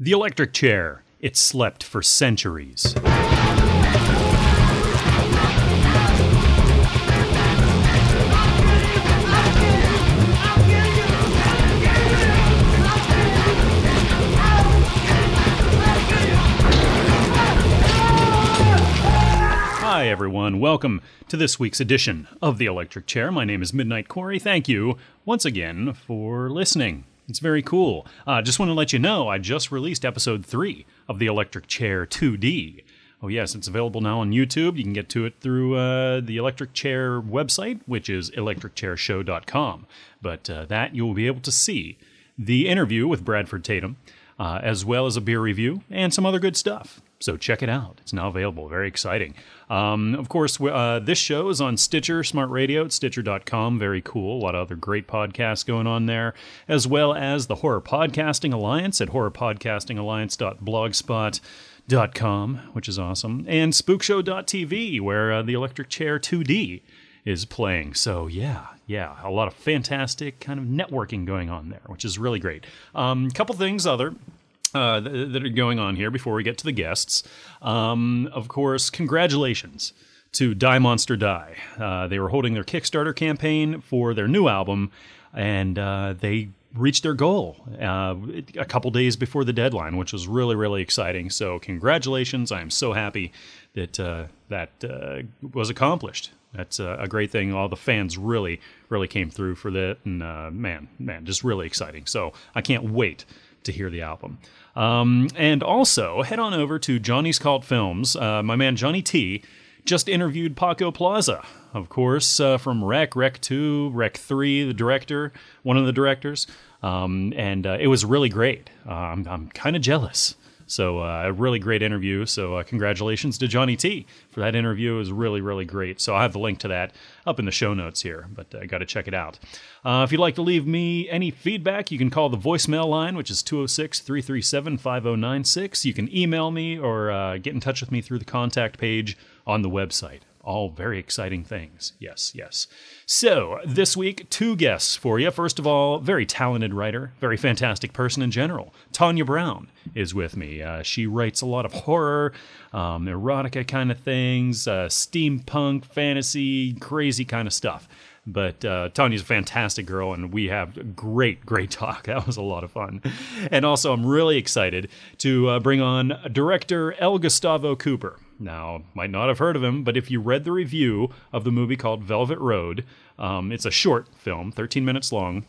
The electric chair. It slept for centuries. Hi, everyone. Welcome to this week's edition of The Electric Chair. My name is Midnight Corey. Thank you once again for listening. It's very cool. Uh, just want to let you know I just released episode 3 of The Electric Chair 2D. Oh, yes, it's available now on YouTube. You can get to it through uh, the Electric Chair website, which is electricchairshow.com. But uh, that you will be able to see the interview with Bradford Tatum, uh, as well as a beer review and some other good stuff. So check it out. It's now available. Very exciting. Um, of course, uh, this show is on Stitcher, Smart Radio at Stitcher.com. Very cool. A lot of other great podcasts going on there, as well as the Horror Podcasting Alliance at horrorpodcastingalliance.blogspot.com, which is awesome, and spookshow.tv, where uh, the Electric Chair 2D is playing. So, yeah, yeah, a lot of fantastic kind of networking going on there, which is really great. A um, couple things other uh, that are going on here before we get to the guests. Um, of course, congratulations to Die Monster Die. Uh, they were holding their Kickstarter campaign for their new album, and uh, they reached their goal uh, a couple days before the deadline, which was really, really exciting. So, congratulations! I am so happy that uh, that uh, was accomplished. That's a, great thing. All the fans really, really came through for that, and man, man, just really exciting. So, I can't wait to hear the album. Um, and also, head on over to Johnny's Cult Films. Uh, my man Johnny T just interviewed Paco Plaza, of course, uh, from Rec, Rec 2, Rec 3, the director, one of the directors. Um, and uh, it was really great. Uh, I'm, I'm kind of jealous. So uh, a really great interview. So uh, congratulations to Johnny T for that interview. It was really really great. So I have the link to that up in the show notes here, but I uh, got to check it out. Uh, if you'd like to leave me any feedback, you can call the voicemail line, which is 206 337 5096. You can email me or uh, get in touch with me through the contact page on the website. All very exciting things. Yes, yes. So, this week, two guests for you. First of all, very talented writer, very fantastic person in general. Tonia Brown is with me. Uh, she writes a lot of horror, um, erotica kind of things, uh, steampunk, fantasy, crazy kind of stuff. But uh, Tonia's a fantastic girl, and we have great, great talk. That was a lot of fun. And also, I'm really excited to uh, bring on director El Gustavo Cooper. Now, might not have heard of him, but if you read the review of the movie called Velvet Road, um, it's a short film, 13 minutes long.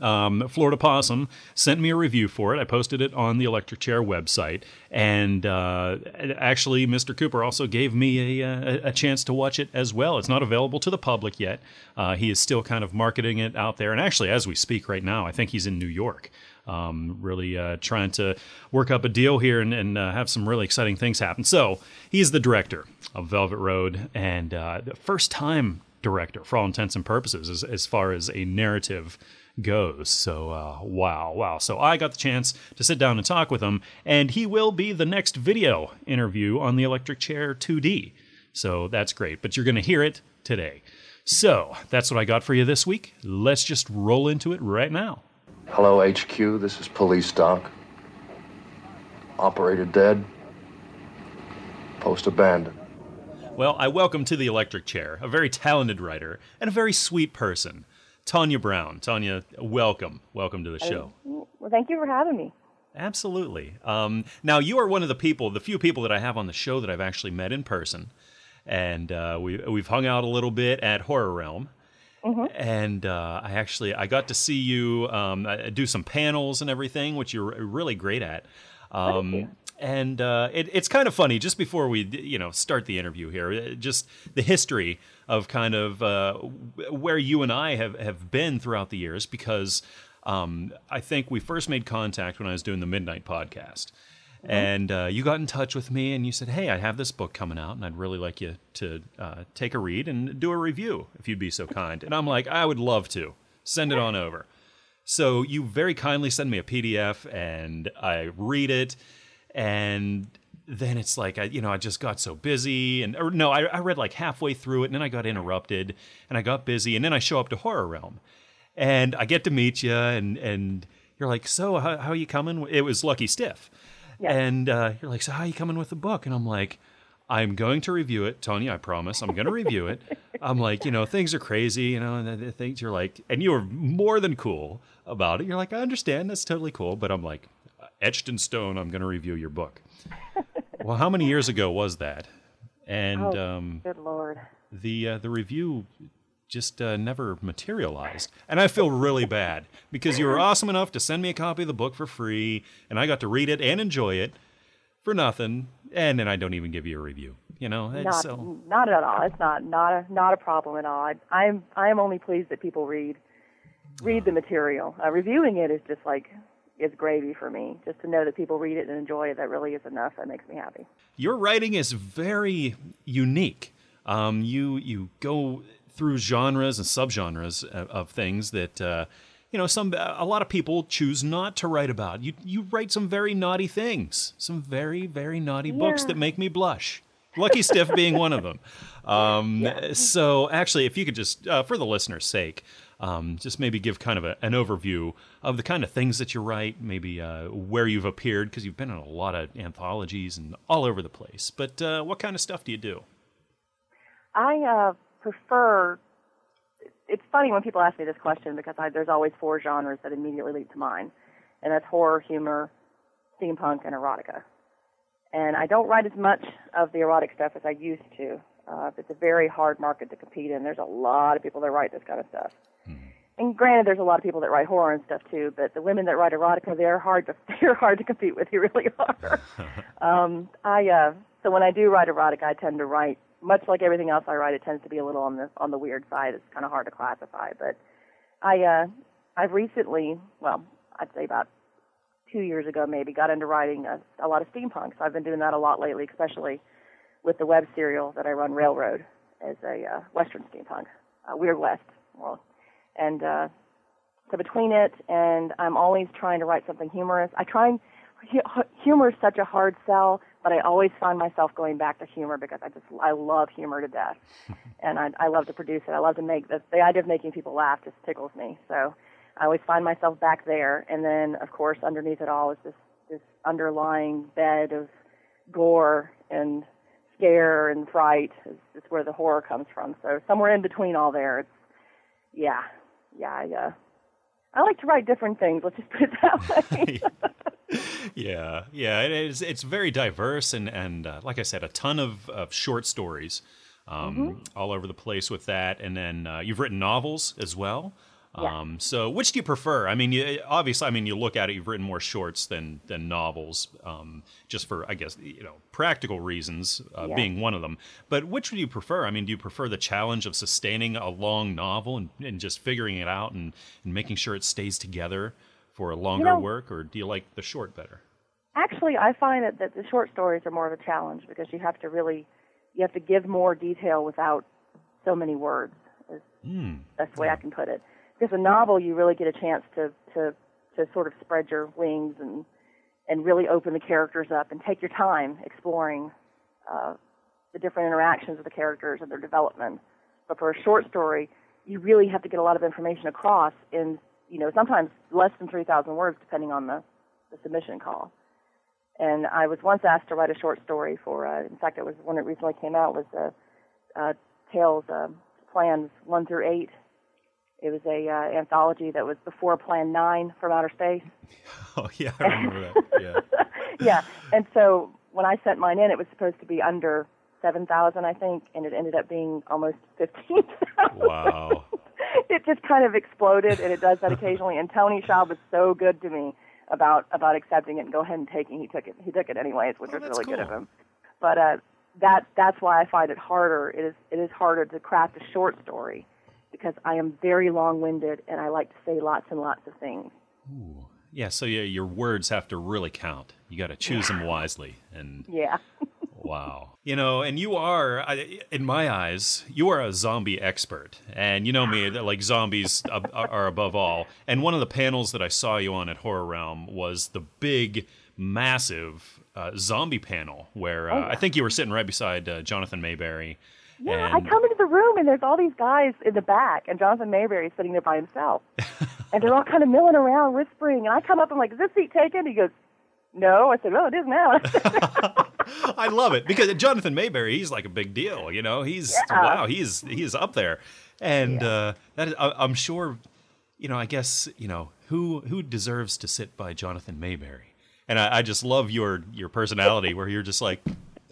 Um, Florida Possum sent me a review for it. I posted it on the Electric Chair website, and uh, actually, Mr. Cooper also gave me a, a, a, chance to watch it as well. It's not available to the public yet. Uh, he is still kind of marketing it out there, and actually, as we speak right now, I think he's in New York um, really uh, trying to work up a deal here and, and uh, have some really exciting things happen. So he's the director of Velvet Road and uh, the first time director for all intents and purposes as, as far as a narrative goes. So, uh, wow, wow. So, I got the chance to sit down and talk with him, and he will be the next video interview on the Electric Chair 2D. So, that's great. But you're going to hear it today. So, that's what I got for you this week. Let's just roll into it right now. Hello, HQ. This is Police Doc. Operator dead. Post abandoned. Well, I welcome to the electric chair a very talented writer and a very sweet person, Tonia Brown. Tonia, welcome. Welcome to the show. Well, thank you for having me. Absolutely. Um, now, you are one of the people, the few people that I have on the show that I've actually met in person. And uh, we, we've hung out a little bit at Horror Realm. Mm-hmm. And uh, I actually I got to see you um, do some panels and everything, which you're really great at. Um, and uh, it, it's kind of funny. Just before we you know start the interview here, uh, just the history of kind of uh, where you and I have have been throughout the years, because um, I think we first made contact when I was doing the Midnight podcast. Mm-hmm. And uh, you got in touch with me and you said, Hey, I have this book coming out and I'd really like you to uh, take a read and do a review if you'd be so kind. And I'm like, I would love to. Send it on over. So you very kindly send me a PDF and I read it. And then it's like, I, you know, I just got so busy. And or no, I, I read like halfway through it and then I got interrupted and I got busy. And then I show up to Horror Realm and I get to meet you and, and, you're like, so how, how are you coming? It was Lucky Stiff, Yeah. and uh, you're like, so how are you coming with the book? And I'm like, I'm going to review it, Tony. I promise. I'm going to review it. I'm like, you know, things are crazy, you know, and things you're like, and you were more than cool about it. You're like, I understand, that's totally cool, but I'm like, etched in stone, I'm going to review your book. well, how many years ago was that? And Oh. um, Good lord. the uh, the review just uh, never materialized, and I feel really bad because you were awesome enough to send me a copy of the book for free, and I got to read it and enjoy it for nothing, and then I don't even give you a review. You know, Not so not at all. It's not not a not a problem at all. I, I'm I am only pleased that people read read the material. Uh, reviewing it is just like is gravy for me. Just to know that people read it and enjoy it, that really is enough. That makes me happy. your writing is very unique. Um, you you go through genres and subgenres of, of things that uh, you know some a lot of people choose not to write about. You you write some very naughty things, some very very naughty books that make me blush. Lucky Stiff being one of them. Um, So actually, if you could just uh, for the listener's sake. Um, just maybe give kind of a, an overview of the kind of things that you write, maybe uh, where you've appeared, because you've been in a lot of anthologies and all over the place. But uh, what kind of stuff do you do? I uh, prefer. It's funny when people ask me this question because I, there's always four genres that immediately leap to mind, and that's horror, humor, steampunk, and erotica. And I don't write as much of the erotic stuff as I used to. Uh, it's a very hard market to compete in. There's a lot of people that write this kind of stuff. And granted, there's a lot of people that write horror and stuff too. But the women that write erotica, they're hard to they're hard to compete with. You really are. um, I uh, so when I do write erotica, I tend to write much like everything else I write. It tends to be a little on the on the weird side. It's kind of hard to classify. But I uh, I've recently, well, I'd say about two years ago maybe, got into writing a, a lot of steampunk. So I've been doing that a lot lately, especially with the web serial that I run, Railroad, as a uh, Western steampunk, uh, Weird West world. And uh, so between it and I'm always trying to write something humorous. I try and humor is such a hard sell, but I always find myself going back to humor because I just I love humor to death, and I I love to produce it. I love to make the the idea of making people laugh just tickles me. So I always find myself back there, and then of course underneath it all is this this underlying bed of gore and scare and fright is, is where the horror comes from. So somewhere in between all there, it's yeah, yeah. I, uh, I like to write different things. Let's just put it that way. yeah, yeah, it is. It's very diverse, and and uh, like I said, a ton of, of short stories um, all over the place with that. And then uh, you've written novels as well. Yeah. Um, so, which do you prefer? I mean, you, obviously, I mean, you look at it, you've written more shorts than than novels, um, just for I guess you know practical reasons, uh, Yeah. being one of them. But which would you prefer? I mean, do you prefer the challenge of sustaining a long novel and, and just figuring it out and, and making sure it stays together for a longer know- work, or do you like the short better? Actually, I find that, that the short stories are more of a challenge because you have to really, you have to give more detail without so many words. Is Hmm. that's the way I can put it. Because a novel, you really get a chance to to to sort of spread your wings and and really open the characters up and take your time exploring uh, the different interactions of the characters and their development. But for a short story, you really have to get a lot of information across in you know sometimes less than three thousand words, depending on the, the submission call. And I was once asked to write a short story for. Uh, in fact, it was one that recently came out was uh, uh, Tales uh, Plans one through eight. It was a uh, anthology that was before Plan Nine from outer space. Oh yeah, I remember that. Yeah. yeah, and so when I sent mine in, it was supposed to be under seven thousand, I think, and it ended up being almost fifteen thousand. Wow. it just kind of exploded, and it does that occasionally. And Tony Schaub was so good to me about about accepting it and go ahead and taking. He took it. He took it anyways, which Oh, was that's really good of him. But uh, that that's why I find it harder. It is it is harder to craft a short story because I am very long winded and I like to say lots and lots of things. Yeah, so yeah, your words have to really count. You got to choose them wisely. And Yeah. Wow, you know, and you are, I- in my eyes, you are a zombie expert. And you know me, that, like zombies are above all. And one of the panels that I saw you on at Horror Realm was the big, massive uh, zombie panel where uh, I think you were sitting right beside uh, Jonathan Maberry. Yeah, I come into the room and there's all these guys in the back, and Jonathan Maberry is sitting there by himself. and they're all kind of milling around, whispering. And I come up, and I'm like, "Is this seat taken?" He goes, "No." I said, "Well, it is now." I love it because Jonathan Maberry, he's like a big deal. You know, he's Yeah. wow, he's he's up there, and uh, that is, I, I'm sure. You know, I guess you know who who deserves to sit by Jonathan Maberry, and I, I just love your your personality where you're just like,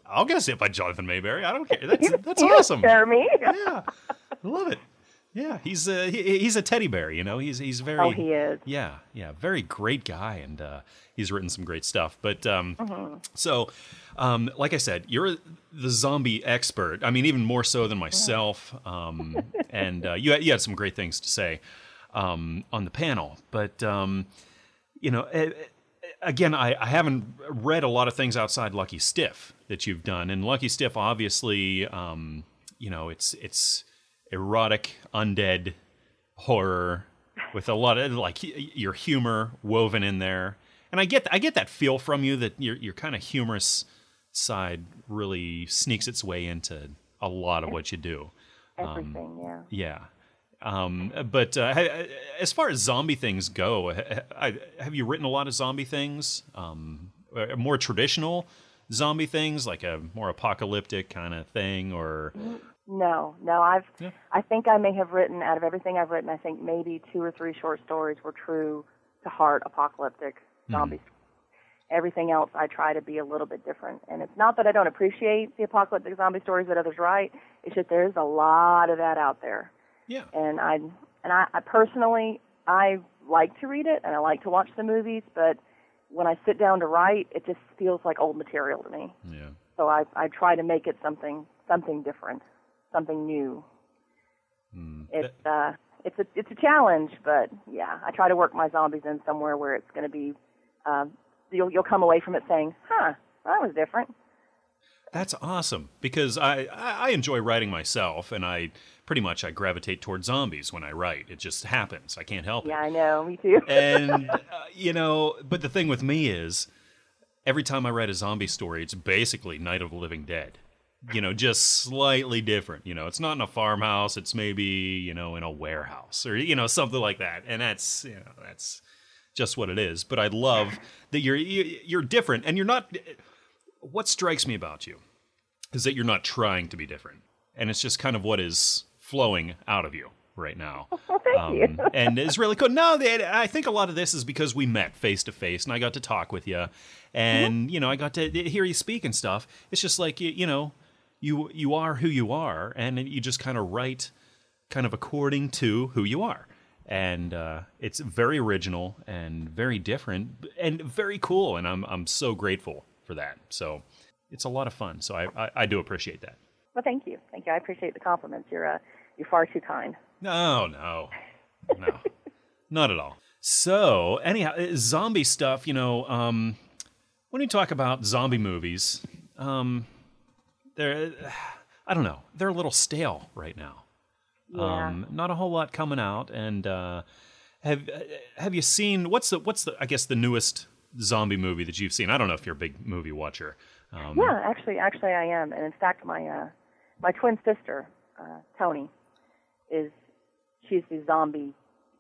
I'll go sit by Jonathan Maberry. I don't care. That's that's You awesome. scare me. Yeah, I love it. Yeah, he's a he, he's a teddy bear. You know, he's he's very. Oh, he is. Yeah, yeah, very great guy, and uh, he's written some great stuff. But um, so, um, like I said, you're the zombie expert. I mean, even more so than myself. Um, and uh, you had, you had some great things to say um, on the panel. But um, you know, eh, again, I, I haven't read a lot of things outside Lucky Stiff that you've done, and Lucky Stiff, obviously, um, you know, it's it's erotic, undead horror with a lot of like your humor woven in there. And I get I get that feel from you that your your kind of humorous side really sneaks its way into a lot of what you do. Everything, yeah. Yeah. Um, but uh, as far as zombie things go, ha- ha- have you written a lot of zombie things? Um, uh, more traditional zombie things, like a more apocalyptic kind of thing, or No, no. I've. Yeah. I think I may have written out of everything I've written. I think maybe two or three short stories were true to heart apocalyptic mm-hmm. zombies. Everything else, I try to be a little bit different. And it's not that I don't appreciate the apocalyptic zombie stories that others write. It's just there's a lot of that out there. yeah, and I and I, I personally I like to read it and I like to watch the movies, but when I sit down to write, it just feels like old material to me. yeah. So I I try to make it something something different, something new. It's uh it's a it's a challenge, but yeah, I try to work my zombies in somewhere where it's going to be uh, you'll you'll come away from it saying, "Huh, that was different." That's awesome because I, I enjoy writing myself, and I pretty much I gravitate towards zombies when I write. It just happens. I can't help it. Yeah, I know, me too. and uh, you know but the thing with me is every time i write a zombie story it's basically night of the living dead you know just slightly different you know it's not in a farmhouse it's maybe you know in a warehouse or you know something like that and that's you know that's just what it is but i love that you're you- you're different and you're not what strikes me about you is that you're not trying to be different and it's just kind of what is flowing out of you right now Well, thank you. um, and it's really cool. No, they, I think a lot of this is because we met face to face, and I got to talk with you, and you know, I got to hear you speak and stuff. It's just like you, you know, you you are who you are, and you just kind of write, kind of according to who you are, and uh, it's very original and very different and very cool, and I'm I'm so grateful for that. So it's a lot of fun. So I I, I do appreciate that. Well, thank you, thank you. I appreciate the compliments. You're uh, you're far too kind. No, no, no, not at all. So, anyhow, uh, zombie stuff. You know, um, when you talk about zombie movies, um, they're I don't know, they're a little stale right now. Yeah. Um, not a whole lot coming out. And uh, have uh, have you seen what's the what's the I guess the newest zombie movie that you've seen? I don't know if you're a big movie watcher. Um, Yeah, actually, actually, I am, and in fact, my uh, my twin sister, uh, Tony, is she's the zombie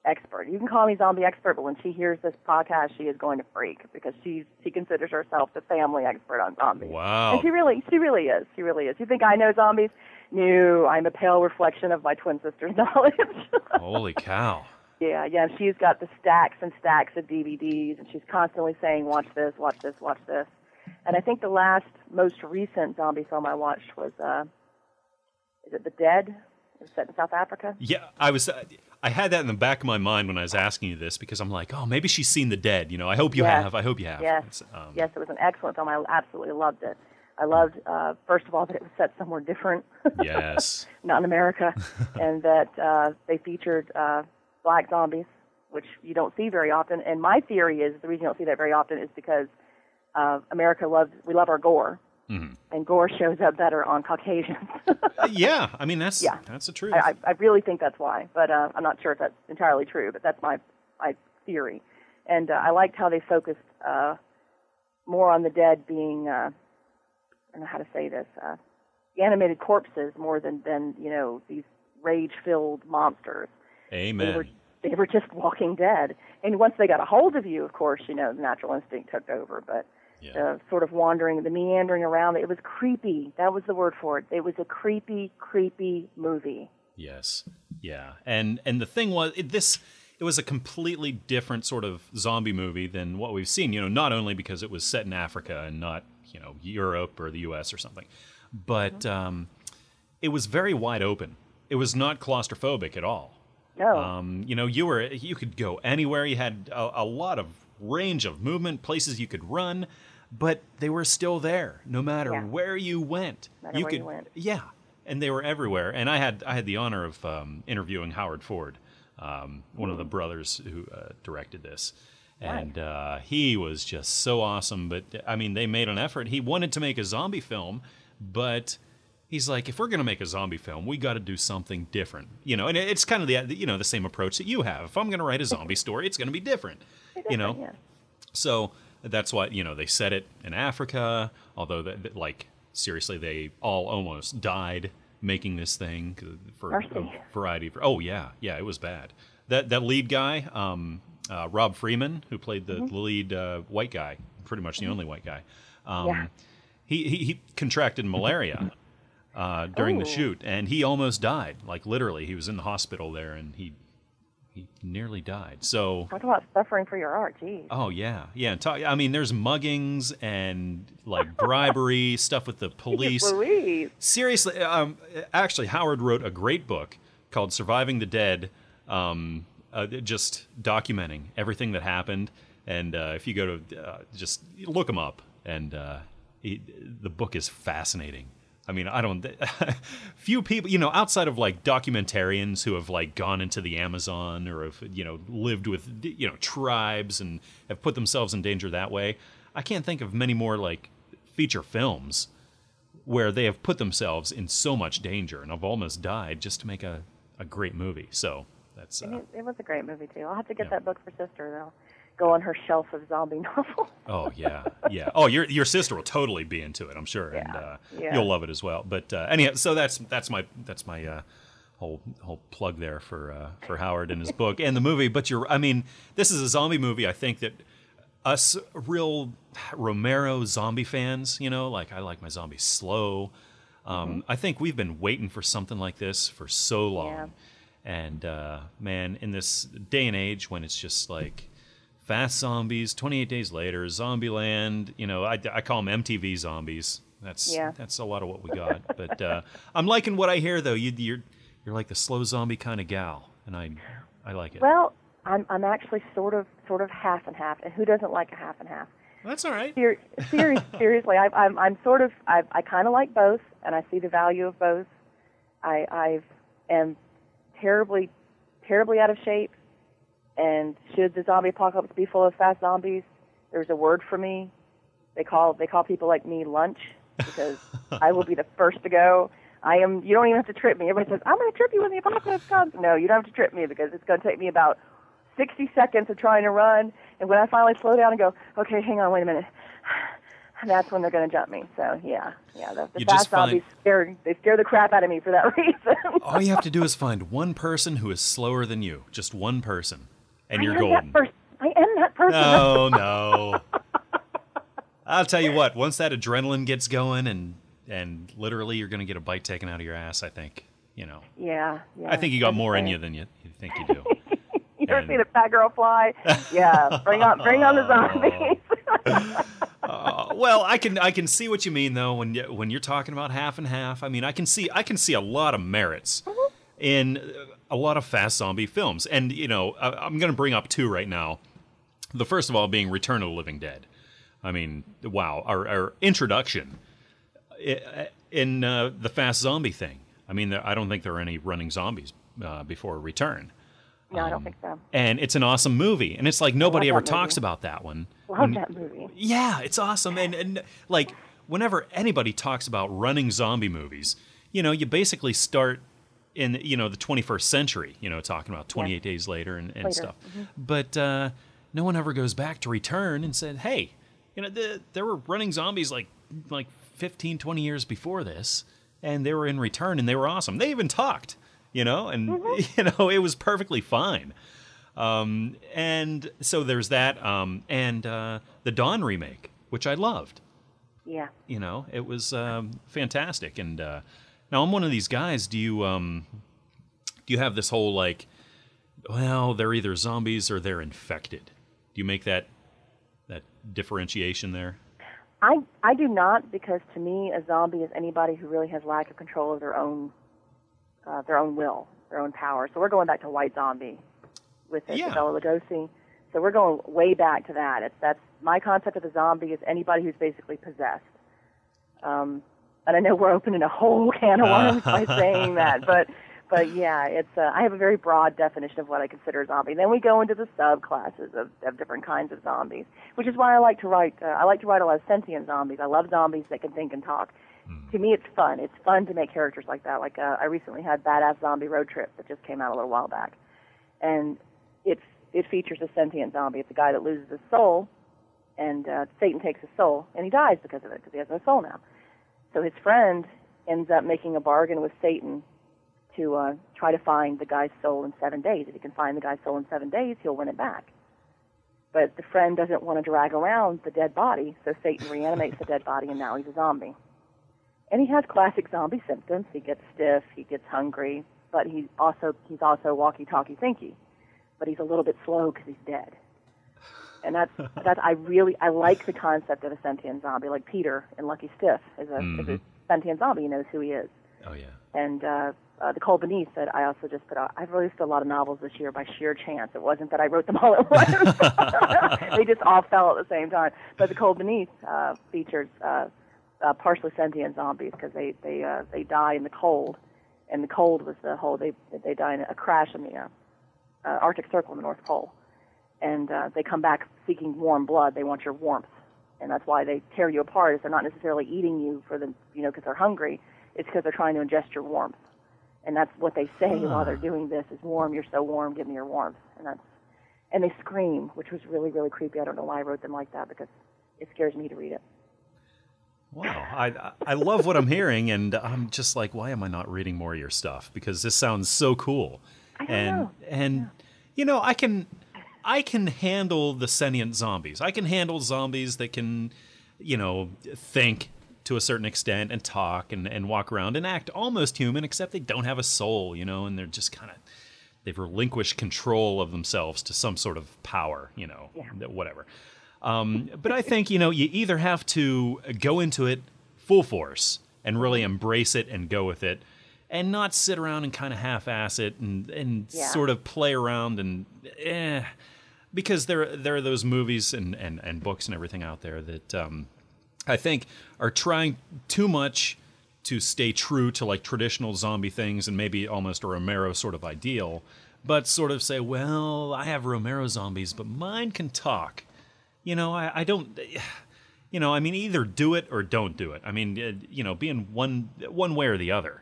expert. You can call me zombie expert, but when she hears this podcast, she is going to freak because she's she considers herself the family expert on zombies. Wow. And she really, she really is. She really is. You think I know zombies? No, I'm a pale reflection of my twin sister's knowledge. Holy cow! Yeah, yeah. She's got the stacks and stacks of DVDs, and she's constantly saying, "Watch this, watch this, watch this." And I think the last, most recent zombie film I watched was, uh, is it The Dead? It's set in South Africa. Yeah, I was. I had that in the back of my mind when I was asking you this because I'm like, oh, maybe she's seen the dead. You know, I hope you Yes. have. I hope you have. Yes, um, yes. It was an excellent film. I absolutely loved it. I loved, uh, first of all, that it was set somewhere different, Yes. not in America, and that uh, they featured uh, black zombies, which you don't see very often. And my theory is the reason you don't see that very often is because uh, America loves we love our gore, Mm-hmm. and gore shows up better on Caucasians. yeah. I mean, that's Yeah. that's the truth. I, I really think that's why, but uh, I'm not sure if that's entirely true. But that's my my theory, and uh, I liked how they focused uh, more on the dead being uh, I don't know how to say this uh, animated corpses more than than you know these rage filled monsters. They Amen. were they were just walking dead. And once they got a hold of you, of course, you know, the natural instinct took over. But Yeah. the sort of wandering, the meandering around, it was creepy. That was the word for it. It was a creepy, creepy movie. Yes. Yeah. And and the thing was it, this it was a completely different sort of zombie movie than what we've seen, you know, not only because it was set in Africa and not, you know, Europe or the US or something, but um, it was very wide open. It was not claustrophobic at all. No. Um, you know, you were you could go anywhere. You had a, a lot of range of movement, places you could run, but they were still there no matter Yeah. where you went. No matter where could, you went. yeah, and they were everywhere. And I had I had the honor of um, interviewing Howard Ford, um, one of the brothers who uh, directed this. And uh, he was just so awesome. But I mean, they made an effort. He wanted to make a zombie film, but he's like, if we're going to make a zombie film, we got to do something different, you know. And it's kind of the you know the same approach that you have. If I'm going to write a zombie story, it's going to be different, you know. yeah. So that's why you know they set it in Africa. Although that that, like seriously, they all almost died making this thing for Mercy. a variety of. Oh yeah, yeah, it was bad. That that lead guy, um, uh, Rob Freeman, who played the Mm-hmm. lead uh, white guy, pretty much the only white guy. Um, Yeah. he, he he contracted malaria uh, during the Oh. shoot, and he almost died. Like literally, he was in the hospital there, and he he nearly died. So Talk about suffering for your art. Geez. Oh yeah, yeah. and Talk, I mean, there's muggings and like bribery stuff with the police. Seriously, um, actually, Howard wrote a great book called "Surviving the Dead," um, uh, just documenting everything that happened. And uh, if you go to uh, just look him up, and uh, he, the book is fascinating. I mean, I don't. few people, you know, outside of like documentarians who have like gone into the Amazon or have you know lived with you know tribes and have put themselves in danger that way. I can't think of many more like feature films where they have put themselves in so much danger and have almost died just to make a, a great movie. So that's uh, It, was a great movie too. I'll have to get Yeah. that book for sister. They'll go on her shelf of zombie novels. oh yeah yeah oh your your sister will totally be into it I'm sure and Yeah. uh, Yeah. you'll love it as well. But uh, anyhow, so that's that's my that's my uh, whole whole plug there for uh, for Howard and his book and the movie. But you're I mean this is a zombie movie. I think that us real Romero zombie fans, you know, like I like my zombies slow. Um, I think we've been waiting for something like this for so long. Yeah. And uh, man, in this day and age when it's just like fast zombies, 28 days later, Zombieland, you know, I, I call them MTV zombies. That's Yeah. that's a lot of what we got. but uh, I'm liking what I hear though. You, you're you're like the slow zombie kind of gal, and I I like it. well, I'm I'm actually sort of sort of half and half. And who doesn't like a half and half? that's all right. Ser- serious, seriously, I, I'm I'm sort of I I kind of like both, and I see the value of both. I I am terribly terribly out of shape, and should the zombie apocalypse be full of fast zombies, there's a word for me. They call they call people like me lunch because I will be the first to go. I am. You don't even have to trip me. Everybody says I'm going to trip you when the apocalypse comes. No, you don't have to trip me because it's going to take me about 60 seconds of trying to run, and when I finally slow down and go, okay, hang on, wait a minute, that's when they're going to jump me. So yeah, yeah, the, the fast find- zombies scare they scare the crap out of me for that reason. All you have to do is find one person who is slower than you, just one person, and I you're golden. person. I am that person. No, no. I'll tell you what. Once that adrenaline gets going, and and literally you're going to get a bite taken out of your ass. I think you know. Yeah, yeah. I think you got more in you than you, you think you do. You ever and- seen a fat girl fly? Yeah, bring on, bring on the zombies. Uh, well, I can I can see what you mean though when you, when you're talking about half and half. I mean, I can see I can see a lot of merits in uh, a lot of fast zombie films, and you know I, I'm going to bring up two right now. The first of all being Return of the Living Dead. I mean, wow, our, our introduction in uh, the fast zombie thing. I mean, I don't think there are any running zombies uh, before Return. no, I Um, don't think so. And it's an awesome movie, and it's like nobody ever talks movie. about that one. Love When- that movie. yeah, it's awesome. And, and like, whenever anybody talks about running zombie movies, you know, you basically start in, you know, the 21st century, you know, talking about 28 days later and, and Later, stuff. But uh, no one ever goes back to Return and said, hey, you know, the, there were running zombies like, like 15, 20 years before this, and they were in Return and they were awesome. They even talked, you know, and, you know, it was perfectly fine. Um, and so there's that, um, and uh, the Dawn remake, which I loved. Yeah. You know, it was um, fantastic. And uh, now I'm one of these guys. Do you um, do you have this whole like, well, they're either zombies or they're infected? Do you make that that differentiation there? I I do not because to me a zombie is anybody who really has lack of control of their own uh, their own will, their own power. So we're going back to White Zombie with it, Yeah. Bela Lugosi. So we're going way back to that. It's that's my concept of a zombie is anybody who's basically possessed. Um, and I know we're opening a whole can of worms by saying that, but but yeah, it's uh, I have a very broad definition of what I consider a zombie. Then we go into the subclasses of, of different kinds of zombies, which is why I like to write. Uh, I like to write a lot of sentient zombies. I love zombies that can think and talk. To me, it's fun. It's fun to make characters like that. Like uh, I recently had Badass Zombie Road Trip that just came out a little while back, and it's it features a sentient zombie. It's a guy that loses his soul, and uh, Satan takes his soul, and he dies because of it because he has no soul now. So his friend ends up making a bargain with Satan to uh, try to find the guy's soul in seven days. If he can find the guy's soul in seven days, he'll win it back. But the friend doesn't want to drag around the dead body, so Satan reanimates the dead body, and now he's a zombie. And he has classic zombie symptoms. He gets stiff, he gets hungry, but he's also he's also walkie-talkie thinky. But he's a little bit slow because he's dead. And that's that's I really I like the concept of a sentient zombie, like Peter in Lucky Stiff is a, is a sentient zombie. He knows who he is Oh yeah. and uh, uh, the Cold Beneath that I also just put out. I've released a lot of novels this year by sheer chance. It wasn't that I wrote them all at once; they just all fell at the same time. But the Cold Beneath uh, features uh, uh, partially sentient zombies because they they uh, they die in the cold, and the cold was the whole they they die in a crash in the uh, uh, Arctic Circle in the North Pole, and uh, they come back seeking warm blood. They want your warmth, and that's why they tear you apart. Is they're not necessarily eating you for the you know because they're hungry. It's because they're trying to ingest your warmth, and that's what they say while they're doing this: is warm. You're so warm. Give me your warmth, and that's and they scream, which was really really creepy. I don't know why I wrote them like that because it scares me to read it. Wow, I I love what I'm hearing, and I'm just like, why am I not reading more of your stuff? Because this sounds so cool, I don't and know. and you know, I can I can handle the sentient zombies. I can handle zombies that can, you know, think to a certain extent and talk and and walk around and act almost human, except they don't have a soul, you know, and they're just kind of they've relinquished control of themselves to some sort of power, you know, Yeah. whatever. Um, but I think you know you either have to go into it full force and really embrace it and go with it, and not sit around and kind of half-ass it and and Yeah. sort of play around and eh, because there there are those movies and, and, and books and everything out there that um, I think are trying too much to stay true to like traditional zombie things and maybe almost a Romero sort of ideal, but sort of say, well, I have Romero zombies, but mine can talk. You know, I, I don't. You know, I mean, either do it or don't do it. I mean, uh, you know, being one one way or the other.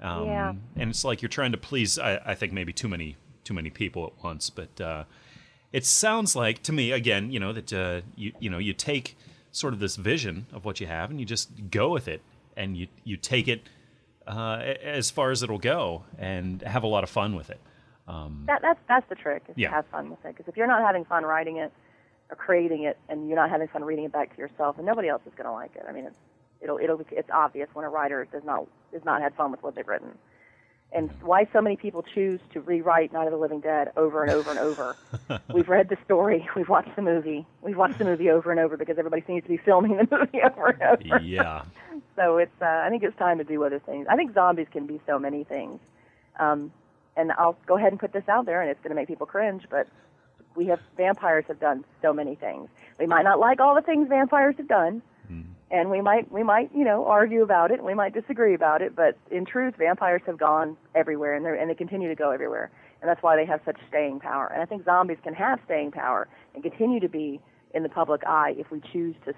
Um, Yeah. And it's like you're trying to please. I, I think maybe too many too many people at once. But uh, it sounds like to me again, you know, that uh, you you know you take sort of this vision of what you have and you just go with it and you you take it uh, as far as it'll go and have a lot of fun with it. That, that's that's the trick is Yeah. to have fun with it. Because if you're not having fun writing it or creating it, and you're not having fun reading it back to yourself, and nobody else is going to like it. I mean, it's it'll it'll be, it's obvious when a writer does not does not have fun with what they've written. And why so many people choose to rewrite Night of the Living Dead over and over and over. we've read the story, we've watched the movie, we've watched the movie over and over because everybody seems to be filming the movie over and over. Yeah. So it's uh, I think it's time to do other things. I think zombies can be so many things. Um, and I'll go ahead and put this out there, and it's going to make people cringe, but we have vampires have done so many things. We might not like all the things vampires have done, and we might we might you know argue about it, we might disagree about it, but in truth, vampires have gone everywhere, and they and they continue to go everywhere, and that's why they have such staying power. And I think zombies can have staying power and continue to be in the public eye if we choose to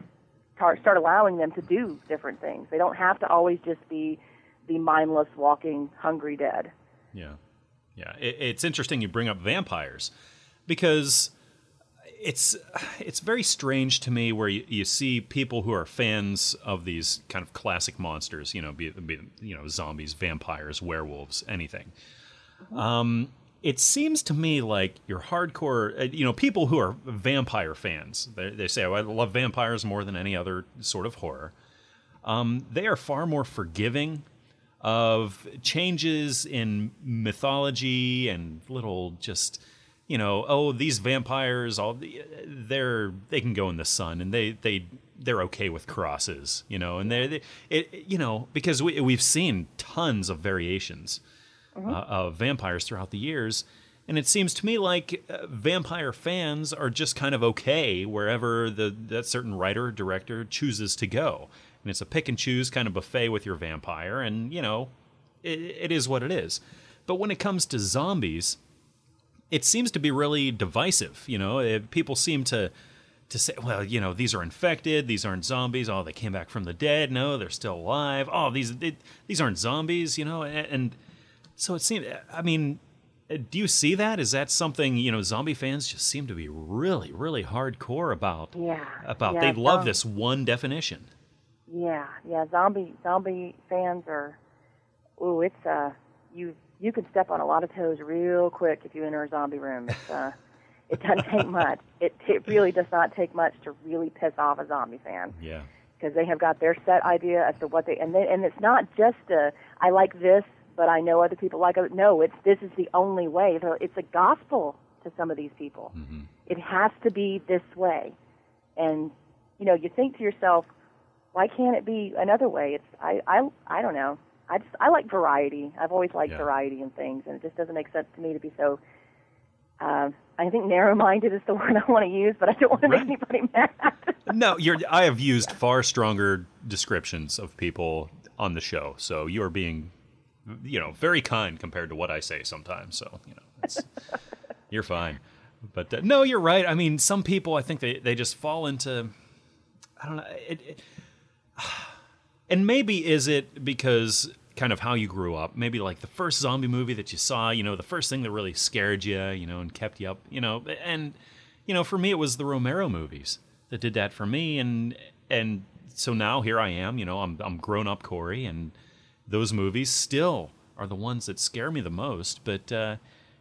start start allowing them to do different things. They don't have to always just be the mindless walking hungry dead. Yeah, yeah. It, it's interesting you bring up vampires because it's it's very strange to me where you, you see people who are fans of these kind of classic monsters, you know, be, be you know zombies, vampires, werewolves, anything. Um, it seems to me like your hardcore, uh, you know, people who are vampire fans, they, they say, oh, I love vampires more than any other sort of horror. Um, they are far more forgiving of changes in mythology and little just you know oh these vampires all they're they can go in the sun and they they they're okay with crosses you know and they, they it you know because we we've seen tons of variations uh, of vampires throughout the years. And it seems to me like uh, vampire fans are just kind of okay wherever the that certain writer or director chooses to go. And it's a pick and choose kind of buffet with your vampire and you know it, it is what it is. But when it comes to zombies it seems to be really divisive you know It- people seem to to say well you know these are infected these aren't zombies oh they came back from the dead no they're still alive oh these they, these aren't zombies you know and, and so it seems i mean do you see that is that something you know zombie fans just seem to be really really hardcore about Yeah, about yeah, they love this one definition Yeah, yeah. Zombie zombie fans are. Ooh, it's uh, you you can step on a lot of toes real quick if you enter a zombie room. It's uh, it doesn't take much. It it really does not take much to really piss off a zombie fan yeah because they have got their set idea as to what they and they, and it's not just a I like this, but I know other people like it. No, it's this is the only way. So It's a gospel to some of these people. It has to be this way, and you know you think to yourself, why can't it be another way? It's I I I don't know. I just I like variety. I've always liked Yeah. variety in things, and it just doesn't make sense to me to be so. Uh, I think narrow-minded is the word I want to use, but I don't want to Right. make anybody mad. No, you're. I have used far stronger descriptions of people on the show, so you are being, you know, very kind compared to what I say sometimes. So you know, it's, you're fine. But uh, no, you're right. I mean, some people, I think they they just fall into, I don't know, it, it, and maybe is it because kind of how you grew up? Maybe like the first zombie movie that you saw, you know, the first thing that really scared you, you know, and kept you up, you know, and you know, for me it was the Romero movies that did that for me, and and so now here I am, you know, I'm I'm grown up Corey, and those movies still are the ones that scare me the most. But uh,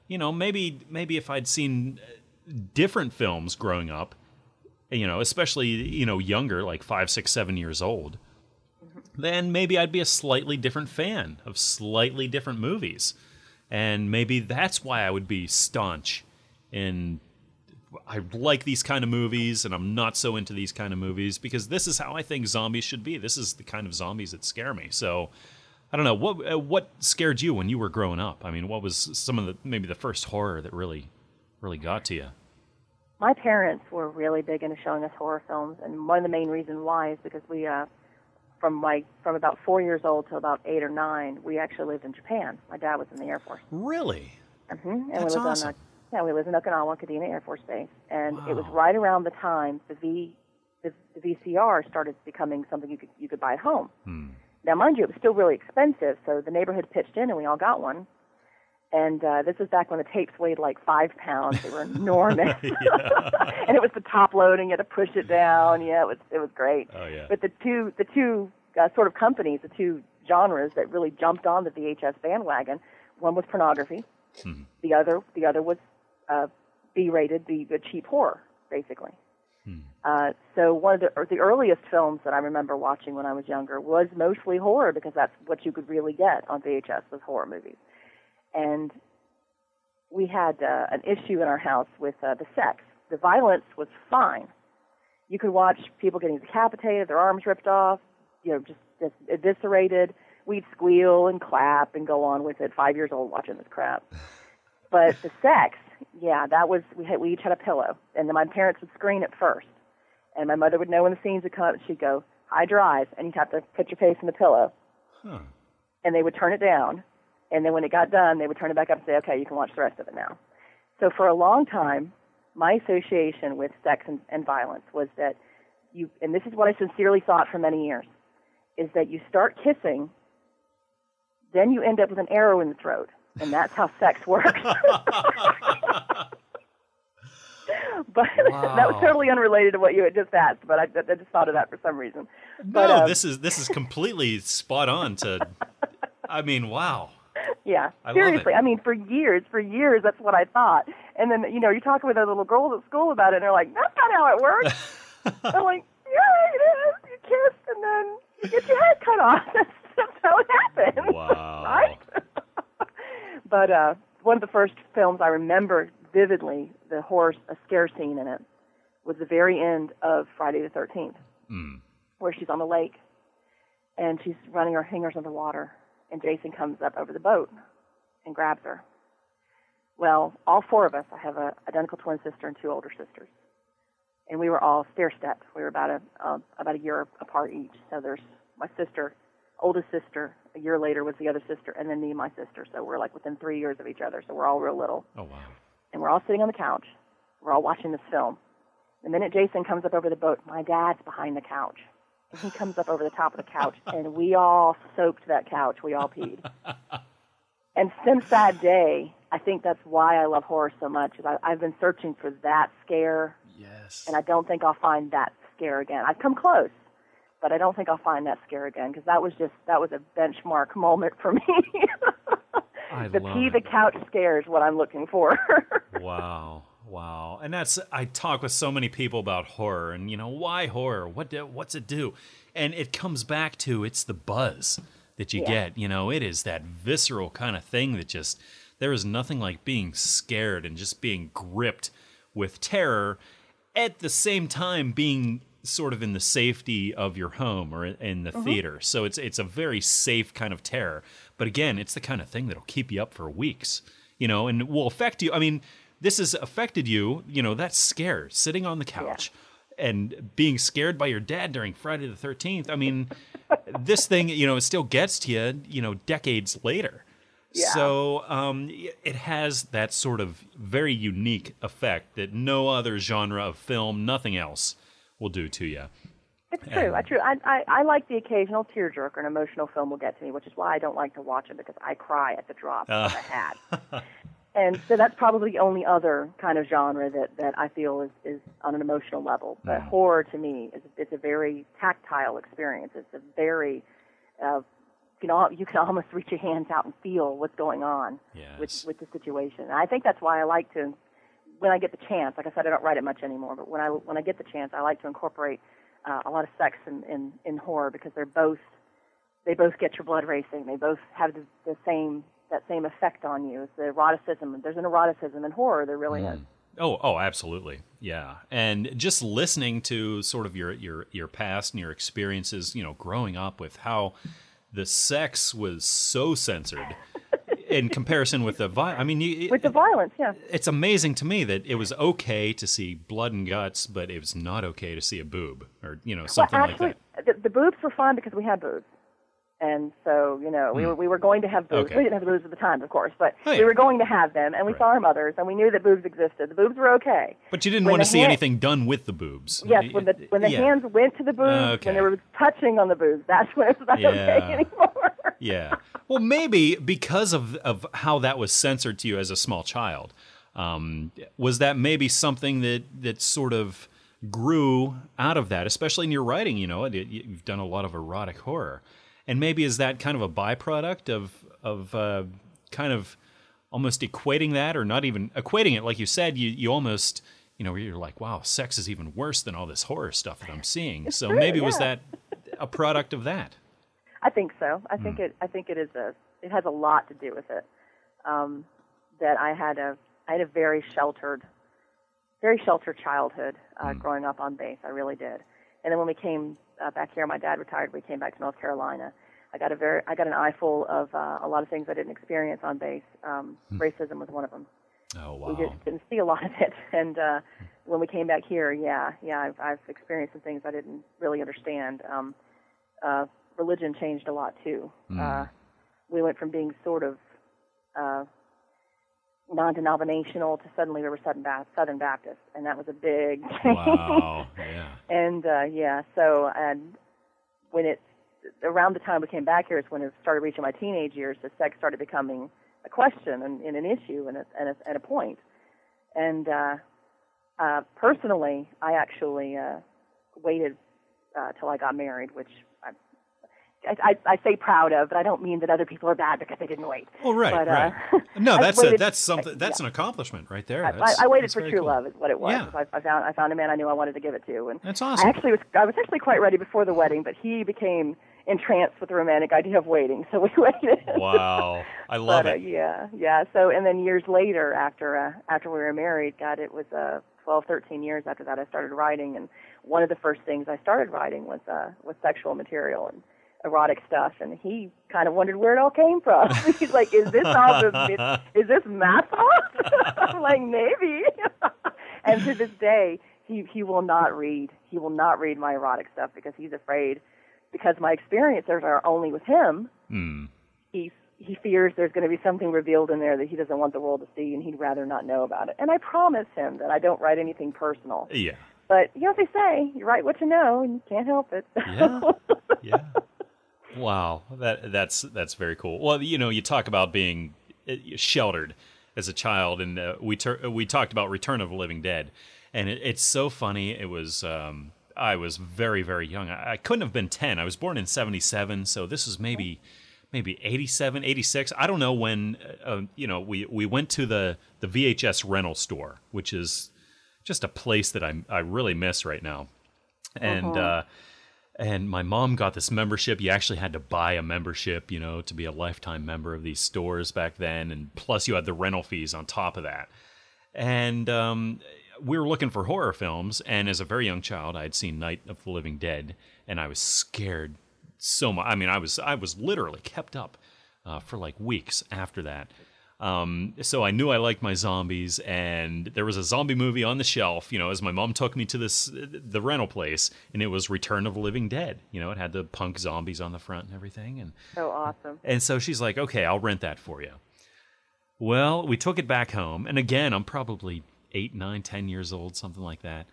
you know, maybe maybe if I'd seen uh, different films growing up, you know, especially you know younger, like five, six, seven years old, then maybe I'd be a slightly different fan of slightly different movies, and maybe that's why I would be staunch in. I like these kind of movies, and I'm not so into these kind of movies because this is how I think zombies should be. This is the kind of zombies that scare me. So, I don't know what uh, what scared you when you were growing up. I mean, what was some of the maybe the first horror that really really got to you? my parents were really big into showing us horror films, and one of the main reasons why is because we, uh, from like from about four years old till about eight or nine, we actually lived in Japan. My dad was in the Air Force, Really? hmm and That's we lived awesome. on yeah, we lived in Okinawa, Kadena Air Force Base, and it was right around the time the V the, the VCR started becoming something you could you could buy at home. Hmm. Now, mind you, it was still really expensive, so the neighborhood pitched in, and we all got one. And uh, this was back when the tapes weighed like five pounds; they were enormous, and it was the top loading. You had to push it down. Yeah, it was it was great. Oh yeah. But the two the two uh, sort of companies, the two genres that really jumped on the VHS bandwagon, one was pornography, the other the other was uh, B-rated, the, the cheap horror, basically. Uh, so one of the the earliest films that I remember watching when I was younger was mostly horror because that's what you could really get on VHS was horror movies, and we had uh, an issue in our house with uh, the sex. The violence was fine. You could watch people getting decapitated, their arms ripped off, you know, just, just eviscerated. We'd squeal and clap and go on with it. Five years old watching this crap. But the sex, yeah, that was we had we each had a pillow, and then my parents would screen it first, and my mother would know when the scenes would come up. and She'd go high drive, and you'd have to put your face in the pillow, Huh. and they would turn it down, and then when it got done, they would turn it back up and say, okay, you can watch the rest of it now. So for a long time, my association with sex and, and violence was that you, and this is what I sincerely thought for many years, is that you start kissing, then you end up with an arrow in the throat, and that's how sex works. but that was totally unrelated to what you had just asked. But I, I just thought of that for some reason. No, But, uh, this is this is completely spot on to. I mean, wow. Yeah, I seriously. I mean, for years, for years, that's what I thought. And then, you know, you're talking with other little girls at school about it, and they're like, "That's not how it works." I'm like, "Yeah, it is. You kiss, and then you get your head cut off. That's, that's how it happens." Wow. right? but uh, one of the first films I remember vividly, the horse, a scare scene in it, was the very end of Friday the 13th, Mm. where she's on the lake and she's running her fingers underwater, and Jason comes up over the boat and grabs her. Well, all four of us, I have a identical twin sister and two older sisters, and we were all stair stepped. We were about a uh, about a year apart each. So there's my sister, oldest sister. A year later was the other sister, and then me and my sister. So we're like within three years of each other. So we're all real little Oh wow. and we're all sitting on the couch. We're all watching this film. The minute Jason comes up over the boat, my dad's behind the couch. He comes up over the top of the couch, and we all soaked that couch. We all peed. and since that day, I think that's why I love horror so much. Is I, I've been searching for that scare, Yes. and I don't think I'll find that scare again. I've come close, but I don't think I'll find that scare again because that was just that was a benchmark moment for me. The pee it. the couch scare is what I'm looking for. Wow. Wow. And that's I talk with so many people about horror and you know, why horror? What do, what's it do? And it comes back to it's the buzz that you Yeah. get. You know, it is that visceral kind of thing that just there is nothing like being scared and just being gripped with terror at the same time being sort of in the safety of your home or in the mm-hmm. theater. So it's it's a very safe kind of terror. But again, it's the kind of thing that'll keep you up for weeks, you know, and will affect you. I mean, this has affected you, you know, that scare, sitting on the couch and being scared by your dad during Friday the 13th. I mean, this thing, you know, it still gets to you, you know, decades later. Yeah. So um, it has that sort of very unique effect that no other genre of film, nothing else, will do to you. It's true. I true. I, I I like the occasional tearjerker. An emotional film will get to me, which is why I don't like to watch it because I cry at the drop of a hat. and so that's probably the only other kind of genre that that I feel is is on an emotional level. But horror to me is it's a very tactile experience. It's a very uh, you know you can almost reach your hands out and feel what's going on Yes. with with the situation. And I think that's why I like to when I get the chance. Like I said, I don't write it much anymore, but when I when I get the chance, I like to incorporate uh, a lot of sex in, in in horror because they're both they both get your blood racing. They both have the, the same that same effect on you. It's the eroticism. There's an eroticism in horror. There really mm. is. Oh, oh, absolutely, yeah. And just listening to sort of your your your past and your experiences, you know, growing up with how the sex was so censored in comparison with the violence. I mean, you, With the violence, yeah. it's amazing to me that it was okay to see blood and guts, but it was not okay to see a boob or you know something well, actually, like that. the, the boobs were fine because we had boobs. And so, you know, we were we were going to have boobs. Hmm. Okay. We didn't have the boobs at the time, of course, but Oh, yeah. we were going to have them, and we Right. saw our mothers, and we knew that boobs existed. The boobs were okay. But you didn't when want to see hand- anything done with the boobs. Yes, when the when the Yeah. hands went to the boobs, Okay. when they were touching on the boobs, that's when it was not Yeah. okay anymore. yeah. Well, maybe because of of how that was censored to you as a small child, um, was that maybe something that that sort of grew out of that, especially in your writing. You know, you've done a lot of erotic horror, and maybe is that kind of a byproduct of of uh, kind of almost equating that, or not even equating it, like you said, you you almost. You know, you're like, wow, sex is even worse than all this horror stuff that I'm seeing. so true, maybe was that a product of that? I think so. I Hmm. think it. I think it is a. It has a lot to do with it. Um, that I had a. I had a very sheltered, very sheltered childhood uh, Hmm. growing up on base. I really did. And then when we came uh, back here, my dad retired. We came back to North Carolina. I got a very. I got an eyeful of uh, a lot of things I didn't experience on base. Um, Hmm. Racism was one of them. Oh wow. we just didn't see a lot of it. And uh, when we came back here, yeah, yeah, I've, I've experienced some things I didn't really understand. Um, uh, religion changed a lot too. Uh, we went from being sort of uh, non-denominational to suddenly we were Southern, ba- Southern Baptist, and that was a big change. Wow. Yeah. and uh, yeah, so and when it around the time we came back here is when it started reaching my teenage years. The sex started becoming a question and, and an issue and a, and a, and a point. And uh, uh, personally, I actually uh, waited uh, till I got married, which I, I, say proud of, but I don't mean that other people are bad because they didn't wait. Well, right, But, right. uh, no, I that's a, that's something. That's yeah. an accomplishment right there. I, I, waited for true cool. love is what it was. Yeah. I, I found I found a man I knew I wanted to give it to, and That's awesome. I actually was I was actually quite ready before the wedding, but he became entranced with the romantic idea of waiting, so we waited. Wow, I love but, uh, it. yeah, yeah. So and then years later, after uh, after we were married, God, it was uh, 12, 13 years after that, I started writing, and one of the first things I started writing was uh, was sexual material and erotic stuff, and he kind of wondered where it all came from. He's like, "Is this all the is this math off?" I'm like, "Maybe." and to this day, he he will not read. He will not read my erotic stuff because he's afraid. Because my experiences are only with him, Hmm. he he fears there's going to be something revealed in there that he doesn't want the world to see, and he'd rather not know about it. And I promise him that I don't write anything personal. Yeah, But you know what they say: you write what you know, and you can't help it. Yeah. yeah. Wow, that that's that's very cool. Well, you know, you talk about being uh, sheltered as a child, and uh, we tur- we talked about Return of the Living Dead, and it, it's so funny. It was um, I was very very young. I, I couldn't have been ten. I was born in '77, so this was maybe maybe 87 86 i don't know when uh, uh, you know we we went to the the vhs rental store which is just a place that i i really miss right now and uh and my mom got this membership. You actually had to buy a membership you know to be a lifetime member of these stores back then and plus you had the rental fees on top of that. And um, we were looking for horror films and as a very young child i had seen night of the living dead and i was scared so much i mean i was i was literally kept up uh, for like weeks after that um, so I knew I liked my zombies, and there was a zombie movie on the shelf. You know, as my mom took me to this the rental place, and it was Return of the Living Dead. You know, it had the punk zombies on the front and everything, and so awesome. and so she's like, okay, I'll rent that for you. Well, we took it back home. And again, I'm probably eight, nine, ten years old, something like that.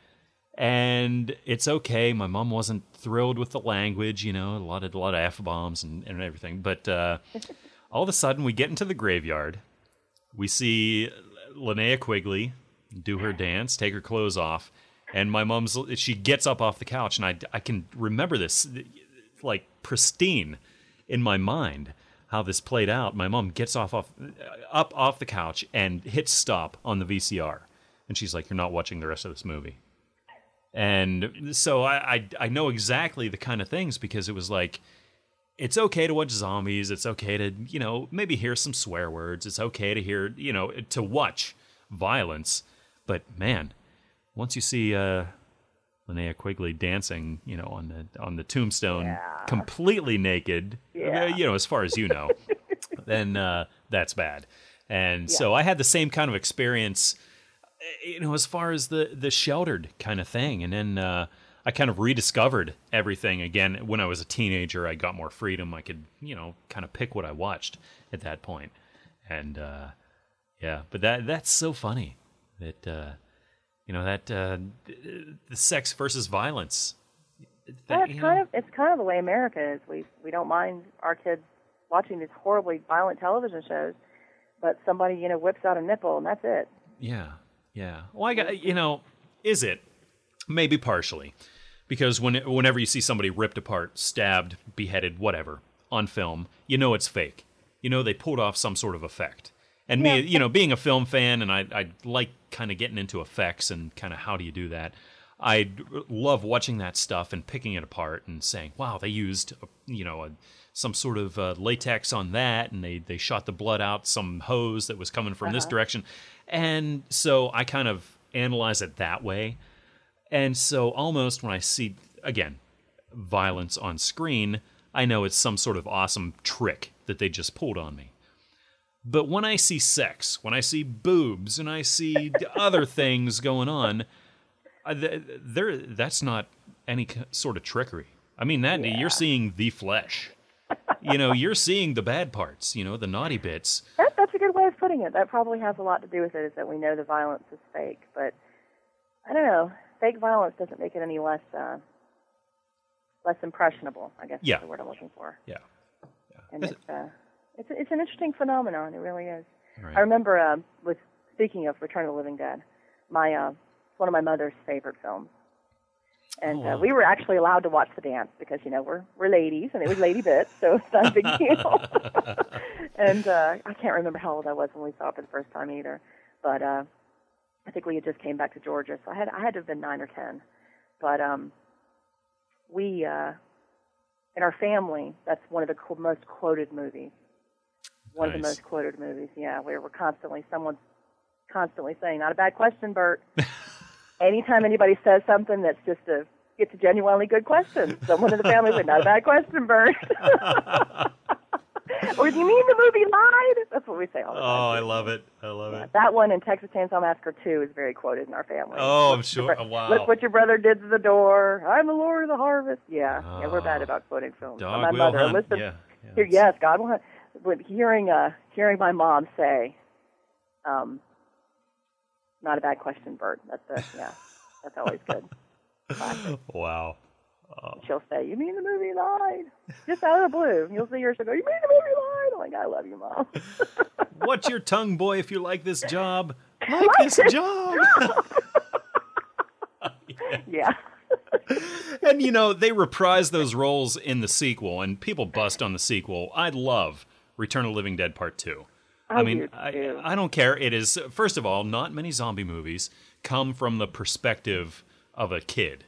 And it's okay. My mom wasn't thrilled with the language, you know, a lot of a lot of f bombs and, and everything. But uh, all of a sudden, we get into the graveyard. We see Linnea Quigley do her dance, take her clothes off, and my mom's she gets up off the couch, and I I can remember this like pristine in my mind how this played out. My mom gets off off up off the couch and hits stop on the VCR, and she's like, "You're not watching the rest of this movie." And so I, I I know exactly the kind of things because it was like it's okay to watch zombies. It's okay to you know maybe hear some swear words. It's okay to hear you know to watch violence, but man, once you see uh, Linnea Quigley dancing, you know, on the on the tombstone, Yeah. completely naked, Yeah. you know, as far as you know, then uh, that's bad. And so I had the same kind of experience, uh, you know, as far as the the sheltered kind of thing, and then. Uh, I kind of rediscovered everything again when I was a teenager. I got more freedom. I could, you know, kind of pick what I watched at that point. And uh, yeah, but that that's so funny that uh, you know that uh, the sex versus violence. Yeah, it's you kind know, of it's kind of the way America is. We we don't mind our kids watching these horribly violent television shows, but somebody you know whips out a nipple and that's it. Yeah, yeah. Well, I got you know, is it maybe partially because when whenever you see somebody ripped apart, stabbed, beheaded, whatever on film, you know it's fake. You know they pulled off some sort of effect. And me, you know, being a film fan, and I, I like kind of getting into effects and kind of how do you do that. I love watching that stuff and picking it apart and saying, "Wow, they used you know a, some sort of uh, latex on that, and they they shot the blood out some hose that was coming from this direction." And so I kind of analyze it that way. And so almost when I see again violence on screen, I know it's some sort of awesome trick that they just pulled on me. But when I see sex, when I see boobs, and I see other things going on, th- there that's not any sort of trickery. I mean that you're seeing the flesh. You know, you're seeing the bad parts. You know, the naughty bits. That, that's a good way of putting it. That probably has a lot to do with it. Is that we know the violence is fake, but I don't know. Fake violence doesn't make it any less uh, less impressionable. I guess Yeah. is the word I'm looking for. Yeah. And Is it's uh, it's it's an interesting phenomenon. It really is. Right. I remember uh, with speaking of Return of the Living Dead, my uh, it's one of my mother's favorite films. And Oh, wow. uh, we were actually allowed to watch the dance because you know we're we're ladies and it was lady bits, so it's not a big deal. and uh, I can't remember how old I was when we saw it for the first time either, but uh, I think we had just came back to Georgia, so I had I had to have been nine or ten. But um, we uh, in our family, that's one of the co- most quoted movies. One of the most quoted movies. Yeah, where we're constantly someone's constantly saying, "Not a bad question, Burt." Anytime anybody says something that's just a it's a genuinely good question, someone in the family would not a bad question, Burt. or do you mean the movie lied? That's what we say all the time. Oh. I love it. I love it. That one in Texas Chainsaw Massacre 2 is very quoted in our family. Oh, I'm sure. Oh, wow. Look what your brother did to the door. I'm the Lord of the harvest. Yeah, yeah, we're bad Ah. about quoting films. Dog my mother, hunt. Elizabeth, Yeah. yeah, yes, God will hunt. But hearing, uh, hearing my mom say, um, not a bad question, Burt. That's a, yeah, that's always good. Classic. Wow. She'll say, "You mean the movie lied?" Just out of the blue, you'll see her. She'll go, "You mean the movie lied?" I'm like, "I love you, mom." What's your tongue, boy, if you like this job? Like this job. yeah. and you know, they reprise those roles in the sequel, and people bust on the sequel. I love Return of the Living Dead Part 2. I, I mean, I. I don't care. It is, first of all, not many zombie movies come from the perspective of a kid.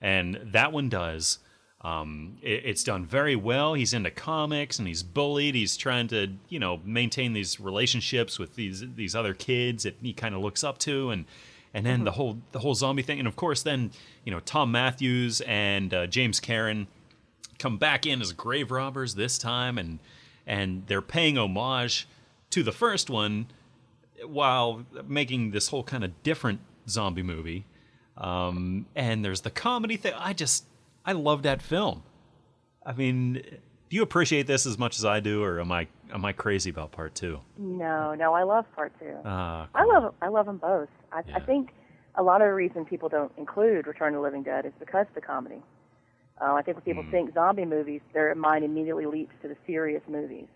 And that one does. Um, it, it's done very well. He's into comics and he's bullied. He's trying to, you know, maintain these relationships with these these other kids that he kind of looks up to, and and then the whole the whole zombie thing. And of course, then you know Thom Mathews and uh, James Karen come back in as grave robbers this time, and and they're paying homage to the first one while making this whole kind of different zombie movie. Um, and there's the comedy thing. I just I love that film. I mean, do you appreciate this as much as I do, or am I am I crazy about part two? No, no, I love part two. Ah, I love I love them both. I, Yeah. I think a lot of the reason people don't include Return of the Living Dead is because of the comedy. Uh, I think when people think zombie movies, their mind immediately leaps to the serious movies.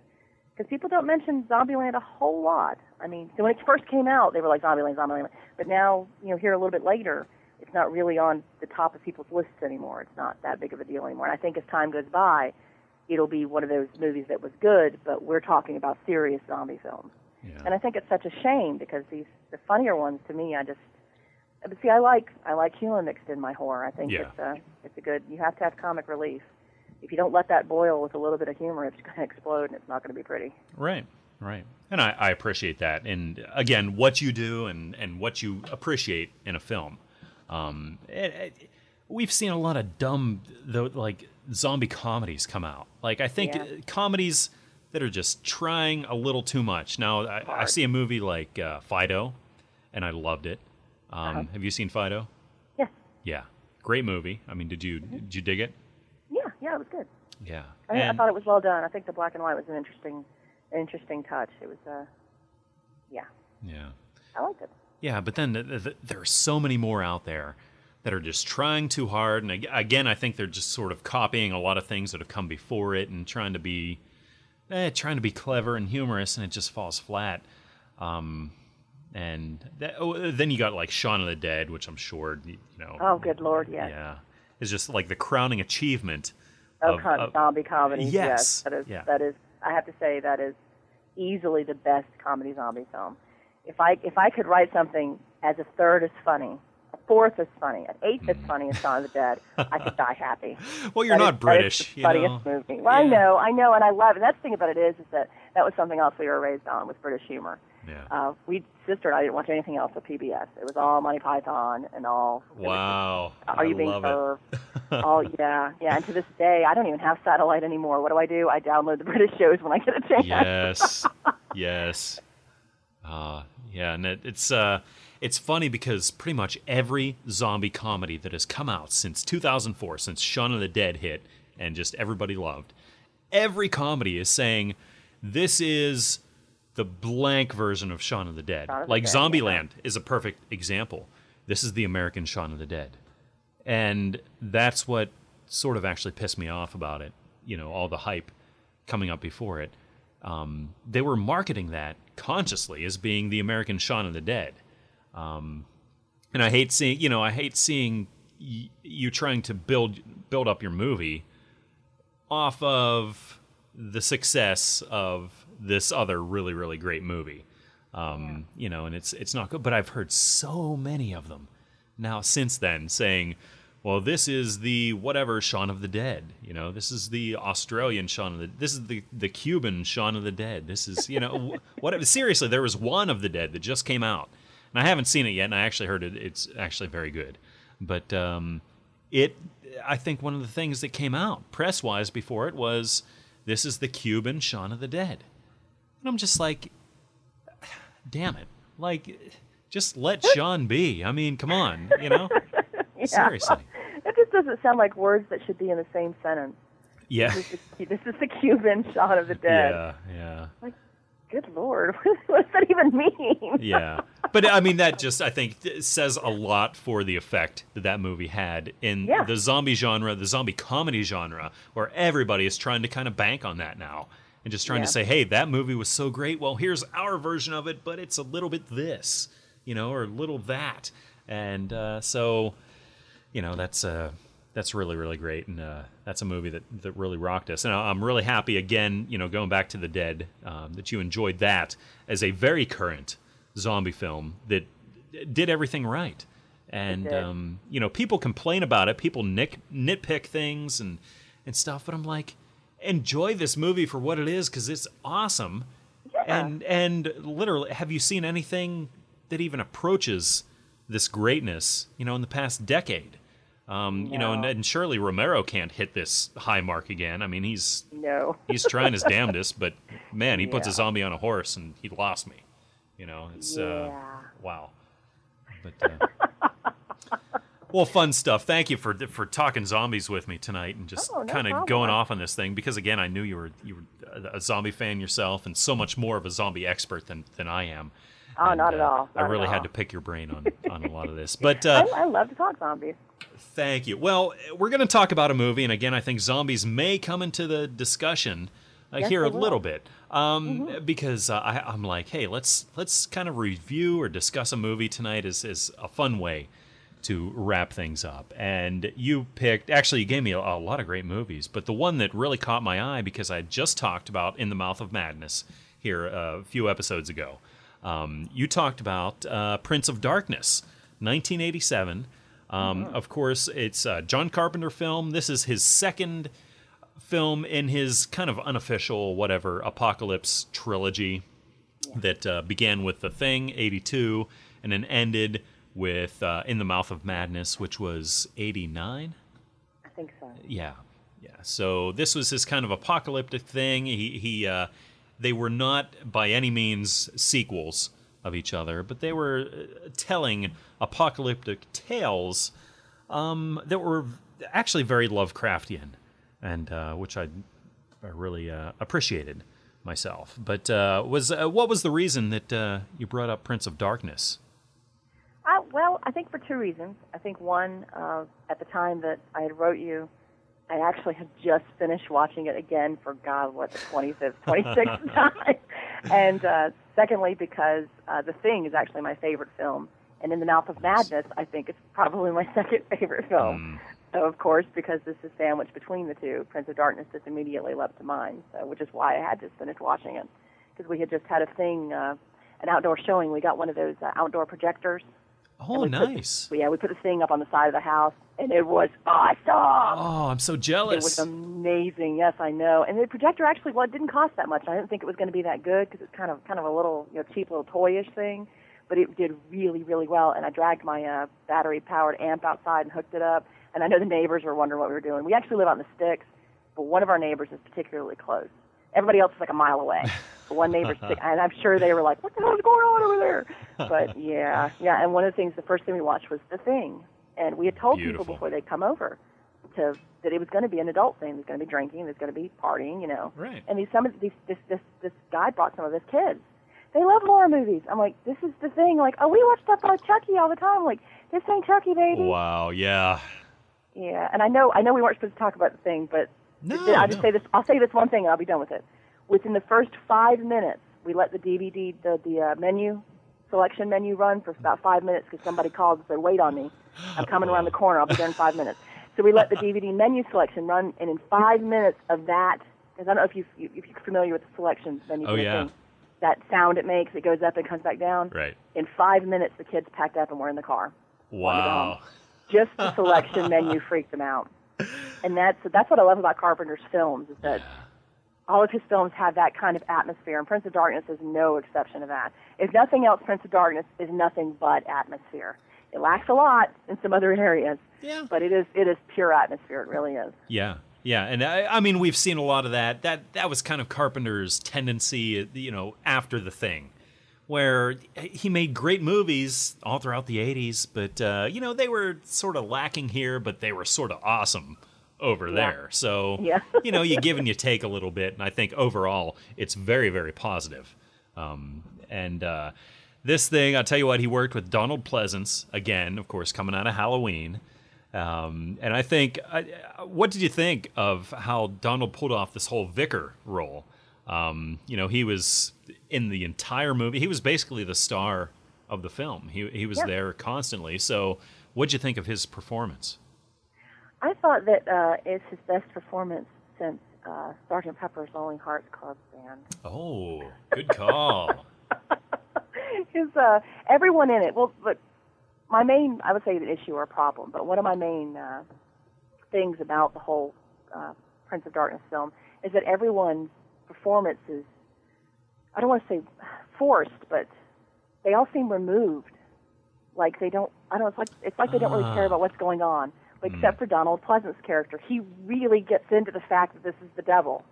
Because people don't mention Zombieland a whole lot. I mean, so when it first came out, they were like Zombieland, Zombieland. But now, you know, here a little bit later, it's not really on the top of people's lists anymore. It's not that big of a deal anymore. And I think as time goes by, it'll be one of those movies that was good, but we're talking about serious zombie films. yeah. And I think it's such a shame because these the funnier ones to me, I just but see, I like I like humor mixed in my horror. I think Yeah. it's a it's a good. You have to have comic relief. If you don't let that boil with a little bit of humor, it's going to explode and it's not going to be pretty. Right, right. And I, I appreciate that. And again, what you do and, and what you appreciate in a film. Um, it, it- we've seen a lot of dumb, though, like zombie comedies come out. Like I think Yeah. uh, comedies that are just trying a little too much. Now I, I see a movie like uh, Fido, and I loved it. Um, Uh-huh. Have you seen Fido? Yes. Yeah, great movie. I mean, did you did you dig it? Yeah. Yeah. It was good. Yeah. I, mean, I thought it was well done. I think the black and white was an interesting, an interesting touch. It was. Uh, yeah. yeah. I liked it. Yeah, but then th- th- there are so many more out there that are just trying too hard. And ag- again, I think they're just sort of copying a lot of things that have come before it and trying to be, eh, trying to be clever and humorous, and it just falls flat. Um, and that, oh, then you got like Shaun of the Dead, which I'm sure you know. Oh, good lord, yes. Yeah, is just like the crowning achievement. Oh, of- of- zombie comedies. Yes, that is. yeah. That is. I have to say that is easily the best comedy zombie film. If I if I could write something as a third as funny, a fourth as funny, an eighth as funny as Shaun of the Dead, I could die happy. well, you're That not is- British, That is the funniest know. movie. Well, I know, I know, and I love it. And that's the thing about it is, is that that was something else we were raised on was British humor. Yeah. Uh, we sister and I didn't watch anything else with PBS. It was all Monty Python and all. Wow. just, Are I you being served? oh yeah, yeah. And to this day, I don't even have satellite anymore. What do I do? I download the British shows when I get a chance. yes yes uh, yeah and it, it's uh it's funny because pretty much every zombie comedy that has come out since 2004 since Shaun of the Dead hit and just everybody loved every comedy is saying this is the blank version of Shaun of the Dead. Shaun of the like Dead, Zombieland is a perfect example. This is the American Shaun of the Dead. And that's what sort of actually pissed me off about it you know all the hype coming up before it. Um, they were marketing that consciously as being the American Shaun of the Dead. Um, and I hate seeing, you know, I hate seeing y- you trying to build build up your movie off of the success of this other really really great movie. Um, You know, and it's it's not good. But I've heard so many of them now since then saying, "Well, this is the whatever Shaun of the Dead." You know, this is the Australian Shaun of the. Dead. This is the the Cuban Shaun of the Dead. This is you know wh- whatever. Seriously, there was Juan of the Dead that just came out, and I haven't seen it yet. And I actually heard it. It's actually very good, but um, it. I think one of the things that came out press wise before it was, "This is the Cuban Shaun of the Dead," and I'm just like, damn it. Like, just let Shaun be. I mean, come on, you know? Yeah. Seriously. It just doesn't sound like words that should be in the same sentence. Yeah. This is the, this is the Cuban shot of the Dead. Yeah, yeah, Like, Good lord, what does that even mean? yeah. But I mean, that just, I think, says a lot for the effect that that movie had in Yeah. the zombie genre, the zombie comedy genre, where everybody is trying to kind of bank on that now. And just trying Yeah. to say, hey, that movie was so great. Well, here's our version of it, but it's a little bit this, you know, or a little that. And uh, so, you know that's uh that's really really great. And uh, that's a movie that that really rocked us. And i'm really happy again you know going back to the dead um, that you enjoyed that as a very current zombie film that did everything right. And um, you know people complain about it. People nick, nitpick things and and stuff but i'm like enjoy this movie for what it is because it's awesome. And and literally have you seen anything that even approaches this greatness you know in the past decade um, you know and, and surely romero can't hit this high mark again. I mean he's No. he's trying his damnedest but man he puts a zombie on a horse and he lost me. You know it's uh wow. But uh, well fun stuff. Thank you for for talking zombies with me tonight and just Oh, no kind of going off on this thing because again i knew you were you were a- a zombie fan yourself and so much more of a zombie expert than than i am Oh, And, not at all. I Not at really had all. to pick your brain on, on a lot of this. But uh, I, I love to talk zombies. thank you. Well, we're going to talk about a movie, and again, I think zombies may come into the discussion uh, Yes, here a will. little bit, um, because uh, I, I'm like, hey, let's let's kind of review or discuss a movie tonight. Is is a fun way to wrap things up. And you picked, actually, you gave me a, a lot of great movies, but the one that really caught my eye because I just talked about In the Mouth of Madness here a few episodes ago. Um, you talked about uh, Prince of Darkness, 1987. Um, Of course, it's a John Carpenter film. This is his second film in his kind of unofficial, whatever, apocalypse trilogy that uh, began with The Thing, 82, and then ended with uh, In the Mouth of Madness, which was 89 I think so. yeah yeah so this was his kind of apocalyptic thing he he uh they were not by any means sequels of each other but they were uh, telling apocalyptic tales um that were actually very lovecraftian and uh which i I really uh, appreciated myself but uh was uh, what was the reason that uh you brought up prince of darkness well, I think for two reasons. I think one, at the time that I had wrote you, I actually had just finished watching it again for God, what the 25th, 26th time. And uh, secondly, because uh, The Thing is actually my favorite film, and In the Mouth of Madness, I think it's probably my second favorite film. So of course, because this is sandwiched between the two, Prince of Darkness just immediately leapt to mind. So, which is why I had just finished watching it, because we had just had a thing, uh, an outdoor showing. We got one of those uh, outdoor projectors. Oh nice Yeah, we put this thing up on the side of the house, and it was awesome. oh i'm so jealous. It was amazing. Yes, I know. And the projector actually, well, it didn't cost that much. I didn't think it was going to be that good because it's kind of kind of a little, you know, cheap little toyish thing. But it did really, really well. And I dragged my uh, battery-powered amp outside and hooked it up. And I know the neighbors were wondering what we were doing. We actually live out in the sticks, but one of our neighbors is particularly close. Everybody else is like a mile away. One neighbor's stick, and I'm sure they were like, "What the hell's going on over there?" But yeah, yeah. And one of the things, the first thing we watched was The Thing, and we had told Beautiful. people before they come over to that it was going to be an adult thing. There's going to be drinking. There's going to be partying. You know. Right. And these some of these this this this guy brought some of his kids. They love horror movies. I'm like, this is the thing. Like, oh, we watch stuff like Chucky all the time. I'm like, this ain't Chucky, baby. wow yeah Yeah. And I know I know we weren't supposed to talk about the thing, but No, I'll just no. say this. I'll say this one thing, and I'll be done with it. Within the first five minutes, we let the DVD the the uh, menu selection menu run for about five minutes because somebody called and said, "Wait on me, I'm coming around the corner. I'll be there in five minutes." So we let the DVD menu selection run, and in five minutes of that, because I don't know if you if you're familiar with the selection menu. Oh, yeah. thing, that sound it makes, it goes up and comes back down. Right. In five minutes, the kids packed up and were in the car. Wow. Just the selection menu freaked them out, and that's that's what I love about Carpenter's films is that all of his films have that kind of atmosphere, and Prince of Darkness is no exception to that. If nothing else, Prince of Darkness is nothing but atmosphere. It lacks a lot in some other areas, Yeah. but it is it is pure atmosphere. It really is. Yeah, yeah, and I, I mean we've seen a lot of that. That that was kind of Carpenter's tendency, you know, after the thing, where he made great movies all throughout the '80s, but uh, you know they were sort of lacking here, but they were sort of awesome over there. So Yeah. you know, you give and you take a little bit, and I think overall it's very very positive. Um, and uh, this thing, I'll tell you what, he worked with Donald Pleasence again, of course, coming out of Halloween. Um, and I think, uh, what did you think of how Donald pulled off this whole vicar role? Um, you know, he was in the entire movie. He was basically the star of the film. He he was Yeah. there constantly. So, what'd you think of his performance? I thought that uh, it's his best performance since uh, Sergeant Pepper's Lonely Hearts Club Band. Oh, good call. his uh, everyone in it. Well, but my main, I would say, an issue or a problem, but one of my main uh, things about the whole uh, Prince of Darkness film is that everyone's performance is, I don't want to say forced, but they all seem removed. Like they don't, I don't. It's like it's like they don't really care about what's going on. But except for Donald Pleasence's character, he really gets into the fact that this is the devil.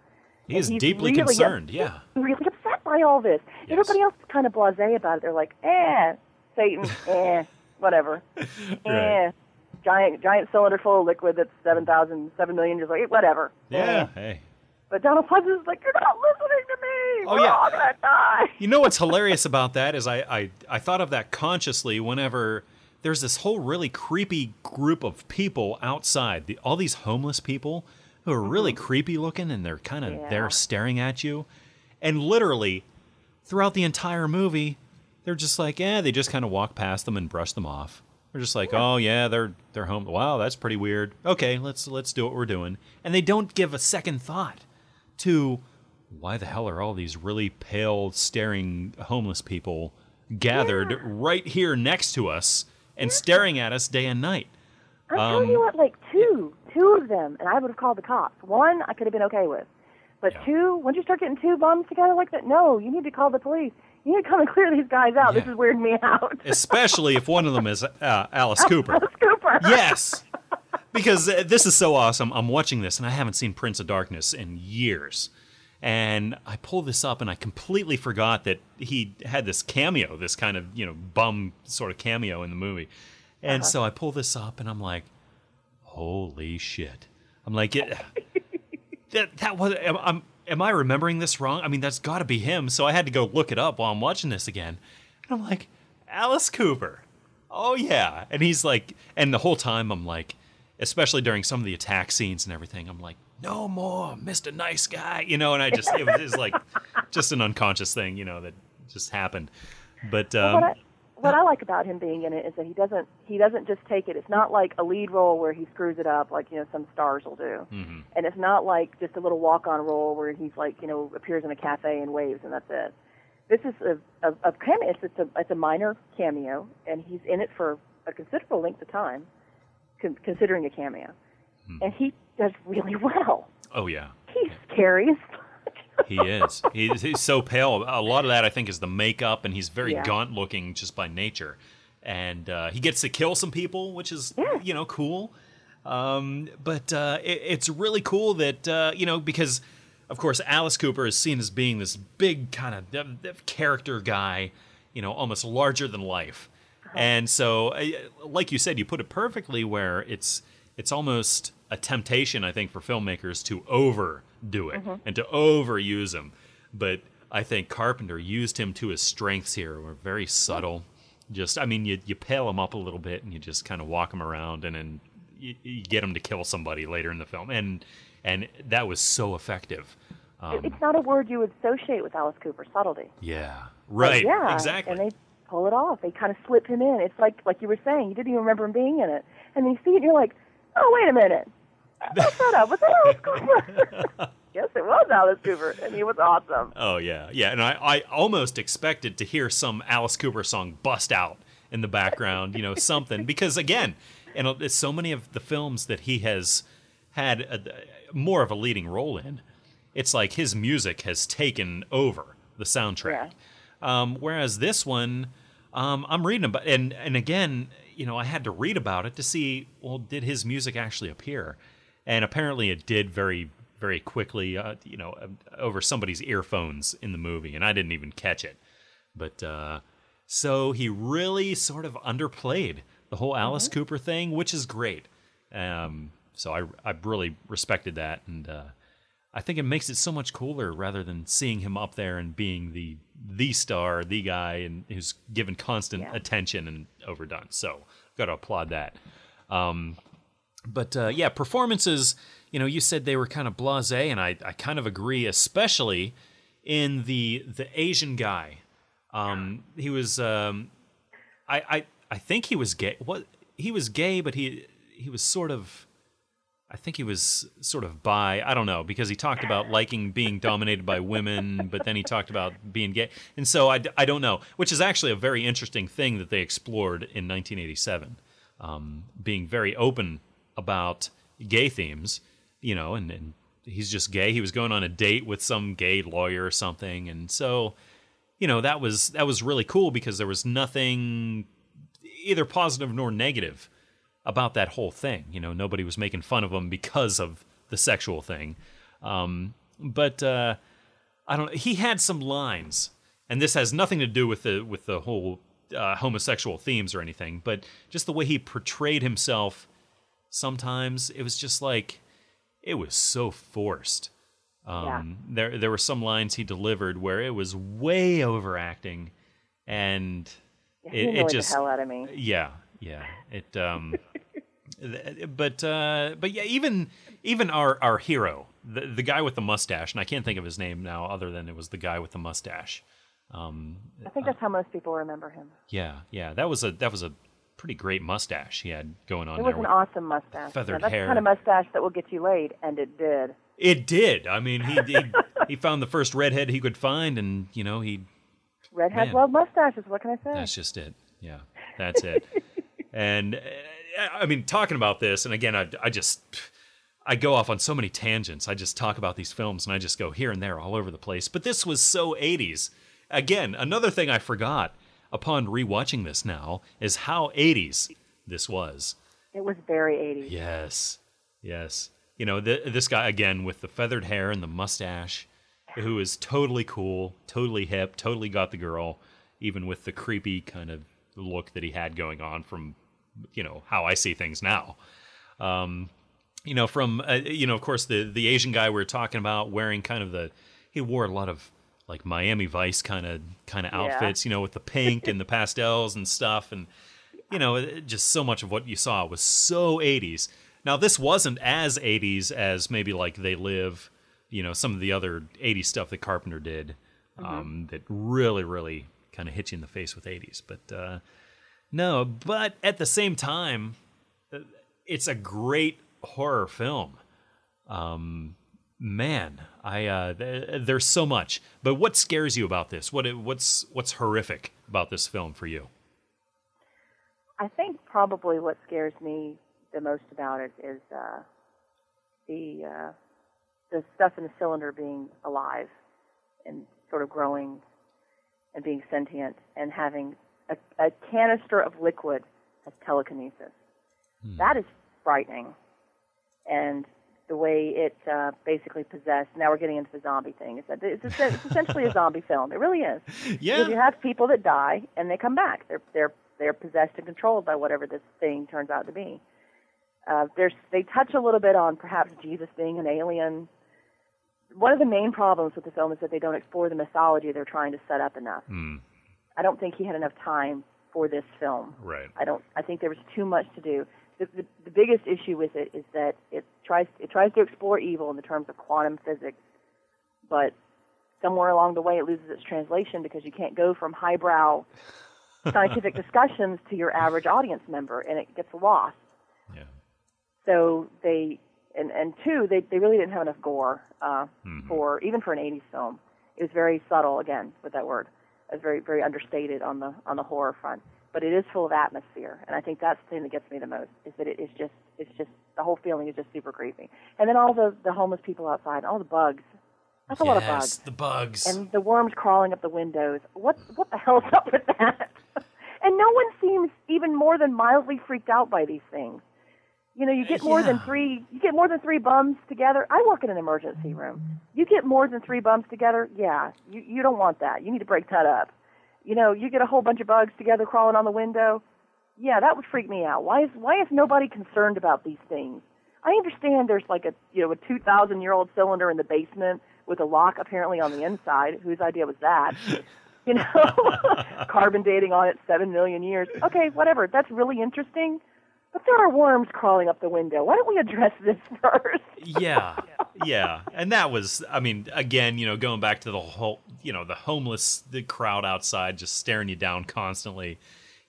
He is he's deeply really concerned. ups- Yeah. really upset by all this. Yes. Everybody else is kind of blasé about it. They're like, eh, Satan, eh, whatever, Right. eh, giant giant cylinder full of liquid that's seven thousand, seven million years old, whatever. Yeah. Eh. Hey. But Donald Pleasence is like, you're not listening to me. Oh, We're yeah. all gonna die. You know what's hilarious about that is I, I I thought of that consciously whenever there's this whole really creepy group of people outside, the, all these homeless people who are really mm-hmm. creepy looking and they're kind of Yeah. there staring at you, and literally throughout the entire movie, they're just like, yeah, they just kind of walk past them and brush them off. They're just like, oh yeah, they're they're home. Wow, that's pretty weird. Okay, let's let's do what we're doing, and they don't give a second thought to why the hell are all these really pale, staring homeless people gathered right here next to us and staring at us day and night? I'm telling you what, like two, two of them, and I would have called the cops. One, I could have been okay with, but Yeah. two, once you start getting two bums together like that, no, you need to call the police. You need to come and clear these guys out. This is weirding me out. Especially if one of them is uh, Alice Cooper. Alice Cooper. yes because uh, this is so awesome i'm watching this and i haven't seen prince of darkness in years and i pull this up and i completely forgot that he had this cameo this kind of you know bum sort of cameo in the movie. And uh-huh. so i pull this up and i'm like holy shit. I'm like it, that that was am, I'm, am i remembering this wrong? I mean that's got to be him. So i had to go look it up while i'm watching this again. And i'm like alice cooper. Oh yeah. And he's like and the whole time i'm like especially during some of the attack scenes and everything i'm like no more mr nice guy you know and i just it was, it was like just an unconscious thing you know that just happened but um, what I what I like about him being in it is that he doesn't he doesn't just take it. It's not like a lead role where he screws it up like you know some stars will do, Mm-hmm. and it's not like just a little walk on role where he's like you know appears in a cafe and waves and that's it. This is a a, a cameo. It's, it's a it's a minor cameo, and he's in it for a considerable length of time, considering a cameo, Hmm. and he does really well. oh yeah He's scary as fuck. he is he's, he's so pale a lot of that i think is the makeup and he's very Yeah. gaunt looking just by nature and uh, he gets to kill some people which is Yeah. you know cool um, but uh, it, it's really cool that uh, you know because of course alice cooper is seen as being this big kind of character guy you know almost larger than life and so uh, like you said you put it perfectly where it's it's almost a temptation i think for filmmakers to overdo it and to overuse him. But i think carpenter used him to his strengths here were very subtle. Just i mean you, you pale him up a little bit and you just kind of walk him around and then you, you get him to kill somebody later in the film. And and that was so effective. Um, it's not a word you would associate with Alice Cooper. Subtlety. yeah. But right. yeah, exactly. And they pull it off. They kind of slip him in. It's like like you were saying, you didn't even remember him being in it, and then you see it, and you're like, oh wait a minute, what's that up? Was that Alice Cooper? yes, it was Alice Cooper, and he was awesome. Oh yeah, yeah, and I, I almost expected to hear some Alice Cooper song bust out in the background, you know, something because again, and it's so many of the films that he has had a, more of a leading role in, it's like his music has taken over the soundtrack. Um, whereas this one, um, I'm reading about, and and again, you know, I had to read about it to see, well, did his music actually appear? And apparently, it did very very quickly, uh, you know, over somebody's earphones in the movie, and I didn't even catch it. But uh, so he really sort of underplayed the whole Alice Mm-hmm. Cooper thing, which is great. Um, so I I really respected that, and uh, I think it makes it so much cooler rather than seeing him up there and being the the star, the guy, and who's given constant Yeah. attention and overdone. So got to applaud that. Um, but uh, yeah, performances. You know, you said they were kind of blasé, and I, I kind of agree, especially in the the Asian guy. Um, he was, um, I, I I think he was gay. What he was gay, but he he was sort of. I think he was sort of bi. I don't know because he talked about liking being dominated by women, but then he talked about being gay, and so I, I don't know, which is actually a very interesting thing that they explored in 1987, um, being very open about gay themes, you know, and, and he's just gay. He was going on a date with some gay lawyer or something, and so you know that was that was really cool because there was nothing either positive nor negative about that whole thing. You know, nobody was making fun of him because of the sexual thing. Um, but uh, I don't. He had some lines, and this has nothing to do with the with the whole uh, homosexual themes or anything, but just the way he portrayed himself. Sometimes it was just like it was so forced. Um, There there were some lines he delivered where it was way overacting, and Yeah, it, it just the hell out of me. yeah, yeah. It um th- but uh but yeah, even even our our hero, the the guy with the mustache, and I can't think of his name now other than it was the guy with the mustache. Um I think that's how most people remember him. yeah, yeah. That was a that was a pretty great mustache he had going on It there. was an awesome mustache. feathered Now, that's hair. the kind of mustache that will get you laid, and it did. It did. I mean, he he, he found the first redhead he could find and, you know, he Redheads Man. love mustaches. What can I say? That's just it. Yeah, that's it. and uh, I mean, talking about this, and again, I, I just I go off on so many tangents. I just talk about these films, and I just go here and there, all over the place. But this was so '80s. Again, another thing I forgot upon rewatching this now is how '80s this was. It was very 80s. Yes, yes. You know, th- this guy again with the feathered hair and the mustache, who is totally cool, totally hip, totally got the girl, even with the creepy kind of look that he had going on from, you know, how I see things now. Um, you know, from uh, you know, of course, the the Asian guy we are talking about wearing kind of the, he wore a lot of like Miami Vice kind of kind of Yeah. outfits, you know, with the pink and the pastels and stuff, and you know, it- just so much of what you saw was so 80s. Now, this wasn't as 80s as maybe like They Live, you know, some of the other 80s stuff that Carpenter did um, that really, really kind of hit you in the face with 80s. But uh, no, but at the same time, uh, it's a great horror film. Um, man, I uh, th- there's so much. But what scares you about this? What what's what's horrific about this film for you? I think probably what scares me the most about it is uh, the uh, the stuff in the cylinder being alive and sort of growing and being sentient and having a, a canister of liquid as telekinesis. That is frightening. And the way it uh, basically possessed. Now we're getting into the zombie thing. It's, it's, it's essentially a zombie film. It really is. Because you have people that die and they come back. They're they're they're possessed and controlled by whatever this thing turns out to be. Uh, there's they touch a little bit on perhaps Jesus being an alien. One of the main problems with the film is that they don't explore the mythology they're trying to set up enough. Hmm. I don't think he had enough time for this film. Right. I don't. I think there was too much to do. The, the, the biggest issue with it is that it tries it tries to explore evil in the terms of quantum physics, but somewhere along the way it loses its translation because you can't go from highbrow scientific discussions to your average audience member, and it gets lost. Yeah. So they and and two, they they really didn't have enough gore uh, Mm-hmm. for even for an '80s film. It was very subtle again with that word. It was very very understated on the on the horror front, but it is full of atmosphere, and I think that's the thing that gets me the most is that it is just it's just the whole feeling is just super creepy, and then all the the homeless people outside, all the bugs. That's a lot of bugs. Yes, the bugs. and the worms crawling up the windows. What what the hell's up with that? and no one seems even more than mildly freaked out by these things. You know, you get more than three. You get more than three bums together. I work in an emergency room. You get more than three bums together. Yeah, you you don't want that. You need to break that up. You know, you get a whole bunch of bugs together crawling on the window. Yeah, that would freak me out. Why is why is nobody concerned about these things? I understand there's like a you know a two thousand year old cylinder in the basement with a lock apparently on the inside. Whose idea was that? You know, carbon dating on it seven million years. Okay, whatever. That's really interesting. But there are worms crawling up the window. Why don't we address this first? yeah yeah and that was i mean again you know going back to the whole you know the homeless the crowd outside just staring you down constantly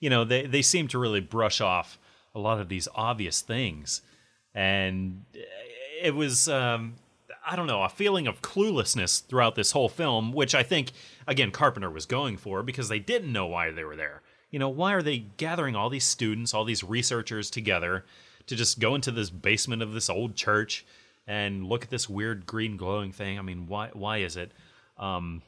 you know they they seem to really brush off a lot of these obvious things and it was um i don't know a feeling of cluelessness throughout this whole film which i think again carpenter was going for because they didn't know why they were there you know why are they gathering all these students all these researchers together to just go into this basement of this old church and look at this weird green glowing thing. I mean, why why is it? Um,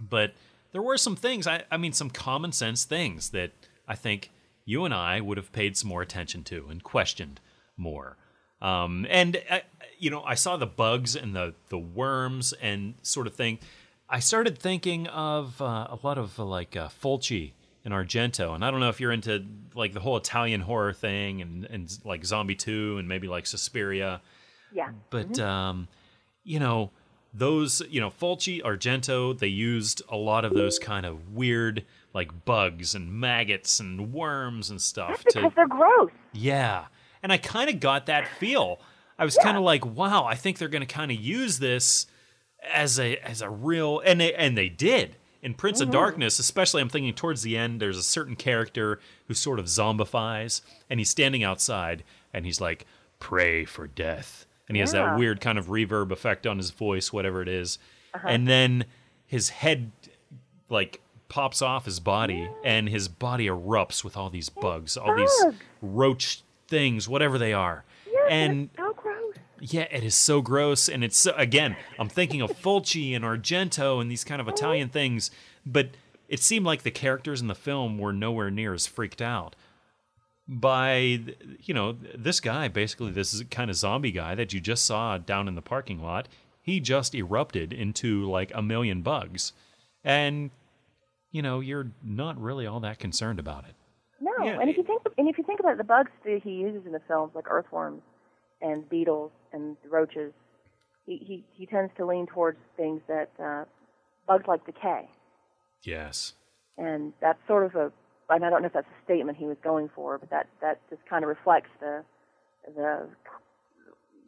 but there were some things. I, I mean, some common sense things that I think you and I would have paid some more attention to and questioned more. Um, and uh, you know, I saw the bugs and the the worms and sort of thing. I started thinking of uh, a lot of uh, like uh, Fulci and Argento, and I don't know if you're into like the whole Italian horror thing and and like Zombie Two and maybe like Suspiria Yeah. but um, you know those you know Fulci, Argento, they used a lot of those kind of weird like bugs and maggots and worms and stuff That's to because they're gross. yeah. And I kind of got that feel. I was kind of like, wow, I think they're going to kind of use this as a as a real and they and they did. In Prince of mm-hmm. Darkness, especially I'm thinking towards the end there's a certain character who sort of zombifies and he's standing outside and he's like pray for death. And he has that weird kind of reverb effect on his voice whatever it is. Uh-huh. And then his head like pops off his body and his body erupts with all these bugs, all these roach things, whatever they are. Yes, and so. Yeah, it is so gross. And it's so, again, I'm thinking of Fulci and Argento and these kind of Italian things, but it seemed like the characters in the film were nowhere near as freaked out by you know this guy basically this kind of zombie guy that you just saw down in the parking lot he just erupted into like a million bugs and you know you're not really all that concerned about it No, Yeah, and if you think and if you think about the bugs that he uses in the films, like earthworms and beetles and roaches, he he, he tends to lean towards things that uh, bugs like decay, yes and that's sort of a. And I don't know if that's a statement he was going for, but that that just kind of reflects the the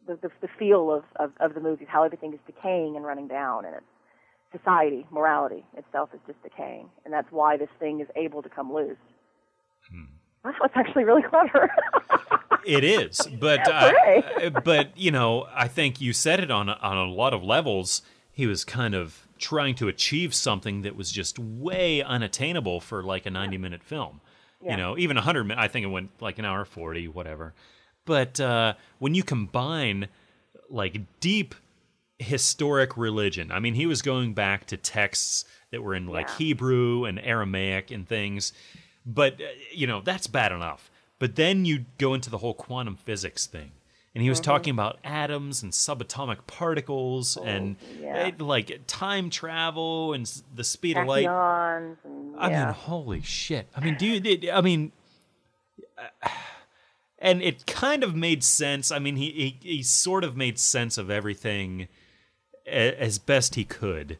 the, the, the feel of, of, of the movies, how everything is decaying and running down, and it's society, morality itself is just decaying, and that's why this thing is able to come loose. Wow, it's actually really clever. It is, but Hooray. uh, but you know, I think you said it on a- on a lot of levels. He was kind of trying to achieve something that was just way unattainable for like a ninety minute film. Yeah. You know, even a hundred. I think it went like an hour forty, whatever. But uh, when you combine like deep historic religion, I mean, he was going back to texts that were in like Yeah. Hebrew and Aramaic and things. But uh, you know, that's bad enough. But then you go into the whole quantum physics thing. And he was talking about atoms and subatomic particles and yeah. uh, like time travel and the speed of light. Tachyons and I mean, holy shit. I mean, do you, I mean, uh, and it kind of made sense. I mean, he, he, he sort of made sense of everything a- as best he could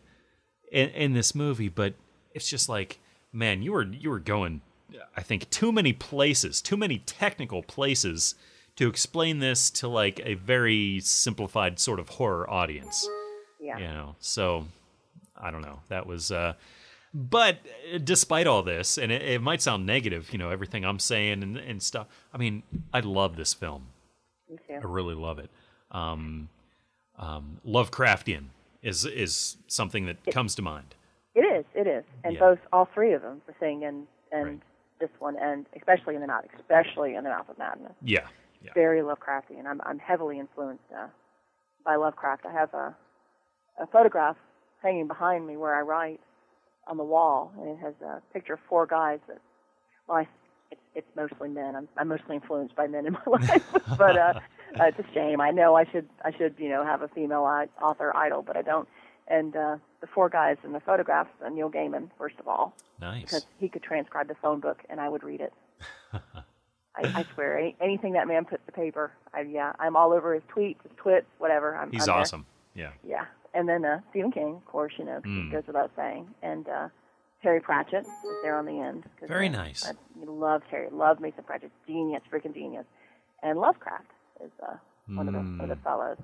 in, in this movie, but it's just like, man, you were, you were going, I think, too many places, too many technical places to explain this to like a very simplified sort of horror audience yeah. you know so i don't know that was uh but uh, despite all this, and it, it might sound negative, you know, everything I'm saying and, and stuff. I mean, I love this film. Me too. I really love it. Um, um, Lovecraftian is is something that comes to mind. It is. It is, and Yeah. both all three of them, the thing and and Right. This one, and especially in the mouth, especially in the mouth of madness. Yeah, yeah. very Lovecraftian. I'm I'm heavily influenced uh, by Lovecraft. I have a a photograph hanging behind me where I write on the wall, and it has a picture of four guys that. Well, I, it's it's mostly men. I'm I'm mostly influenced by men in my life, but uh, uh, it's a shame. I know I should I should you know have a female author idol, but I don't. And uh, the four guys in the photographs, uh, Neil Gaiman, first of all, Nice. because he could transcribe the phone book and I would read it. I, I swear, any, anything that man puts to paper, I, yeah, I'm all over his tweets, his twits, whatever. I'm, He's I'm there. awesome. Yeah. Yeah, and then uh, Stephen King, of course, you know, Mm. goes without saying, and uh, Terry Pratchett is there on the end. Very uh, nice. I love Terry, love Mason Pratchett, genius, freaking genius, and Lovecraft is uh, one of the one of the Mm. fellows.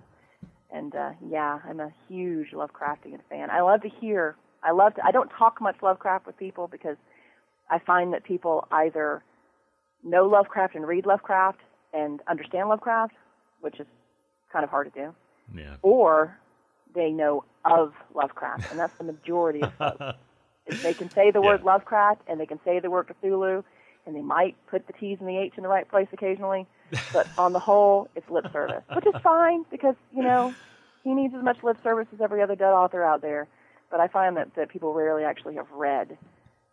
And uh, yeah, I'm a huge Lovecraftian fan. I love to hear. I love to. I don't talk much Lovecraft with people because I find that people either know Lovecraft and read Lovecraft and understand Lovecraft, which is kind of hard to do, Yeah. or they know of Lovecraft, and that's the majority of folks. They can say the word Yeah. Lovecraft and they can say the word Cthulhu, and they might put the T's and the H in the right place occasionally, but on the whole, it's lip service, which is fine because you know he needs as much lip service as every other dead author out there. But I find that that people rarely actually have read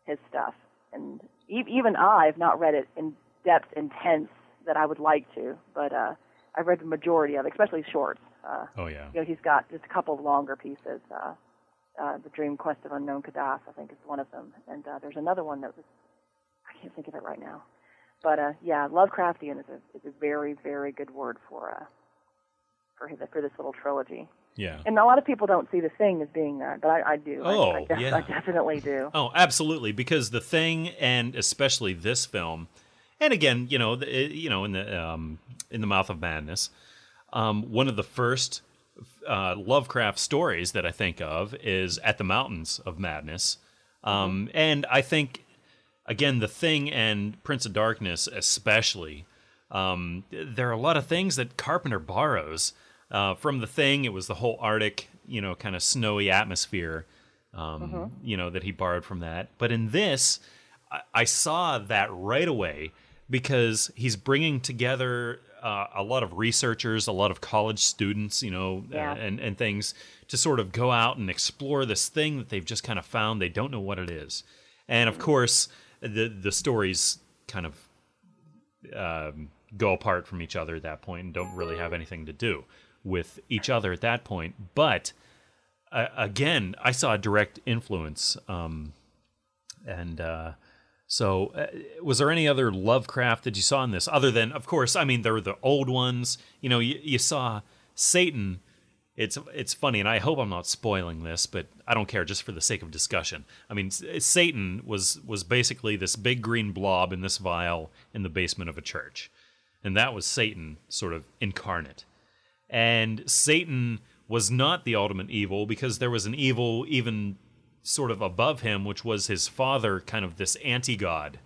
his stuff, and e- even I've not read it in depth, intense that I would like to. But uh, I've read the majority of it, especially shorts. Uh, Oh yeah. you know, he's got just a couple of longer pieces. Uh, uh, the Dream Quest of Unknown Kadath, I think, is one of them, and uh, there's another one that was I can't think of it right now. But uh, yeah, Lovecraftian is a is a very very good word for uh, for his, for this little trilogy. Yeah. And a lot of people don't see the thing as being that, but I, I do. Oh, I, def- yeah. I definitely do. Oh, absolutely. Because the thing, and especially this film, and again, you know, the, you know, in the um, in the mouth of madness, um, one of the first uh, Lovecraft stories that I think of is at the mountains of madness, um, and I think again, the thing and Prince of Darkness, especially. Um, there are a lot of things that Carpenter borrows uh, from the thing. It was the whole Arctic, you know, kind of snowy atmosphere, um, you know, that he borrowed from that. But in this, I, I saw that right away because he's bringing together uh, a lot of researchers, a lot of college students, you know, Yeah. uh, and and things to sort of go out and explore this thing that they've just kind of found. They don't know what it is, and of course, the the stories kind of um, go apart from each other at that point and don't really have anything to do with each other at that point. But uh, again, I saw a direct influence. Um, and uh, so, uh, was there any other Lovecraft that you saw in this, other than, of course, I mean, there were the old ones. You know, you, you saw Satan. It's it's funny, and I hope I'm not spoiling this, but I don't care, just for the sake of discussion. I mean, Satan was was basically this big green blob in this vial in the basement of a church, and that was Satan, sort of incarnate. And Satan was not the ultimate evil because there was an evil even sort of above him, which was his father, kind of this anti god.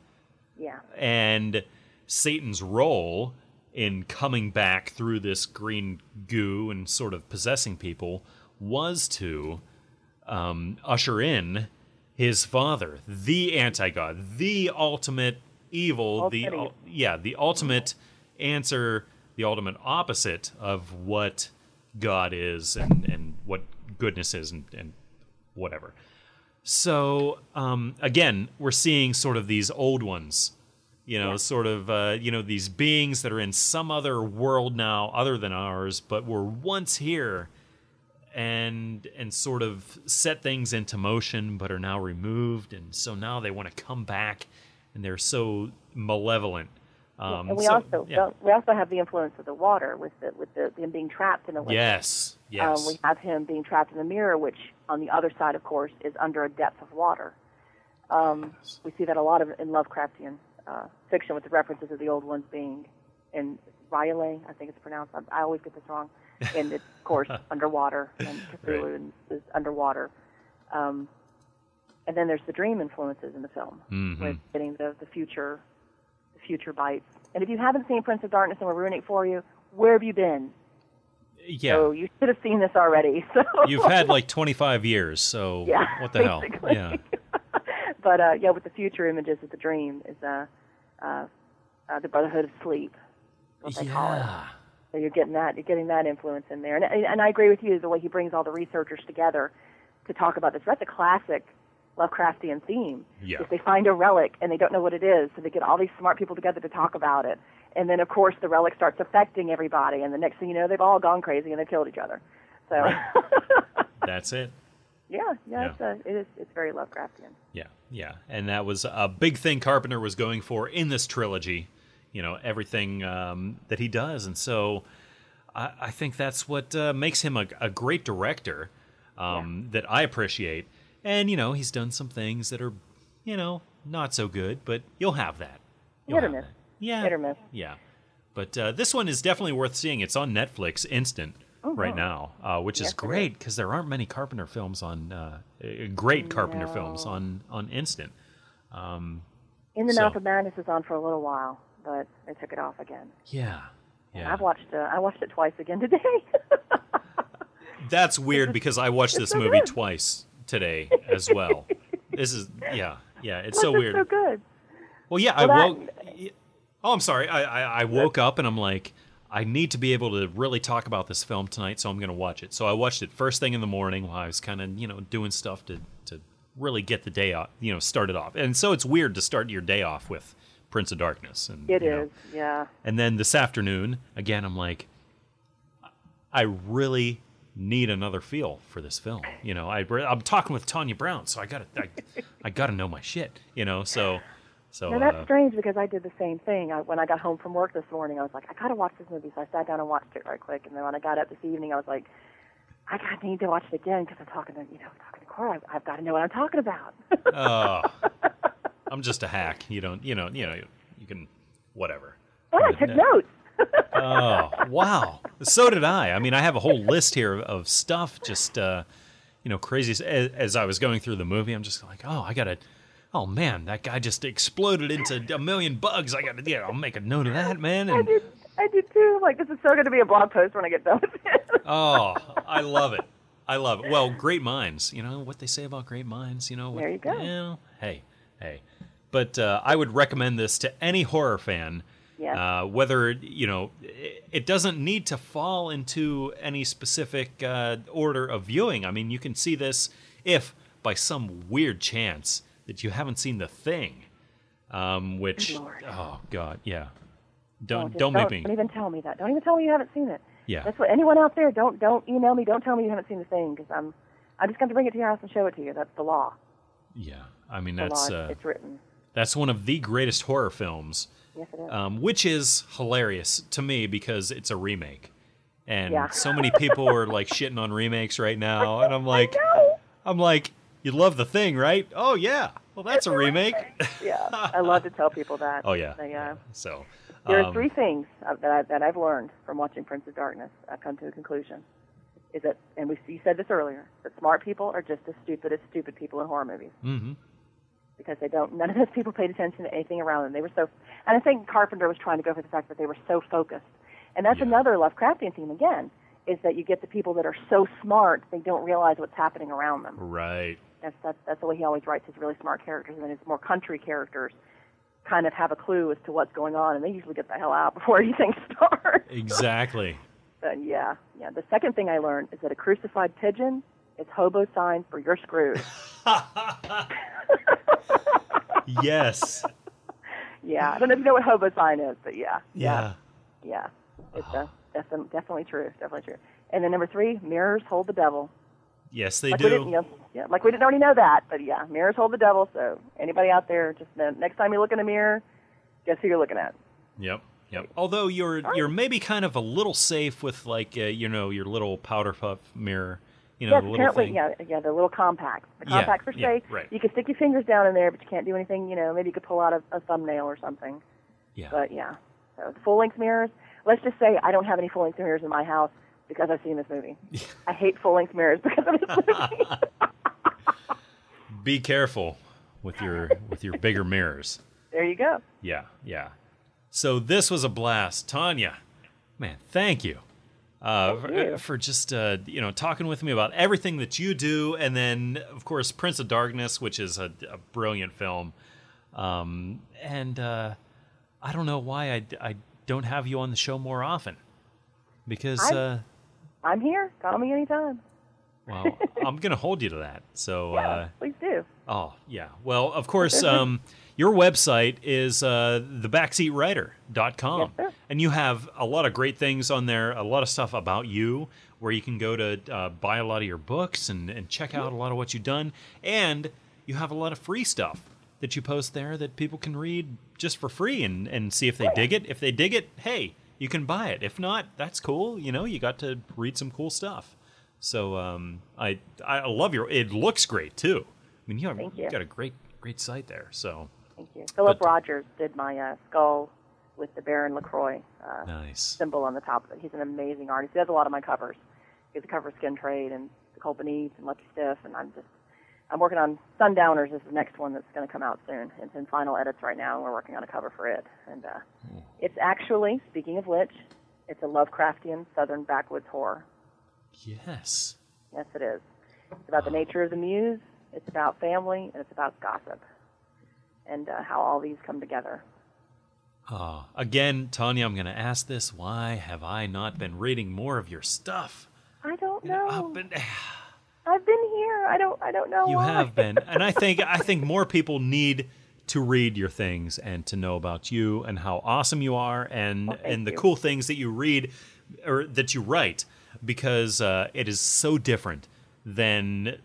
Yeah. And Satan's role in coming back through this green goo and sort of possessing people was to um, usher in his father, the anti god, the ultimate evil, the Ultimate yeah, the ultimate answer, the ultimate opposite of what God is and, and what goodness is and, and whatever. So um, again, we're seeing sort of these old ones, you know, sort of uh, you know these beings that are in some other world now other than ours, but were once here, and and sort of set things into motion, but are now removed, and so now they want to come back, and they're so malevolent. Um, and we so- also yeah. we also have the influence of the water with the with the him being trapped in a lake. yes, yes, Um, we have him being trapped in the mirror, which on the other side, of course, is under a depth of water. Um, we see that a lot of in Lovecraftian uh, fiction, with the references of the old ones being in R'lyeh, I think it's pronounced. I, I always get this wrong. And it's, of course, underwater, and Cthulhu Right. is underwater. Um, and then there's the dream influences in the film Mhm. with getting the the future the future bites. And if you haven't seen Prince of Darkness and we're ruining it for you, where have you been? Yeah. So you should have seen this already. So You've had like 25 years, so Yeah, what the hell? Yeah. But uh, yeah, with the future images of the dream is uh, uh, uh, the Brotherhood of Sleep. What they call it. Yeah. So you're getting that you're getting that influence in there, and and I agree with you the way he brings all the researchers together to talk about this. That's a classic Lovecraftian theme. Yeah. If they find a relic and they don't know what it is, so they get all these smart people together to talk about it, and then of course the relic starts affecting everybody, and the next thing you know, they've all gone crazy and they've killed each other. So That's it. Yeah, yeah, Yeah. It's, a, it is it's very Lovecraftian. Yeah, yeah, and that was a big thing Carpenter was going for in this trilogy. You know, everything um, that he does, and so I, I think that's what uh, makes him a, a great director um, that I appreciate. And you know, he's done some things that are, you know, not so good, but you'll have that. You'll Hit or miss. that. Yeah, Hit or miss. Yeah, but uh, this one is definitely worth seeing. It's on Netflix instant right now, uh, which Yes, is great because there aren't many Carpenter films on uh, uh, great Carpenter films on on instant. In the So- Mouth of Madness is on for a little while, but they took it off again. Yeah, yeah. I've watched uh, I watched it twice again today. That's weird because I watched this so movie good. twice today as well. this is yeah, yeah. It's so Plus, weird. so good. Well, yeah, I Well, that- woke. Oh, I'm sorry. I, I I woke up and I'm like, I need to be able to really talk about this film tonight, so I'm going to watch it. So I watched it first thing in the morning while I was kind of you know doing stuff to to really get the day off, you know, start it off. And so it's weird to start your day off with Prince of Darkness. And It is, know, yeah. and then this afternoon, again, I'm like, I really need another feel for this film. You know, I, I'm talking with Tonia Brown, so I gotta, I, I gotta know my shit. You know, so, so. Now that's uh, strange because I did the same thing. I, when I got home from work this morning, I was like, I gotta watch this movie. So I sat down and watched it right quick. And then when I got up this evening, I was like, I gotta need to watch it again because I'm talking to you know talking to Cora. I've, I've got to know what I'm talking about. oh, I'm just a hack. You don't, you know, you know, you can, whatever. oh, I took notes. Oh, wow. So did I. I mean, I have a whole list here of stuff, just, uh, you know, crazy. As, as I was going through the movie, I'm just like, oh, I got to, oh, man, that guy just exploded into a million bugs. I got to, yeah, I'll make a note of that, man. I And, did. I did too. Like, this is so going to be a blog post when I get done with it. oh, I love it. I love it. Well, great minds. You know what they say about great minds. You know. what- There you go. know, hey, hey. But uh, I would recommend this to any horror fan. Yes. Uh, whether you know, it, it doesn't need to fall into any specific uh, order of viewing. I mean, you can see this if, by some weird chance, that you haven't seen the thing. Um, which, Lord. oh god, yeah. Oh, Don't just don't make me. Don't even tell me that. Don't even tell me you haven't seen it. Yeah. That's what anyone out there. Don't don't email me. Don't tell me you haven't seen the thing because I'm I'm just going to bring it to your house and show it to you. That's the law. Yeah, I mean The that's law. uh, it's written. that's one of the greatest horror films. Yes, it is. um, which is hilarious to me because it's a remake, and Yeah. so many people are like shitting on remakes right now, and I'm like, I'm like, you love the thing, right? Oh yeah, well that's a remake. Yeah, I love to tell people that. oh yeah, They, uh, So There are um, three things uh, that, I, that I've learned from watching Prince of Darkness. I've come to a conclusion. Is that, and we you said this earlier, that smart people are just as stupid as stupid people in horror movies mhm. because they don't. None of those people paid attention to anything around them. They were so, and I think Carpenter was trying to go for the fact that they were so focused. And that's Yeah. another Lovecraftian theme again, is that you get the people that are so smart they don't realize what's happening around them. right. That's that's that's the way he always writes his really smart characters, and then his more country characters kind of have a clue as to what's going on, and they usually get the hell out before anything starts. Exactly. But yeah, yeah. The second thing I learned is that a crucified pigeon is hobo sign for you're screwed. yes. yeah, I don't know if you know what hobo sign is, but yeah, Yeah. yeah, yeah. it's uh, definitely definitely true, definitely true. And then number three, mirrors hold the devil. Yes, they like do. you know, yeah, like we didn't already know that, but yeah, mirrors hold the devil. So anybody out there, just uh, next time you look in a mirror, guess who you're looking at? Yep. Yep. Although you're you're maybe kind of a little safe with like uh, you know your little powder puff mirror, you know yes, the little thing. yeah, yeah, the little compacts. The Yeah, compacts are yeah, safe. right. You can stick your fingers down in there, but you can't do anything. You know, maybe you could pull out a, a thumbnail or something. Yeah. But yeah, so full length mirrors. Let's just say I don't have any full length mirrors in my house because I've seen this movie. I hate full length mirrors because of this movie. be careful with your with your bigger mirrors. There you go. Yeah, yeah. So this was a blast, Tonia. Man, thank you. Uh, for, you. for just uh, you know talking with me about everything that you do, and then of course Prince of Darkness, which is a, a brilliant film. Um, and uh, I don't know why I, I don't have you on the show more often, because uh, I'm here. Call me anytime. well I'm gonna hold you to that. So. Yeah, Uh, please do. Oh, yeah. Well, of course, um, your website is uh, thebackseatwriter.com. Yes, and you have a lot of great things on there, a lot of stuff about you, where you can go to uh, buy a lot of your books and, and check out a lot of what you've done. And you have a lot of free stuff that you post there that people can read just for free and, and see if they dig it. If they dig it, hey, you can buy it. If not, that's cool. You know, you got to read some cool stuff. So um, I I love your. It looks great too. I mean, you have you got a great great site there. So Thank you. Philip But- Rogers did my uh, skull with the Baron Lacroix uh, nice. symbol on the top of it. He's an amazing artist. He does a lot of my covers. He has a cover of Skin Trade and The Cold Beneath and Lucky Stiff, and I'm just I'm working on Sundowners is the next one that's going to come out soon. It's in final edits right now. and We're working on a cover for it, and uh, it's actually speaking of which, it's a Lovecraftian Southern backwoods horror. Yes. Yes, it is. It's about the nature of the muse. It's about family, and it's about gossip, and uh, how all these come together. Uh, again, Tonia, I'm going to ask this. Why have I not been reading more of your stuff? I don't know. You know. I've been- here. I don't. I don't know. you why. have been, and I think I think more people need to read your things and to know about you and how awesome you are and thank and the you. cool things that you read or that you write because uh, it is so different than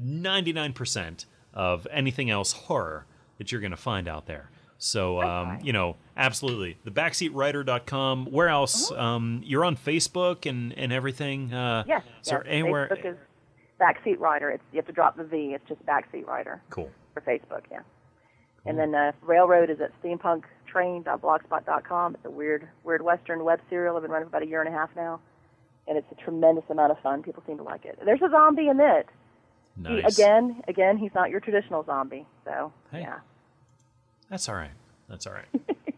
99% of anything else horror that you're going to find out there. So, um, you know, absolutely. The backseatwriter.com. Where else? Um, you're on Facebook and, and everything. Uh, Yes. Is yes. anywhere? Backseat Rider. It's you have to drop the V. It's just Backseat Rider cool. for Facebook. Yeah. And then uh, Railroad is at steampunktrain.blogspot.com. It's a weird, weird Western web serial. I've been running for about a year and a half now, and it's a tremendous amount of fun. People seem to like it. There's a zombie in it. He- Nice. again, again, he's not your traditional zombie. So Hey. yeah. That's all right. That's all right.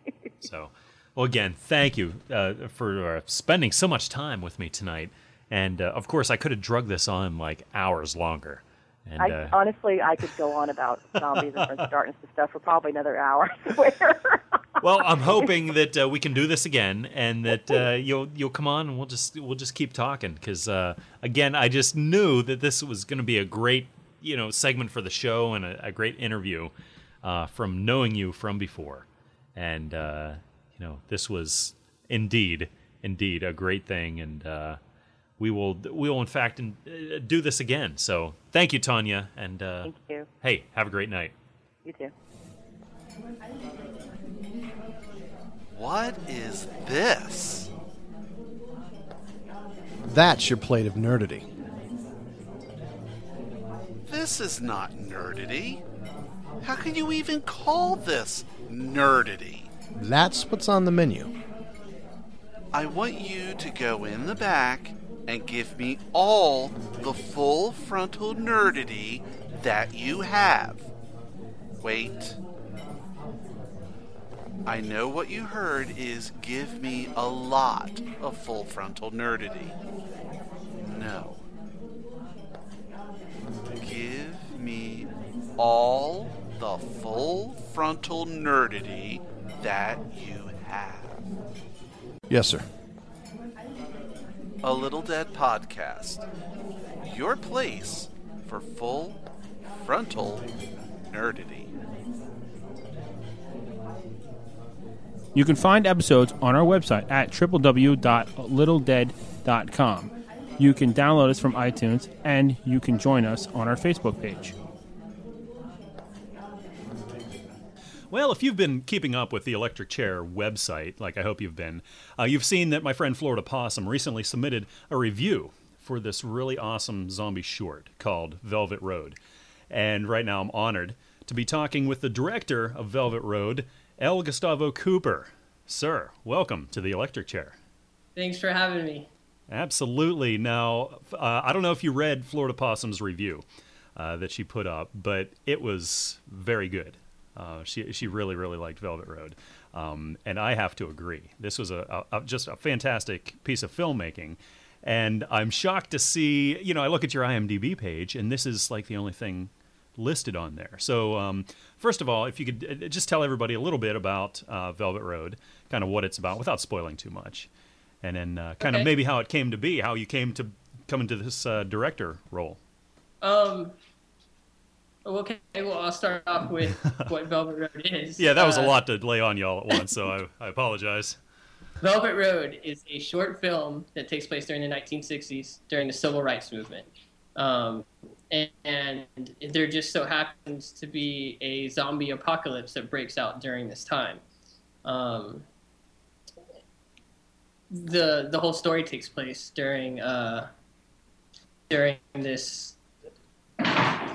so, well, again, thank you uh, for uh, spending so much time with me tonight. And uh, of course, I could have drugged this on like hours longer. And I uh, honestly, I could go on about zombies and Prince of Darkness and stuff for probably another hour. Well, I'm hoping that uh, we can do this again, and that uh, you'll you'll come on, and we'll just we'll just keep talking. Because uh, again, I just knew that this was going to be a great you know segment for the show and a, a great interview uh, from knowing you from before, and uh, you know this was indeed indeed a great thing, and uh, we will we will in fact in, uh, do this again. So thank you, Tonia, and uh, Thank you. hey, have a great night. You too. What is this? That's your plate of nerdity. This is not nerdity. How can you even call this nerdity? That's what's on the menu. I want you to go in the back and give me all the full frontal nerdity that you have. Wait. I know what you heard is give me a lot of full frontal nerdity. No. Give me all the full frontal nerdity that you have. Yes, sir. A Little Dead Podcast. Your place for full frontal nerdity. You can find episodes on our website at www.littledead.com. You can download us from iTunes and you can join us on our Facebook page. Well, if you've been keeping up with the Electric Chair website, like I hope you've been, uh, you've seen that my friend Florida Possum recently submitted a review for this really awesome zombie short called Velvet Road. And right now I'm honored to be talking with the director of Velvet Road, L. Gustavo Cooper. Sir, welcome to the Electric Chair. Thanks for having me. Absolutely. Now, uh, I don't know if you read Florida Possum's review, uh, that she put up, but it was very good. Uh, she she really really liked Velvet Road, um, and I have to agree. This was a, a, just a fantastic piece of filmmaking, and I'm shocked to see. You know, I look at your IMDb page, and this is like the only thing listed on there. So, um, first of all, if you could uh, just tell everybody a little bit about uh, Velvet Road, kind of what it's about, without spoiling too much, and then uh, kind Okay. of maybe how it came to be, how you came to come into this uh, director role. Um. Okay, well, I'll start off with what Velvet Road is. Yeah, that was a Uh, lot to lay on y'all at once, so I, I apologize. Velvet Road is a short film that takes place during the 1960s during the civil rights movement. Um, and, and there just so happens to be a zombie apocalypse that breaks out during this time. Um, the the whole story takes place during uh, during this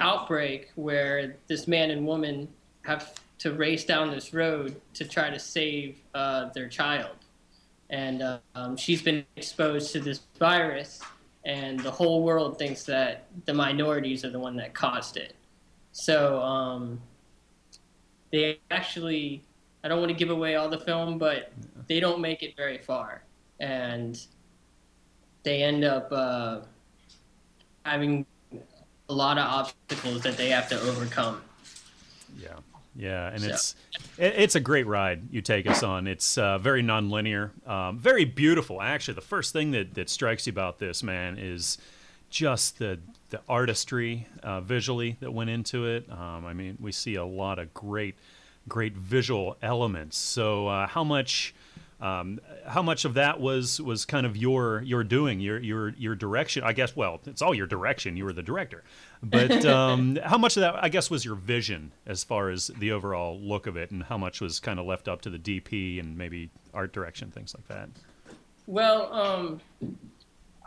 outbreak where this man and woman have to race down this road to try to save uh, their child and uh, um, she's been exposed to this virus, and the whole world thinks that the minorities are the one that caused it. So um, they actually, I don't want to give away all the film, but they don't make it very far, and they end up uh, having a lot of obstacles that they have to overcome. Yeah, yeah, and So- it's it, it's a great ride you take us on. It's uh, very nonlinear, um, very beautiful. Actually, the first thing that that strikes you about this man is just the the artistry uh, visually that went into it. Um, I mean, we see a lot of great great visual elements. So, uh, how much? Um, how much of that was was kind of your your doing your your your direction? I guess. Well, it's all your direction. You were the director, but um, how much of that I guess was your vision as far as the overall look of it, and how much was kind of left up to the DP and maybe art direction, things like that. Well, um,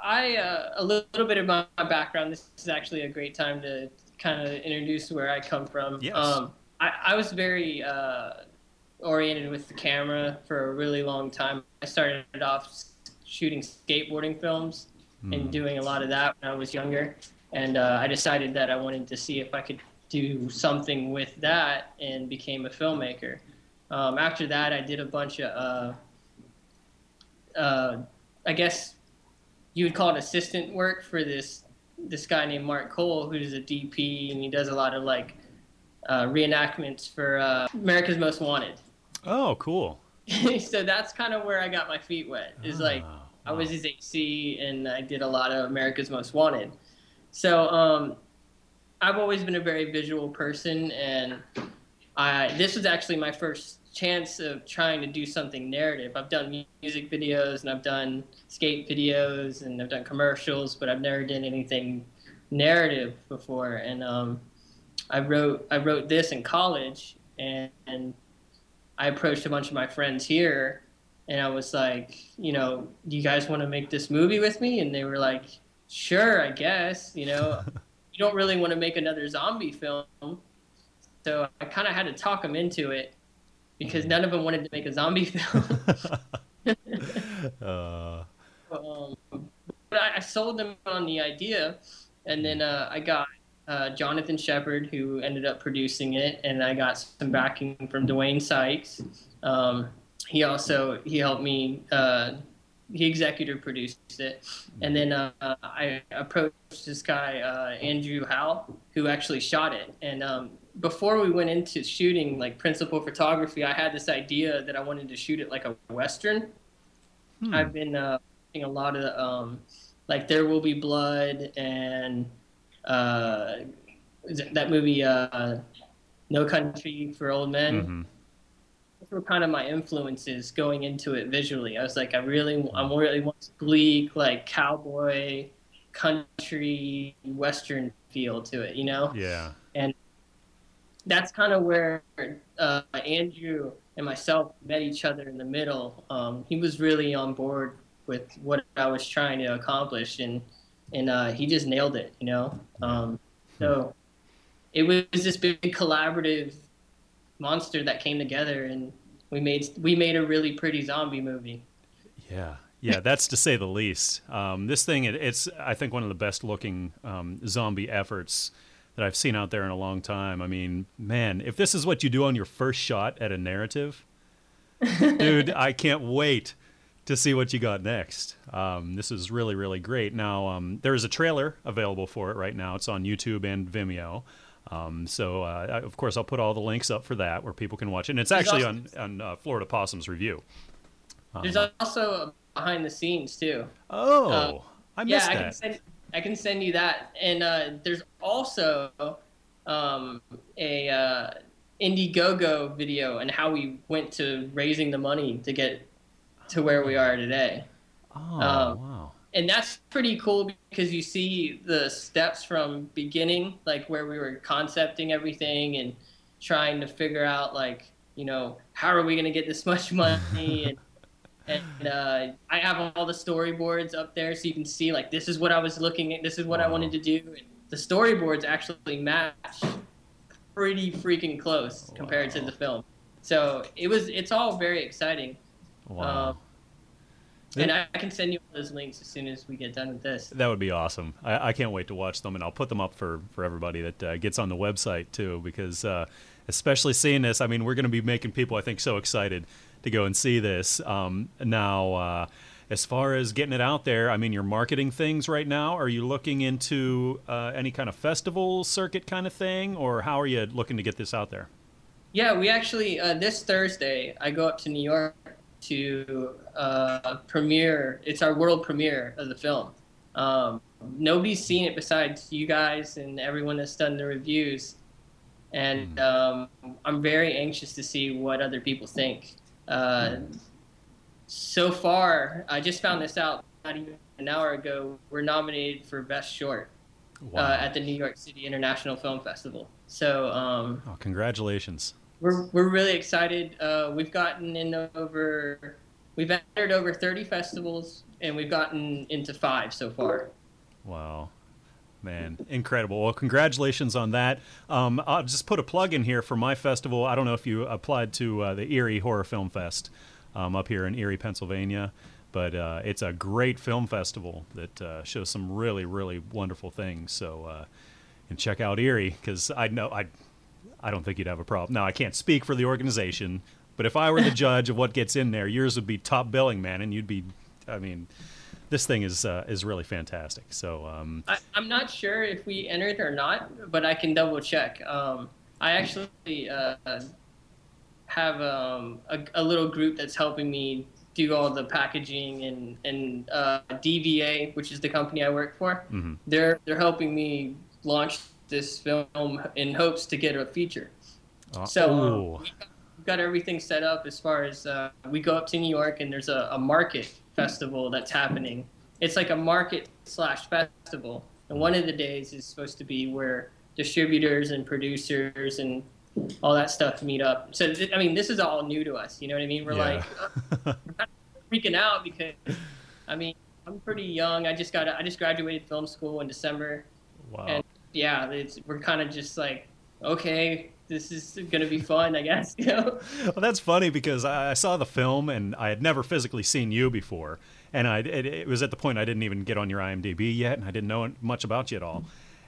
I uh, a little, bit of my, my background. This is actually a great time to kind of introduce where I come from. Yes. Um, I, I was very uh, oriented with the camera for a really long time. I started off shooting skateboarding films and doing a lot of that when I was younger, and uh, I decided that I wanted to see if I could do something with that, and became a filmmaker. Um, after that, I did a bunch of. Uh, uh, I guess you would call it assistant work for this this guy named Mark Cole, who's a DP, and he does a lot of like uh, reenactments for uh, America's Most Wanted. Oh, cool. so that's kind of where I got my feet wet. Is like Ah, I was his AC, and I did a lot of America's Most Wanted. So um, I've always been a very visual person, and I this was actually my first chance of trying to do something narrative. I've done music videos, and I've done skate videos, and I've done commercials, but I've never done anything narrative before. And um, I wrote I wrote this in college, and, and I approached a bunch of my friends here, and I was like, you know, do you guys want to make this movie with me? And they were like, sure, I guess. You know, you don't really want to make another zombie film, so I kind of had to talk them into it because none of them wanted to make a zombie film. Uh, um, but I, I sold them on the idea, and then uh, I got uh, Jonathan Shepard, who ended up producing it, and I got some backing from Dwayne Sykes. Um, he also he helped me. Uh, he executive produced it, and then uh, I approached this guy uh, Andrew Howe, who actually shot it. And um, before we went into shooting, like principal photography, I had this idea that I wanted to shoot it like a western. I've been uh, a lot of um, like There Will Be Blood and uh, that movie uh, No Country for Old Men. mhm. Those were kind of my influences going into it visually. I was like, I really, I really want bleak, like cowboy, country, western feel to it, you know? Yeah. And that's kind of where uh, Andrew and myself met each other in the middle. Um, he was really on board with what I was trying to accomplish, and and uh, he just nailed it, you know. Um, so it was this big collaborative monster that came together, and we made we made a really pretty zombie movie. Yeah, yeah, that's to say the least. Um, this thing, it, it's I think one of the best looking um, zombie efforts that I've seen out there in a long time. I mean, man, if this is what you do on your first shot at a narrative, dude, I can't wait to see what you got next. Um, this is really, really great. Now, um, there is a trailer available for it right now. It's on YouTube and Vimeo. Um, so, uh, of course, I'll put all the links up for that where people can watch it. And it's There's actually also- on, on uh, Florida Possum's review. There's also behind the scenes too. Oh, Uh, I yeah, missed I that. can send I can send you that. And uh, there's also um, a uh, Indiegogo video and how we went to raising the money to get to where we are today. oh, um, wow. And that's pretty cool because you see the steps from beginning, like where we were concepting everything and trying to figure out, like, you know, how are we going to get this much money? and and uh, I have all the storyboards up there so you can see, like, this is what I was looking at, this is what I wanted to do. And the storyboards actually match pretty freaking close compared to the film. So it was, it's all very exciting. Wow. Um, and I, I can send you those links as soon as we get done with this. That would be awesome. I, I can't wait to watch them, and I'll put them up for, for everybody that uh, gets on the website too, because uh, especially seeing this, I mean, we're going to be making people, I think, so excited to go and see this. Um, now, uh, as far as getting it out there, I mean, you're marketing things right now. Are you looking into uh, any kind of festival circuit kind of thing, or how are you looking to get this out there? Yeah, we actually uh, this Thursday I go up to New York to uh, premiere. It's our world premiere of the film. Um, nobody's seen it besides you guys and everyone that's done the reviews, and um, I'm very anxious to see what other people think. Uh, so far, I just found this out not even an hour ago. We're nominated for Best Short uh, at the New York City International Film Festival. So. Um, oh, congratulations. We're we're really excited. Uh, we've gotten in over, we've entered over 30 festivals, and we've gotten into five so far. Wow. Man, incredible. Well, congratulations on that. Um, I'll just put a plug in here for my festival. I don't know if you applied to uh, the Erie Horror Film Fest um, up here in Erie, Pennsylvania, but uh, it's a great film festival that uh, shows some really, really wonderful things. So, uh, and check out Erie because I know I, I don't think you'd have a problem. Now, I can't speak for the organization, but if I were the judge of what gets in there, yours would be top billing, man, and you'd be, I mean, this thing is uh, is really fantastic. So. Um, I, I'm not sure if we entered or not, but I can double check. Um, I actually uh, have um, a, a little group that's helping me do all the packaging and and uh, DVA, which is the company I work for. Mhm. They're they're helping me launch this film in hopes to get a feature. Uh, So um, we've got- we've got everything set up as far as uh, we go up to New York and there's a, a market festival that's happening. It's like a market slash festival, and one of the days is supposed to be where distributors and producers and all that stuff meet up. So th- I mean, this is all new to us. You know what I mean? We're Yeah. like uh, we're freaking out because I mean I'm pretty young. I just got I just graduated film school in December. wow. And yeah, it's, we're kind of just like, okay, this is gonna be fun, I guess. You know? well, that's funny because I I saw the film and I had never physically seen you before, and I it, it was at the point I didn't even get on your IMDb yet, and I didn't know much about you at all.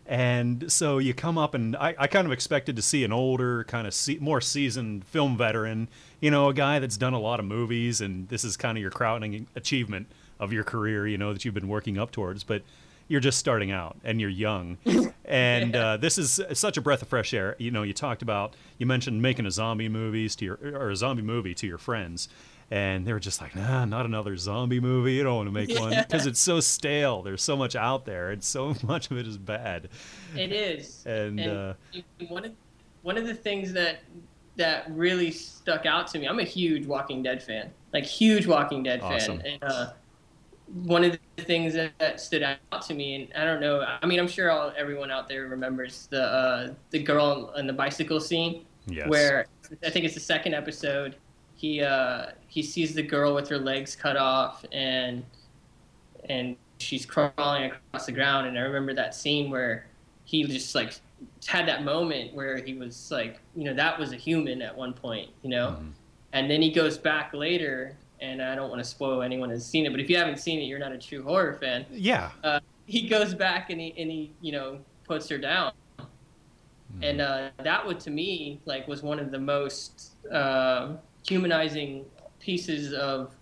And so you come up, and I, I kind of expected to see an older, kind of se- more seasoned film veteran, you know, a guy that's done a lot of movies, and this is kind of your crowning achievement of your career, you know, that you've been working up towards. But you're just starting out and you're young. And uh, this is such a breath of fresh air. You know you talked about you mentioned making a zombie movies to your or a zombie movie to your friends. And they were just like nah not another zombie movie. You don't want to make one. Because it's so stale. There's so much out there. And so much of it is bad. It is. And, uh, one of one of the things that that really stuck out to me. I'm a huge Walking Dead fan, like huge Walking Dead Awesome. fan. And uh, one of the things that, that stood out to me, and I don't know. I mean, I'm sure all, everyone out there remembers the uh, the girl on the bicycle scene. yes where I think it's the second episode. He uh, he sees the girl with her legs cut off and and she's crawling across the ground. And I remember that scene where he just like had that moment where he was like, you know, that was a human at one point, you know. Mhm. And then he goes back later, and I don't want to spoil anyone who's seen it, but if you haven't seen it, you're not a true horror fan. Yeah. He goes back and he and he you know puts her down. And uh, that would to me like was one of the most uh, humanizing pieces of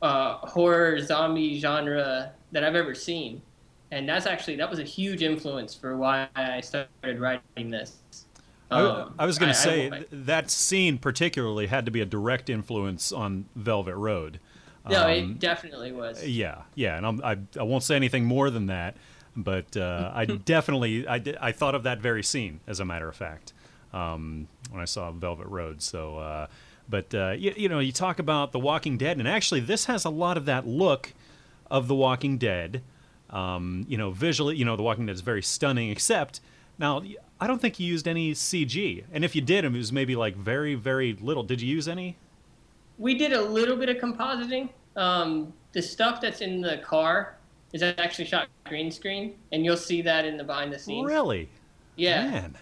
uh, horror zombie genre that I've ever seen, and that's actually that was a huge influence for why I started writing this. I, Um, I was going I- to I- say that scene particularly had to be a direct influence on Velvet Road. no, Um, it definitely was. Yeah, yeah, and I'm, I I won't say anything more than that, but uh, I definitely I I thought of that very scene as a matter of fact um, when I saw Velvet Road. So, uh, but uh, you, you know, you talk about The Walking Dead, and actually this has a lot of that look of The Walking Dead. Um, you know, visually, you know, The Walking Dead is very stunning. Except now, I don't think you used any CG, and if you did, it was maybe like very very little. Did you use any? We did a little bit of compositing. Um, the stuff that's in the car is actually shot green screen, and you'll see that in the behind the scenes. Really? Yeah, Man.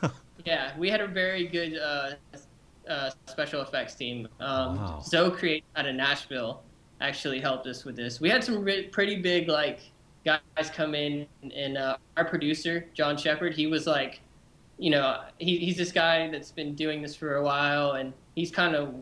yeah. We had a very good uh, uh, special effects team. Um, Wow. Zoe Create out of Nashville actually helped us with this. We had some re- pretty big like guys come in, and uh, our producer John Shepard, he was like, you know, he, he's this guy that's been doing this for a while, and he's kind of,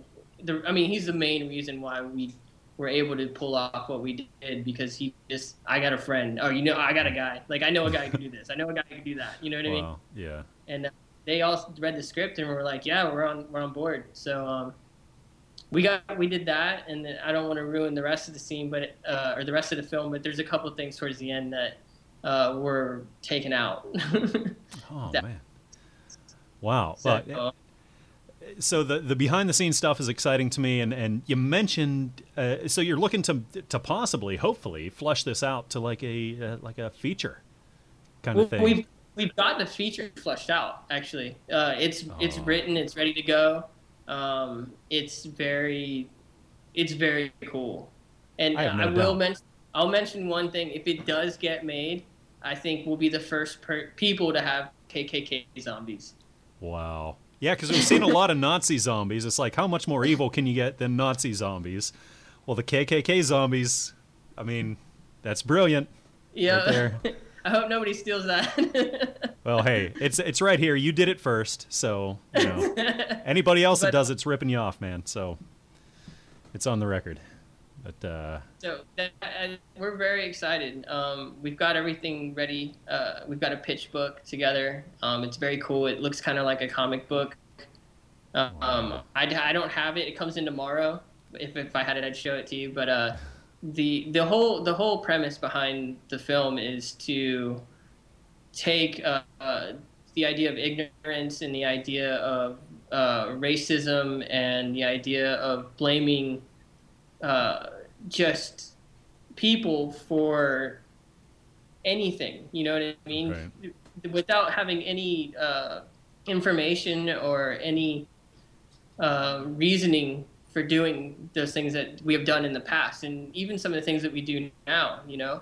the, I mean, he's the main reason why we were able to pull off what we did because he just, I got a friend, oh, you know, I got a guy, like I know a guy who can do this, I know a guy who can do that, you know what I mean? Yeah. and uh, they all read the script and were like, "Yeah, we're on we're on board." So um, we got we did that, and then I don't want to ruin the rest of the scene, but uh, or the rest of the film, but there's a couple of things towards the end that uh, were taken out. Oh That- man. Wow. so, uh, so the the behind the scenes stuff is exciting to me, and and you mentioned uh, so you're looking to to possibly, hopefully, flush this out to like a uh, like a feature kind well, of thing. we've we've got the feature flushed out. Actually, uh, it's it's Oh. written, it's ready to go. Um, it's very it's very cool, and I no I will mention I'll mention one thing. If it does get made, I think we'll be the first per- people to have KKK zombies. Wow. Yeah, because we've seen a lot of Nazi zombies. It's like, how much more evil can you get than Nazi zombies? Well, the KKK zombies, I mean, that's brilliant. Yeah, there. I hope nobody steals that. Well, hey, it's it's right here. You did it first, so you know. Anybody else that does it's ripping you off, man. So it's on the record. But uh, So that, we're very excited. Um, we've got everything ready. Uh, we've got a pitch book together. Um, it's very cool. It looks kind of like a comic book. Um, I, I don't have it. It comes in tomorrow. If, if I had it, I'd show it to you. But uh, the the whole the whole premise behind the film is to take uh, uh, the idea of ignorance and the idea of uh, racism and the idea of blaming uh, just people for anything. You know what I mean? Without having any uh, information or any uh, reasoning for doing those things that we have done in the past, and even some of the things that we do now. You know,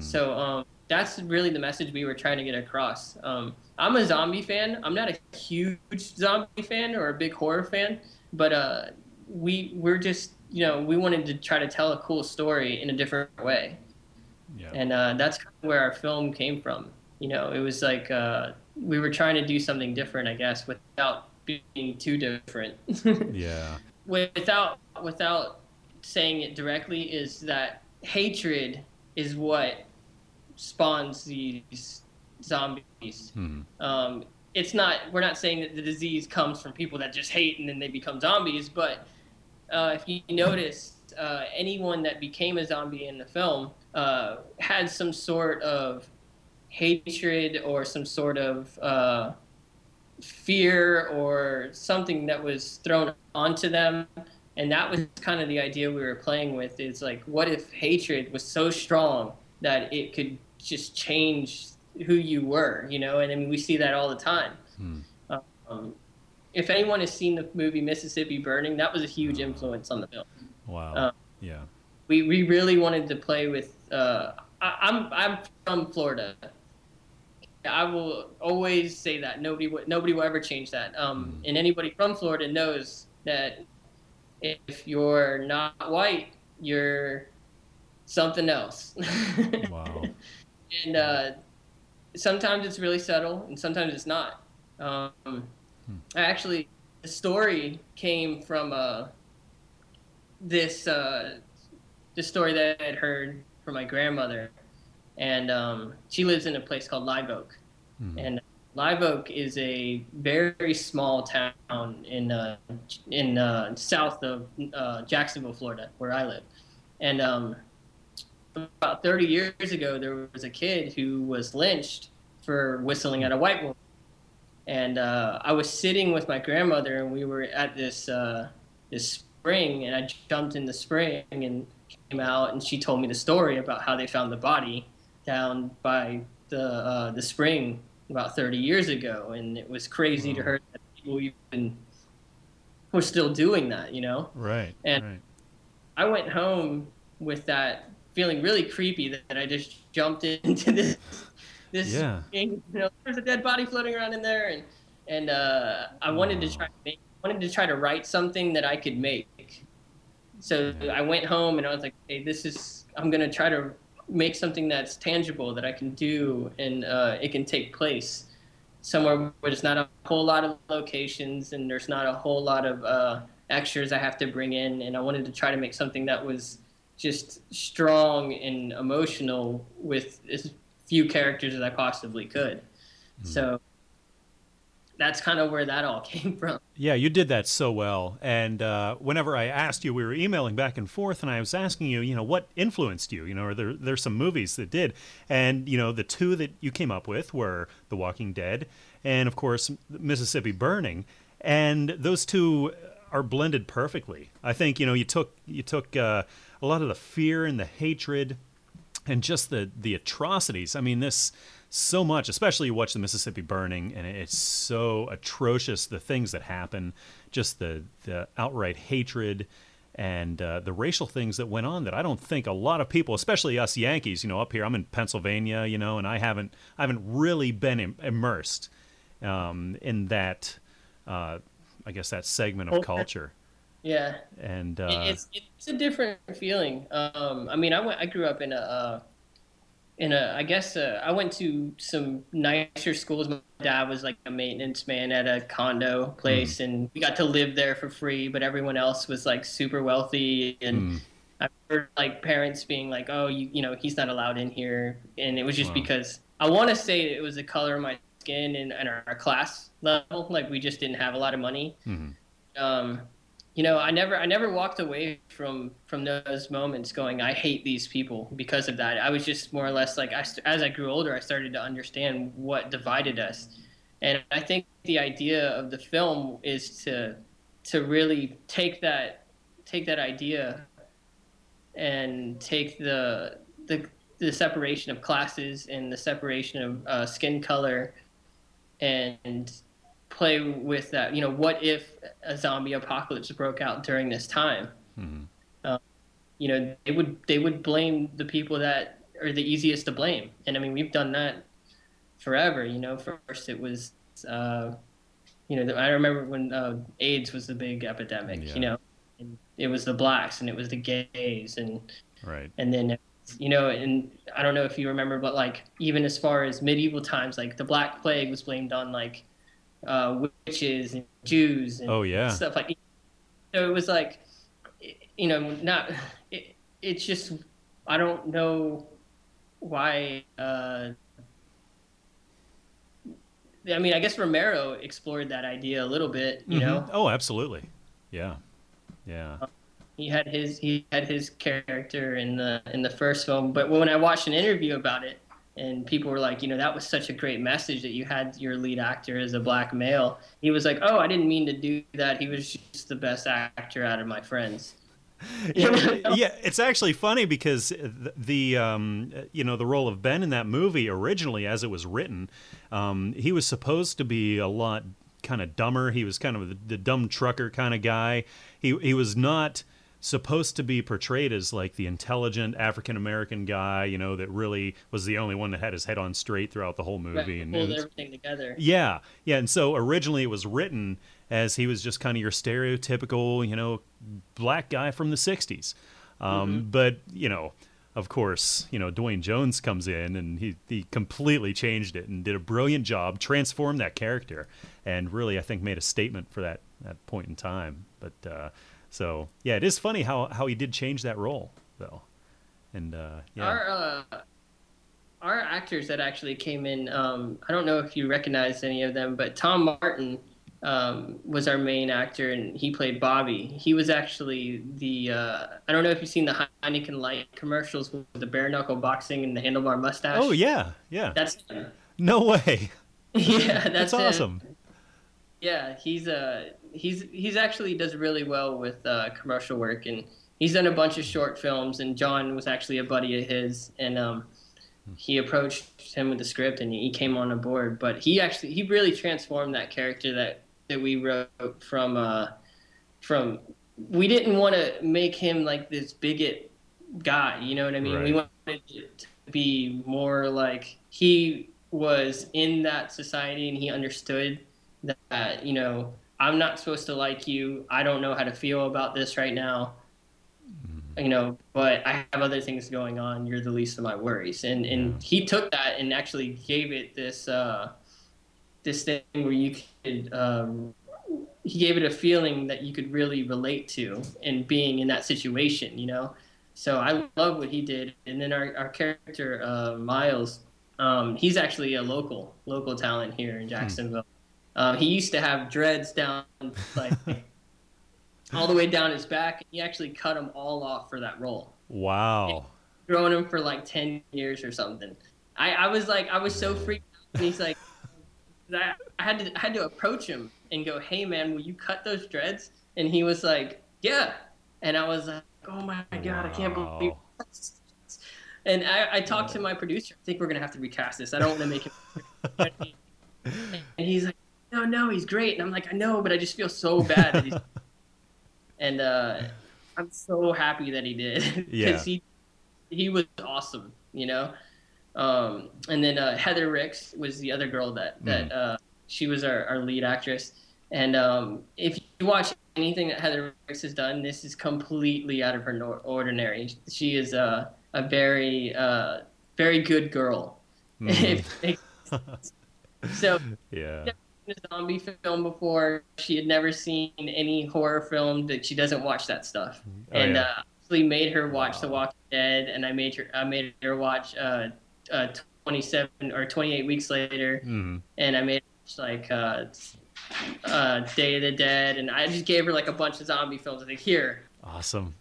so um, that's really the message we were trying to get across. Um, I'm a zombie fan. I'm not a huge zombie fan or a big horror fan, but uh, we we're just you know we wanted to try to tell a cool story in a different way, yeah. and uh, that's kind of where our film came from. You know, it was like uh, we were trying to do something different, I guess, without being too different. yeah. Without without saying it directly is that hatred is what spawns these zombies. Hmm. Um, it's not. We're not saying that the disease comes from people that just hate and then they become zombies. But uh, if you notice, uh, anyone that became a zombie in the film uh, had some sort of hatred or some sort of uh, fear or something that was thrown onto them. And that was kind of the idea we were playing with. Is like, what if hatred was so strong that it could just change who you were, you know? And I mean, we see that all the time. Hmm. Um, if anyone has seen the movie Mississippi Burning, that was a huge influence on the film. Wow. Uh, yeah. We we really wanted to play with. Uh, I, I'm I'm from Florida. I will always say that nobody would nobody will ever change that. Um, and anybody from Florida knows that if you're not white, you're something else. Wow. and uh, sometimes it's really subtle, and sometimes it's not. Um, I actually, the story came from uh, this uh, this story that I had heard from my grandmother, and um, she lives in a place called Live Oak, and Live Oak is a very small town in uh, in uh, south of uh, Jacksonville, Florida, where I live, and um, about 30 years ago, there was a kid who was lynched for whistling at a white woman. And uh, I was sitting with my grandmother, and we were at this uh, this spring, and I jumped in the spring and came out, and she told me the story about how they found the body down by the uh, the spring about 30 years ago, and it was crazy to her that people even were still doing that, you know. Right. And- right. I went home with that feeling really creepy that, that I just jumped into this this Yeah. thing, you know there's a dead body floating around in there and and uh, I wanted to try to make wanted to try to write something that I could make. So I went home and I was like, hey, this is I'm gonna try to make something that's tangible that I can do and uh, it can take place somewhere where there's not a whole lot of locations and there's not a whole lot of uh, extras I have to bring in. And I wanted to try to make something that was just strong and emotional with as few characters as I possibly could. So that's kind of where that all came from. Yeah, you did that so well. And uh, whenever I asked you, we were emailing back and forth, and I was asking you, you know, what influenced you? You know, are there there's some movies that did, and you know, the two that you came up with were The Walking Dead, and of course Mississippi Burning, and those two are blended perfectly. I think you know you took you took uh, a lot of the fear and the hatred and just the the atrocities. I mean, this so much, especially you watch the Mississippi burning, and it's so atrocious. The things that happen, just the the outright hatred and uh, the racial things that went on that I don't think a lot of people, especially us Yankees, you know, up here. I'm in Pennsylvania, you know, and I haven't I haven't really been Im- immersed um, in that. Uh, I guess that segment of culture, Yeah. and uh, it's it's a different feeling. Um, I mean, I went. I grew up in a uh, I guess uh, I went to some nicer schools. My dad was like a maintenance man at a condo place, and we got to live there for free. But everyone else was like super wealthy, and I heard like parents being like, "Oh, you you know, he's not allowed in here," and it was just Wow. because I want to say it was the color of my skin and, and our, our class level. Like we just didn't have a lot of money. Um, you know, I never I never walked away from from those moments going, I hate these people because of that. I was just more or less like, I, as I grew older, I started to understand what divided us, and I think the idea of the film is to to really take that take that idea and take the the the separation of classes and the separation of uh, skin color and play with that. You know, what if a zombie apocalypse broke out during this time? Um, you know, they would they would blame the people that are the easiest to blame, and I mean we've done that forever. You know, first it was, uh, you know, I remember when uh, AIDS was the big epidemic. Yeah. You know, and it was the blacks and it was the gays and right. and then you know and i don't know if you remember but like even as far as medieval times like the black plague was blamed on like uh, witches and jews and Oh, yeah. stuff like so it was like you know not it, it's just i don't know why uh I mean, I guess Romero explored that idea a little bit. You know, Mhm. Oh, absolutely. Yeah. Yeah. he had his he had his character in the in the first film but when i watched an interview about it and people were like you know that was such a great message that you had your lead actor as a black male he was like oh i didn't mean to do that he was just the best actor out of my friends yeah, yeah, it's actually funny because the, the um, you know the role of Ben in that movie originally, as it was written, um, he was supposed to be a lot kind of dumber. He was kind of the, the dumb trucker kind of guy. He he was not supposed to be portrayed as like the intelligent African American guy, you know, that really was the only one that had his head on straight throughout the whole movie. and, pulled and everything together yeah, yeah, and so originally it was written as he was just kind of your stereotypical, you know, black guy from the '60s. Um, But you know, of course, you know, Duane Jones comes in and he, he completely changed it and did a brilliant job, transformed that character, and really, I think, made a statement for that, that point in time. But uh, so, yeah, it is funny how, how he did change that role, though. And uh, yeah. Our uh, our actors that actually came in, um, I don't know if you recognize any of them, but Tom Martin um, was our main actor, and he played Bobby. He was actually the uh, I don't know if you've seen the Heineken Light commercials with the bare knuckle boxing and the handlebar mustache. Oh yeah, yeah. That's him. no way. yeah, that's, That's awesome. Yeah, he's uh he's he's actually does really well with uh, commercial work, and he's done a bunch of short films. And John was actually a buddy of his, and um, he approached him with the script, and he came on board. But he actually he really transformed that character that that we wrote from uh from we didn't want to make him like this bigot guy. You know what I mean? We wanted it to be more like he was in that society and he understood that you know I'm not supposed to like you. I don't know how to feel about this right now. You know, but I have other things going on. You're the least of my worries. And and he took that and actually gave it this uh, this thing where you could um, he gave it a feeling that you could really relate to in being in that situation. You know, so I love what he did. And then our our character uh, Miles, um, he's actually a local local talent here in Jacksonville. Uh, he used to have dreads down like all the way down his back. And he actually cut them all off for that role, Wow. growing them for like ten years or something. I, I was like, I was so freaked out. And he's like, I, I had to I had to approach him and go, Hey man, will you cut those dreads? And he was like, Yeah. And I was like, Oh my god, I can't believe. Wow. And I, I talked to my producer. I think we're gonna have to recast this. I don't want to make him. and he's like, No, no, he's great. And I'm like, I know, but I just feel so bad. That he's... and uh, I'm so happy that he did Yeah. he he was awesome. You know. Um, and then uh, Heather Ricks was the other girl that that uh, she was our, our lead actress. And um, if you watch anything that Heather Ricks has done, this is completely out of her nor- ordinary. She is a a very uh, very good girl. Makes so Yeah. A zombie film before. She had never seen any horror film that she doesn't watch that stuff. Oh, and yeah. uh, actually made her watch Wow. The Walking Dead, and I made her I made her watch uh, uh, 27 or 28 weeks later, Mhm. and I made her watch like uh, uh, Day of the Dead, and I just gave her like a bunch of zombie films. I think here. Awesome.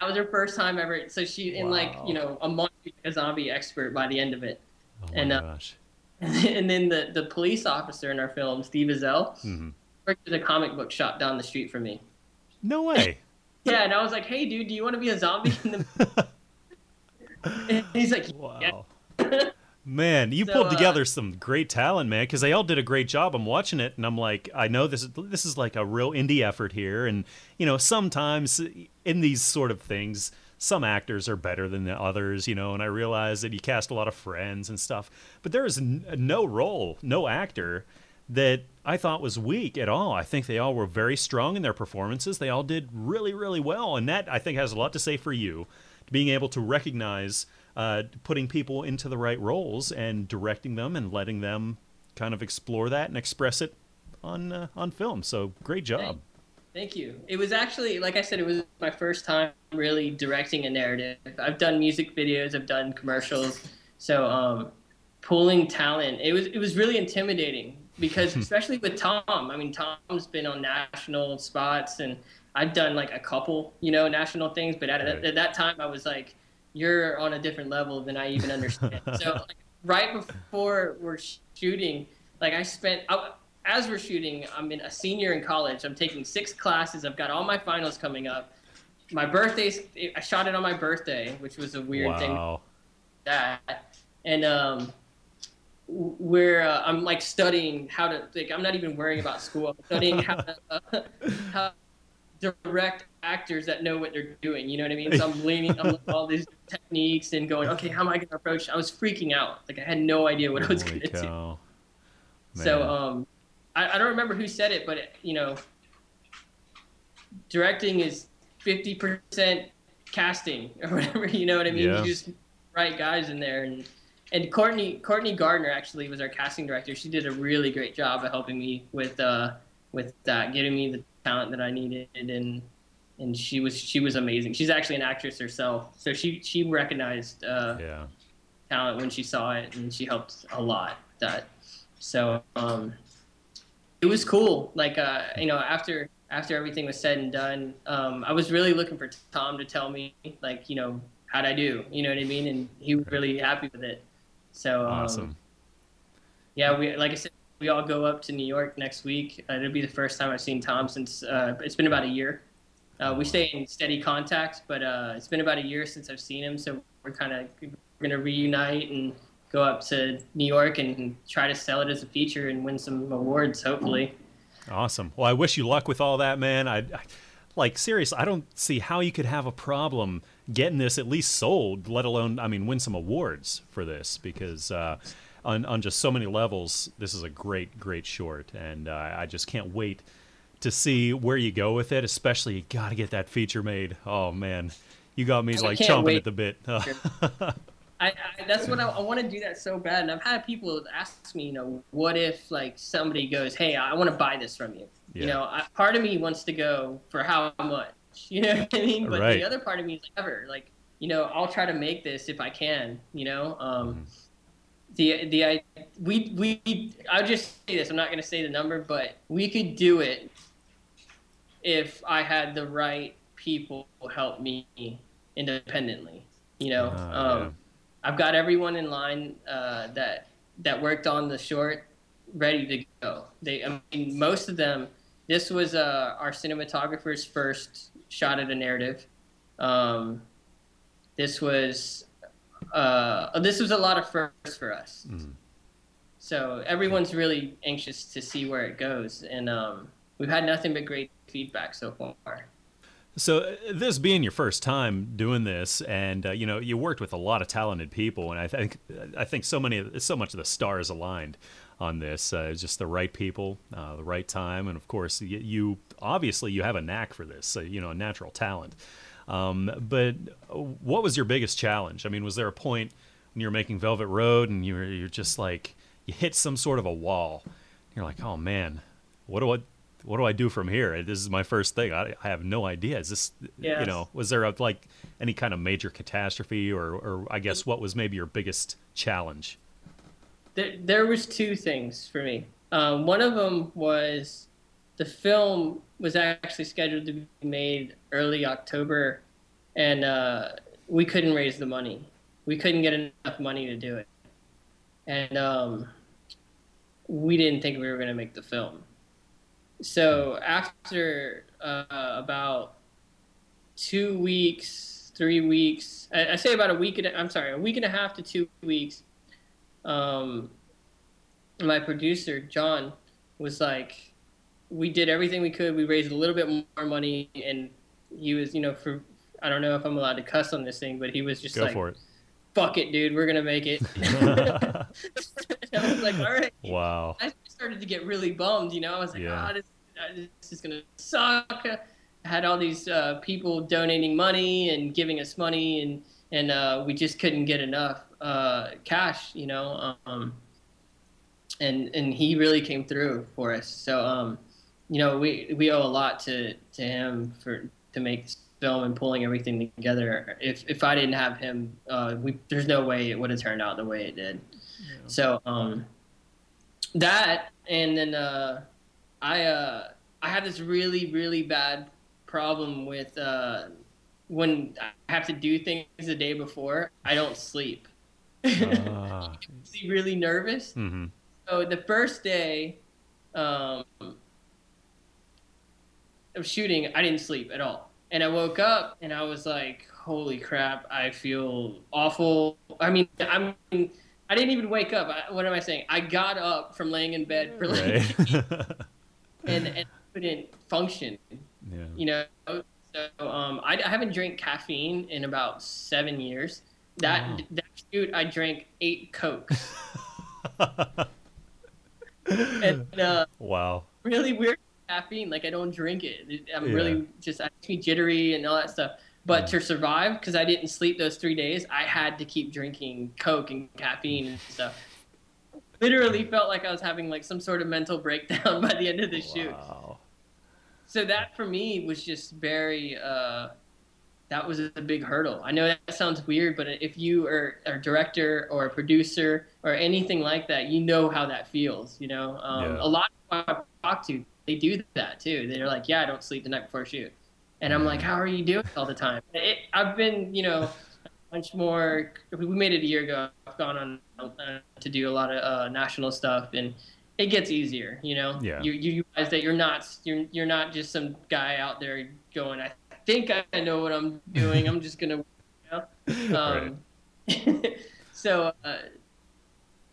That was her first time ever. So she, in like you know, a month, a zombie expert by the end of it. Oh my And, uh, gosh. and then the, the police officer in our film, Steve Azell, Mhm. worked at a comic book shop down the street from me. No way. Yeah, and I was like, "Hey, dude, do you want to be a zombie?" In the... and he's like, Wow. Man, you So, pulled uh, together some great talent, man, because they all did a great job. I'm watching it, and I'm like, I know this is this is like a real indie effort here, and you know, sometimes in these sort of things, some actors are better than the others, you know, and I realize that you cast a lot of friends and stuff, but there is n- no role, no actor that I thought was weak at all. I think they all were very strong in their performances. They all did really, really well, and that I think has a lot to say for you, being able to recognize uh, putting people into the right roles and directing them and letting them kind of explore that and express it on uh, on film. So great job. Thank you. It was actually, like I said, it was my first time really directing a narrative. I've done music videos, I've done commercials, so um, pulling talent, it was it was really intimidating because especially with Tom. I mean, Tom's been on national spots, and I've done like a couple, you know, national things. But at, Right. at that time, I was like, "You're on a different level than I even understand." so like, right before we're shooting, like I spent. I, as we're shooting, I'm in a senior in college. I'm taking six classes. I've got all my finals coming up. My birthday's I shot it on my birthday, which was a weird thing wow. that. And um, where uh, I'm like studying how to like I'm not even worrying about school. I'm studying how to uh, how direct actors that know what they're doing. You know what I mean? So I'm leaning on all these techniques and going, okay, how am I going to approach? I was freaking out. Like I had no idea what I was going to do. cow. So um, I, I don't remember who said it, but you know, directing is fifty percent casting or whatever. You know what I mean? Yeah. You just right guys in there, and and Courtney Courtney Gardner actually was our casting director. She did a really great job of helping me with uh with that, getting me the talent that I needed, and and she was she was amazing. She's actually an actress herself, so she she recognized uh, Yeah. talent when she saw it, and she helped a lot that. So um, it was cool. Like uh, you know, after after everything was said and done, um, I was really looking for Tom to tell me like you know how'd I do. You know what I mean? And he was really happy with it. So um, Awesome. yeah, we like I said, we all go up to New York next week. Uh, it'll be the first time I've seen Tom since uh, it's been about a year. Uh, we stay in steady contact, but uh, it's been about a year since I've seen him, so we're kind of we're gonna reunite and go up to New York and try to sell it as a feature and win some awards, hopefully. Awesome. Well, I wish you luck with all that, man. I, I like seriously, I don't see how you could have a problem getting this at least sold, let alone I mean win some awards for this because uh, on on just so many levels, this is a great great short, and uh, I just can't wait to see where you go with it. Especially, you got to get that feature made. Oh man, you got me I like chomping wait. at the bit. I, I that's what I, I want to do that so bad, and I've had people ask me, you know, what if like somebody goes, "Hey, I want to buy this from you." You know, I, part of me wants to go for how much, you know what I mean? But Right. the other part of me is ever, like, you know, I'll try to make this if I can, you know. Um, Mm-hmm. The the I we we I'll just say this. I'm not going to say the number, but we could do it if I had the right people help me independently. You know, Ah, um, I've got everyone in line uh, that that worked on the short ready to go. They, I mean, most of them. This was uh, our cinematographer's first shot at a narrative. Um, this was uh, this was a lot of firsts for us. Mhm. So everyone's really anxious to see where it goes, and um, we've had nothing but great feedback so far. So uh, this being your first time doing this, and uh, you know you worked with a lot of talented people, and I think I think so many so much of the stars aligned on this. Uh, just the right people, uh, the right time, and of course you, you obviously you have a knack for this, so, you know, a natural talent. Um, but what was your biggest challenge? I mean, was there a point when you were making Velvet Road and you were you're just like you hit some sort of a wall? You're like, oh man, what do I what do I do from here? This is my first thing. I, I have no idea. Is this you know was there a, like any kind of major catastrophe or or I guess what was maybe your biggest challenge? There, there was two things for me. Um, one of them was the film was actually scheduled to be made early October, and uh, we couldn't raise the money. We couldn't get enough money to do it, and um, we didn't think we were going to make the film. So after uh, about two weeks, three weeks, I, I say about a week. And a, I'm sorry, a week and a half to two weeks um, my producer John was like, we did everything we could. We raised a little bit more money, and he was, you know, for I don't know if I'm allowed to cuss on this thing, but he was just Go like, for it. "Fuck it, dude, we're gonna make it." I was like, "All right." Wow. I started to get really bummed. You know, I was like, Yeah. "Ah, this, uh, this is gonna suck." I had all these uh, people donating money and giving us money, and and uh, we just couldn't get enough uh, cash. You know, um, and and he really came through for us. So, um, you know, we we owe a lot to to him for to make this film and pulling everything together. If if I didn't have him, uh, we there's no way it would have turned out the way it did. So um, that and then uh, I uh, I have this really really bad problem with uh, when I have to do things the day before. I don't sleep. Ah. Really, nervous. hmm So the first day um, of shooting, I didn't sleep at all. And I woke up and I was like, holy crap, I feel awful. I mean, I'm. I didn't even wake up. I, what am I saying? I got up from laying in bed for like, Right. and, and couldn't function. yeah. You know, so um, I, I haven't drank caffeine in about seven years. That Wow. that shoot, I drank eight cokes. and uh, wow. really weird caffeine. Like I don't drink it. I'm Yeah. really just me jittery and all that stuff. But to survive, because I didn't sleep those three days, I had to keep drinking Coke and caffeine and stuff. Literally felt like I was having like some sort of mental breakdown by the end of the shoot. Wow. So that for me was just very. Uh, that was a big hurdle. I know that sounds weird, but if you are a director or a producer or anything like that, you know how that feels. You know, um, Yeah. a lot of people I talk to, they do that too. They're like, "Yeah, I don't sleep the night before a shoot," and I'm like, "How are you doing all the time?" It, I've been, you know, much more. We made it a year ago. I've gone on uh, to do a lot of uh, national stuff, and it gets easier. You know, Yeah. you you realize that you're not you're you're not just some guy out there going, "I think I know what I'm doing. I'm just gonna," you know. Um, so, uh,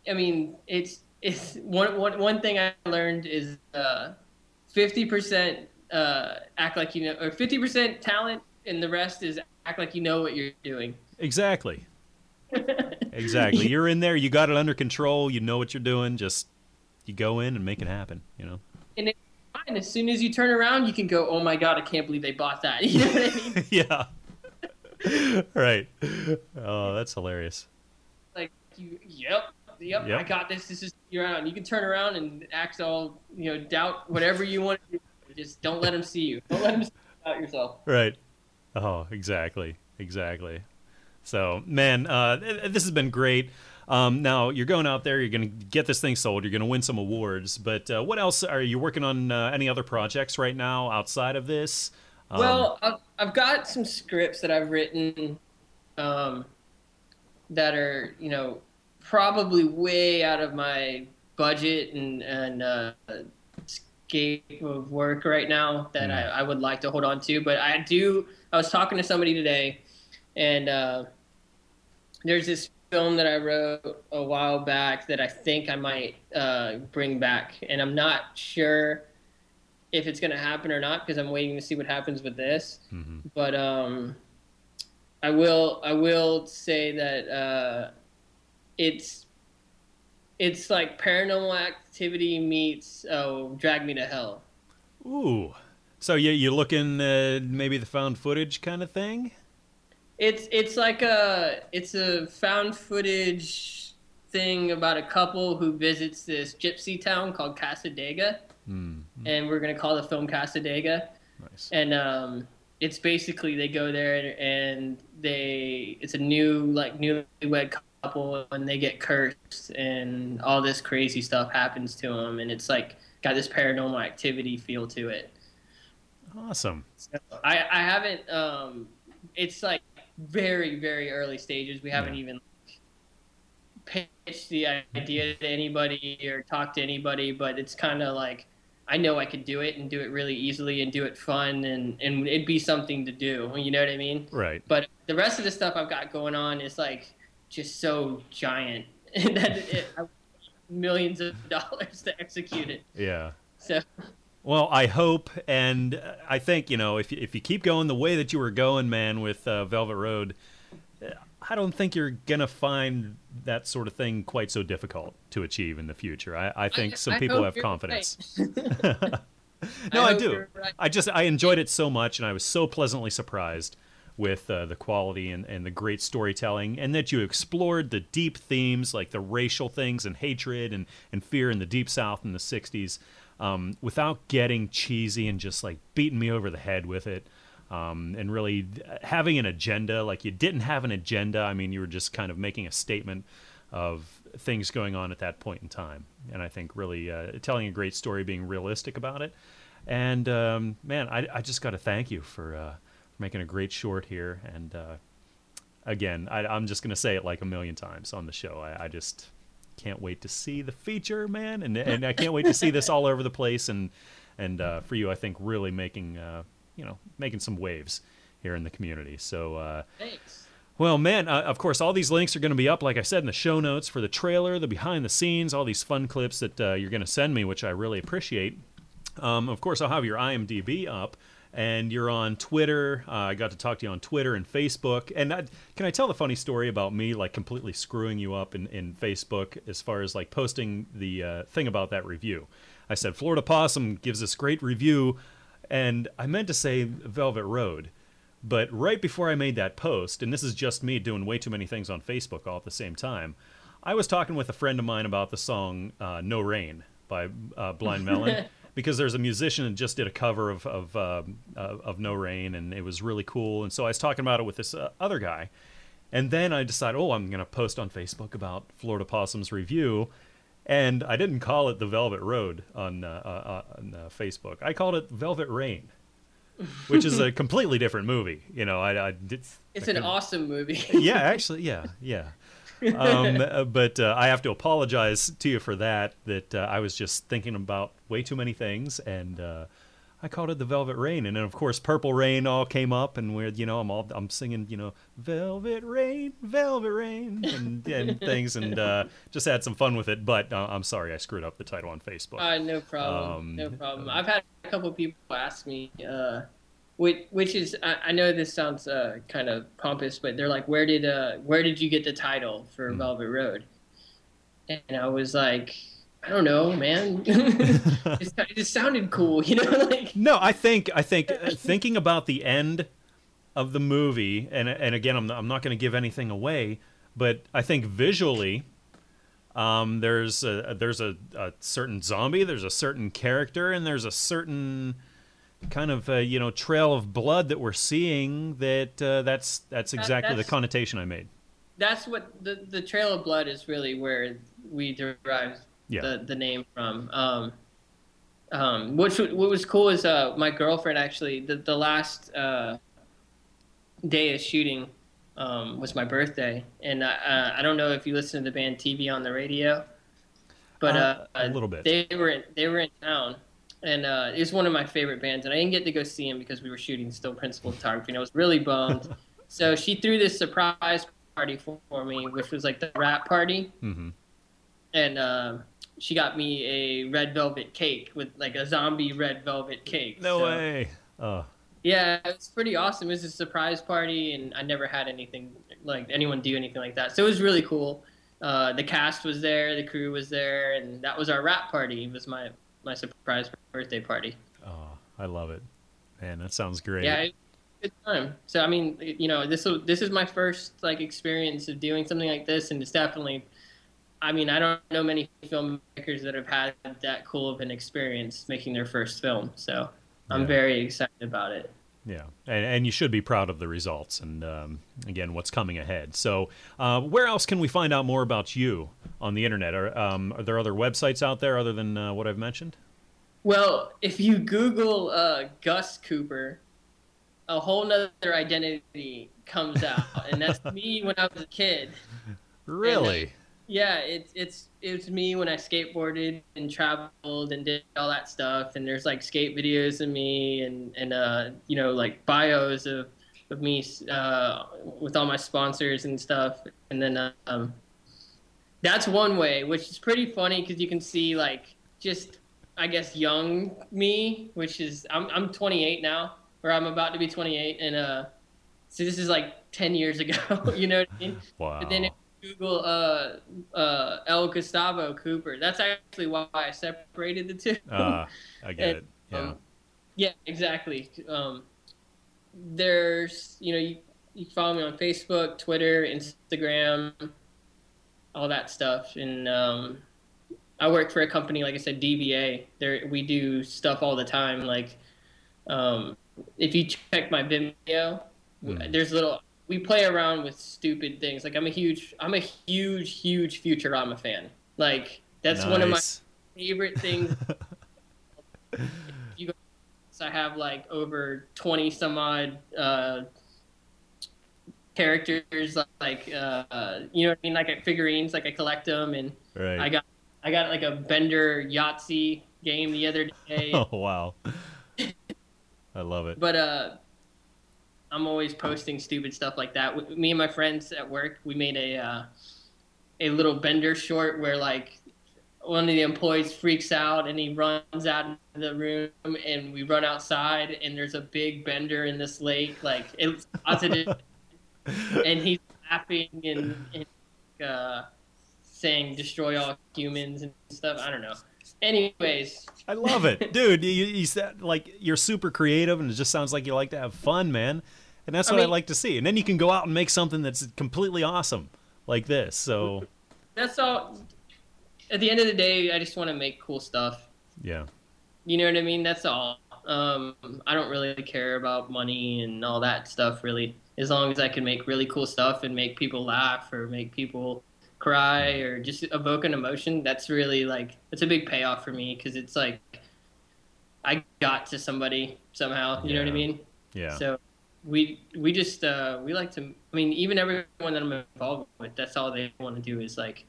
I mean, it's it's one one one thing I learned is uh, fifty percent uh, act like you know, or fifty percent talent, and the rest is act like you know what you're doing. Exactly. Exactly. You're in there. You got it under control. You know what you're doing. Just you go in and make it happen. You know. And it's fine. As soon as you turn around, you can go, "Oh my god, I can't believe they bought that." You know what I mean? yeah. right. Oh, that's hilarious. like you, yep, yep, Yep. I got this. This is you're on. You can turn around and act all, you know, doubt whatever you want to do. Just don't let them see you. Don't let them see you out yourself. Right. Oh, exactly. Exactly. So, man, uh, this has been great. Um, now you're going out there. You're going to get this thing sold. You're going to win some awards. But uh, what else are you working on? Uh, any other projects right now outside of this? Um, well, I've, I've got some scripts that I've written um, that are, you know, probably way out of my budget and and uh, scope of work right now that I, I would like to hold on to. But I do. I was talking to somebody today, and uh, there's this film that I wrote a while back that I think I might uh, bring back, and I'm not sure if it's going to happen or not because I'm waiting to see what happens with this. mhm. But um, I will I will say that uh, it's it's like Paranormal Activity meets oh Drag Me to Hell. Ooh. So you you looking uh, maybe the found footage kind of thing? It's it's like a it's a found footage thing about a couple who visits this gypsy town called Cassadaga, Hmm. and we're gonna call the film Cassadaga. Nice. and um, it's basically they go there and they it's a new like newlywed couple and they get cursed and all this crazy stuff happens to them and it's like got this paranormal activity feel to it. Awesome. I I haven't um, it's like very very early stages. We haven't Yeah. even pitched the idea to anybody or talked to anybody, but it's kind of like I know I could do it and do it really easily and do it fun and and it'd be something to do. You know what I mean? Right. But the rest of the stuff I've got going on is like just so giant that it, I, millions of dollars to execute it. Yeah. So Well, I hope, and I think you know if you, if you keep going the way that you were going, man, with uh, Velvet Road, I don't think you're gonna find that sort of thing quite so difficult to achieve in the future. I, I think some I people have confidence. right. No, I, do. right. I just I enjoyed it so much, and I was so pleasantly surprised with uh, the quality and, and the great storytelling, and that you explored the deep themes like the racial things and hatred and, and fear in the deep South in the '60s, um, without getting cheesy and just like beating me over the head with it. Um, and really having an agenda, like you didn't have an agenda. I mean, you were just kind of making a statement of things going on at that point in time. And I think really uh, telling a great story, being realistic about it. And um, man, I, I just got to thank you for, uh, making a great short here. And uh, again, I, I'm just going to say it like a million times on the show. I, I just can't wait to see the feature, man. And, and I can't wait to see this all over the place. And, and uh, for you, I think really making, uh, you know, making some waves here in the community. So, uh, thanks. well, man, uh, of course, all these links are going to be up, like I said, in the show notes for the trailer, the behind the scenes, all these fun clips that uh, you're going to send me, which I really appreciate. Um, of course, I'll have your IMDb up, and you're on Twitter. Uh, I got to talk to you on Twitter and Facebook. And I, can I tell the funny story about me, like completely screwing you up in, in Facebook as far as like posting the uh, thing about that review? I said Florida Possum gives this great review, and I meant to say Velvet Road But right before I made that post, and this is just me doing way too many things on Facebook all at the same time, I was talking with a friend of mine about the song uh, "No Rain" by uh, Blind Melon. because there's a musician that just did a cover of of, um, uh, of No Rain, and it was really cool. And so I was talking about it with this uh, other guy, and then I decided, oh, I'm going to post on Facebook about Florida Possum's review, and I didn't call it the Velvet Road on uh, uh, on uh, Facebook. I called it Velvet Rain, which is a completely different movie. You know, I, I did. It's I an awesome movie. yeah, actually, yeah, yeah. Um, but uh, I have to apologize to you for that. That uh, I was just thinking about way too many things, and uh, I called it the Velvet Rain, and then of course Purple Rain all came up, and we're you know I'm all I'm singing you know Velvet Rain, Velvet Rain, and, and things, and uh, just had some fun with it. But uh, I'm sorry I screwed up the title on Facebook. Uh, no problem. Um, no problem. I've had a couple people ask me, uh, which which is I, I know this sounds uh, kind of pompous, but they're like, where did uh where did you get the title for Hmm. Velvet Road? And I was like, I don't know, man. it, it just sounded cool, you know, like No, I think I think uh, thinking about the end of the movie, and and again, I'm I'm not going to give anything away, but I think visually, um, there's a there's a, a certain zombie, there's a certain character, and there's a certain kind of uh, you know trail of blood that we're seeing. That uh, that's that's exactly the that's- connotation I made. that's what the the Trail of Blood is really where we derive Yeah. the the name from. Um, um, which what was cool is uh, my girlfriend actually the the last uh, day of shooting um, was my birthday, and I, uh, I don't know if you listen to the band TV on the radio, but Uh, uh, a little bit. They were in, they were in town. And uh, it was one of my favorite bands, and I didn't get to go see him because we were shooting still principal photography, and I was really bummed. so she threw this surprise party for, for me, which was like the wrap party, hmm and uh, she got me a red velvet cake with like a zombie red velvet cake. No So, way. Oh, Yeah, it was pretty awesome. It was a surprise party, and I never had anything like anyone do anything like that. So it was really cool. Uh, the cast was there, the crew was there, and that was our wrap party. It was my my surprise birthday party. oh, I love it, man. That sounds great. Yeah, it, good time. So I mean, you know, this this is my first like experience of doing something like this, and it's definitely. I mean, I don't know many filmmakers that have had that cool of an experience making their first film. So I'm Yeah. very excited about it. Yeah, and, and you should be proud of the results and um, again what's coming ahead. So, uh, where else can we find out more about you on the internet? Are, um, are there other websites out there other than uh, what I've mentioned? Well, if you Google uh, Gus Cooper, a whole nother identity comes out, and that's me when I was a kid. Really? Yeah, it's it's it's me when I skateboarded and traveled and did all that stuff. And there's like skate videos of me and and uh you know like bios of of me uh with all my sponsors and stuff. And then um that's one way, which is pretty funny because you can see like just I guess young me, which is I'm I'm 28 now, or I'm about to be 28, and uh so this is like 10 years ago. you know what I mean? Wow. But then you Google uh, uh, El Gustavo Cooper, that's actually why I separated the two. uh, I get And, it. Yeah. um, yeah, exactly. Um, there's, you know, you, you can follow me on Facebook, Twitter, Instagram, all that stuff. And um, I work for a company, like I said, DVA. There, we do stuff all the time. Like, um, if you check my Vimeo, Mm. there's little. We play around with stupid things. Like I'm a huge, I'm a huge, huge Futurama fan. Like that's one of my favorite things. you so I have like over twenty some odd uh, characters, like uh, uh, you know what I mean, like figurines. Like I collect them, and Right. I got I got like a Bender Yahtzee game the other day. oh wow. I love it. But uh, I'm always posting stupid stuff like that. Me and my friends at work, we made a uh, a little Bender short where like one of the employees freaks out and he runs out of the room and we run outside and there's a big bender in this lake like it's positive and he's laughing and, and uh, saying destroy all humans and stuff i don't know anyways I love it, dude. You, you said like you're super creative, and it just sounds like you like to have fun, man. And that's I what I mean- like to see. And then you can go out and make something that's completely awesome, like this. So That's all. At the end of the day, I just want to make cool stuff. yeah, You know what I mean? That's all. Um, I don't really care about money and all that stuff, really. As long as I can make really cool stuff and make people laugh or make people cry or just evoke an emotion, that's really like, it's a big payoff for me because it's like I got to somebody somehow. You know what I mean? yeah, So we we just uh, we like to. I mean, even everyone that I'm involved with, that's all they want to do is like,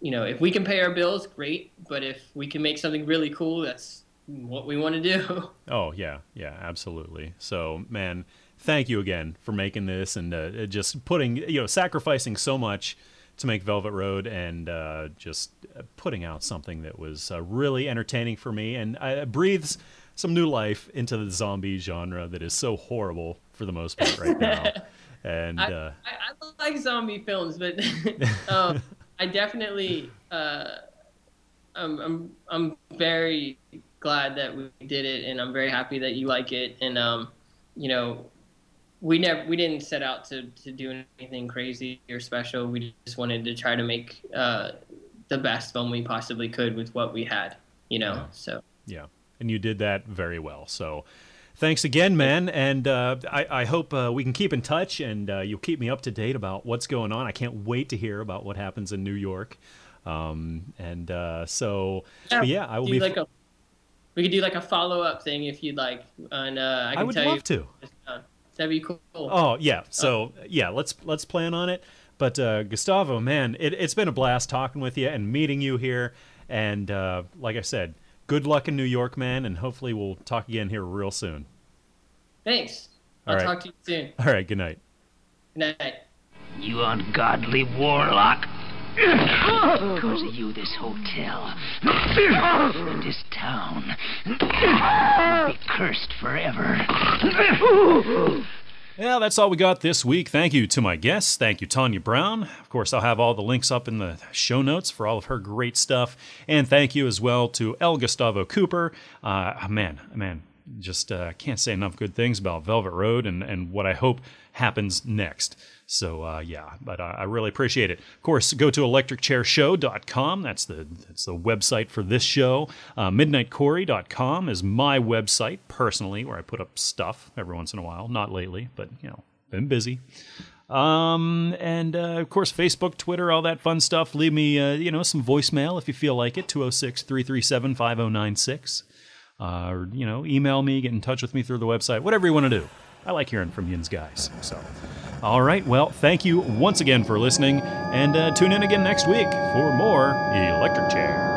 you know, if we can pay our bills, great. But if we can make something really cool, that's what we want to do. Oh yeah, yeah, absolutely. So man, thank you again for making this and uh, just putting you know sacrificing so much to make Velvet Road and uh, just putting out something that was uh, really entertaining for me and uh, breathes some new life into the zombie genre that is so horrible for the most part right now. And I, uh, I, I like zombie films, but um, I definitely uh, I'm, I'm I'm very glad that we did it, and I'm very happy that you like it. And um, you know, we never we didn't set out to to do anything crazy or special. We just wanted to try to make uh, the best film we possibly could with what we had. You know, so. Yeah, and you did that very well. So, thanks again, man. And uh, I, I hope uh, we can keep in touch, and uh, you'll keep me up to date about what's going on. I can't wait to hear about what happens in New York. Um, and uh, so, but yeah, I will do be. like a we could do like a follow up thing if you'd like, and uh, I I can would tell love you. to. That'd be cool. Oh yeah, so yeah, let's let's plan on it. But uh, Gustavo, man, it, it's been a blast talking with you and meeting you here. And uh, like I said, good luck in New York, man. And hopefully we'll talk again here real soon. Thanks. All I'll right. talk to you soon. All right, good night. Good night. You ungodly warlock. Because of you, this hotel and this town will be cursed forever. Yeah, that's all we got this week. Thank you to my guests. Thank you, Tonia Brown. Of course, I'll have all the links up in the show notes for all of her great stuff. And thank you as well to El Gustavo Cooper. Uh, man, man, just uh, can't say enough good things about Velvet Road and, and what I hope happens next. So uh, yeah, but uh, I really appreciate it. Of course, go to electricchairshow.com. That's the that's the website for this show. Uh, MidnightCorey.com is my website personally, where I put up stuff every once in a while. Not lately, but you know, been busy. Um, and uh, of course, Facebook, Twitter, all that fun stuff. Leave me, uh, you know, some voicemail if you feel like it 206 337 5096. Uh, or, you know, email me, get in touch with me through the website, whatever you want to do. I like hearing from yins guys. So, all right. Well, thank you once again for listening, and uh, tune in again next week for more Electric Chair.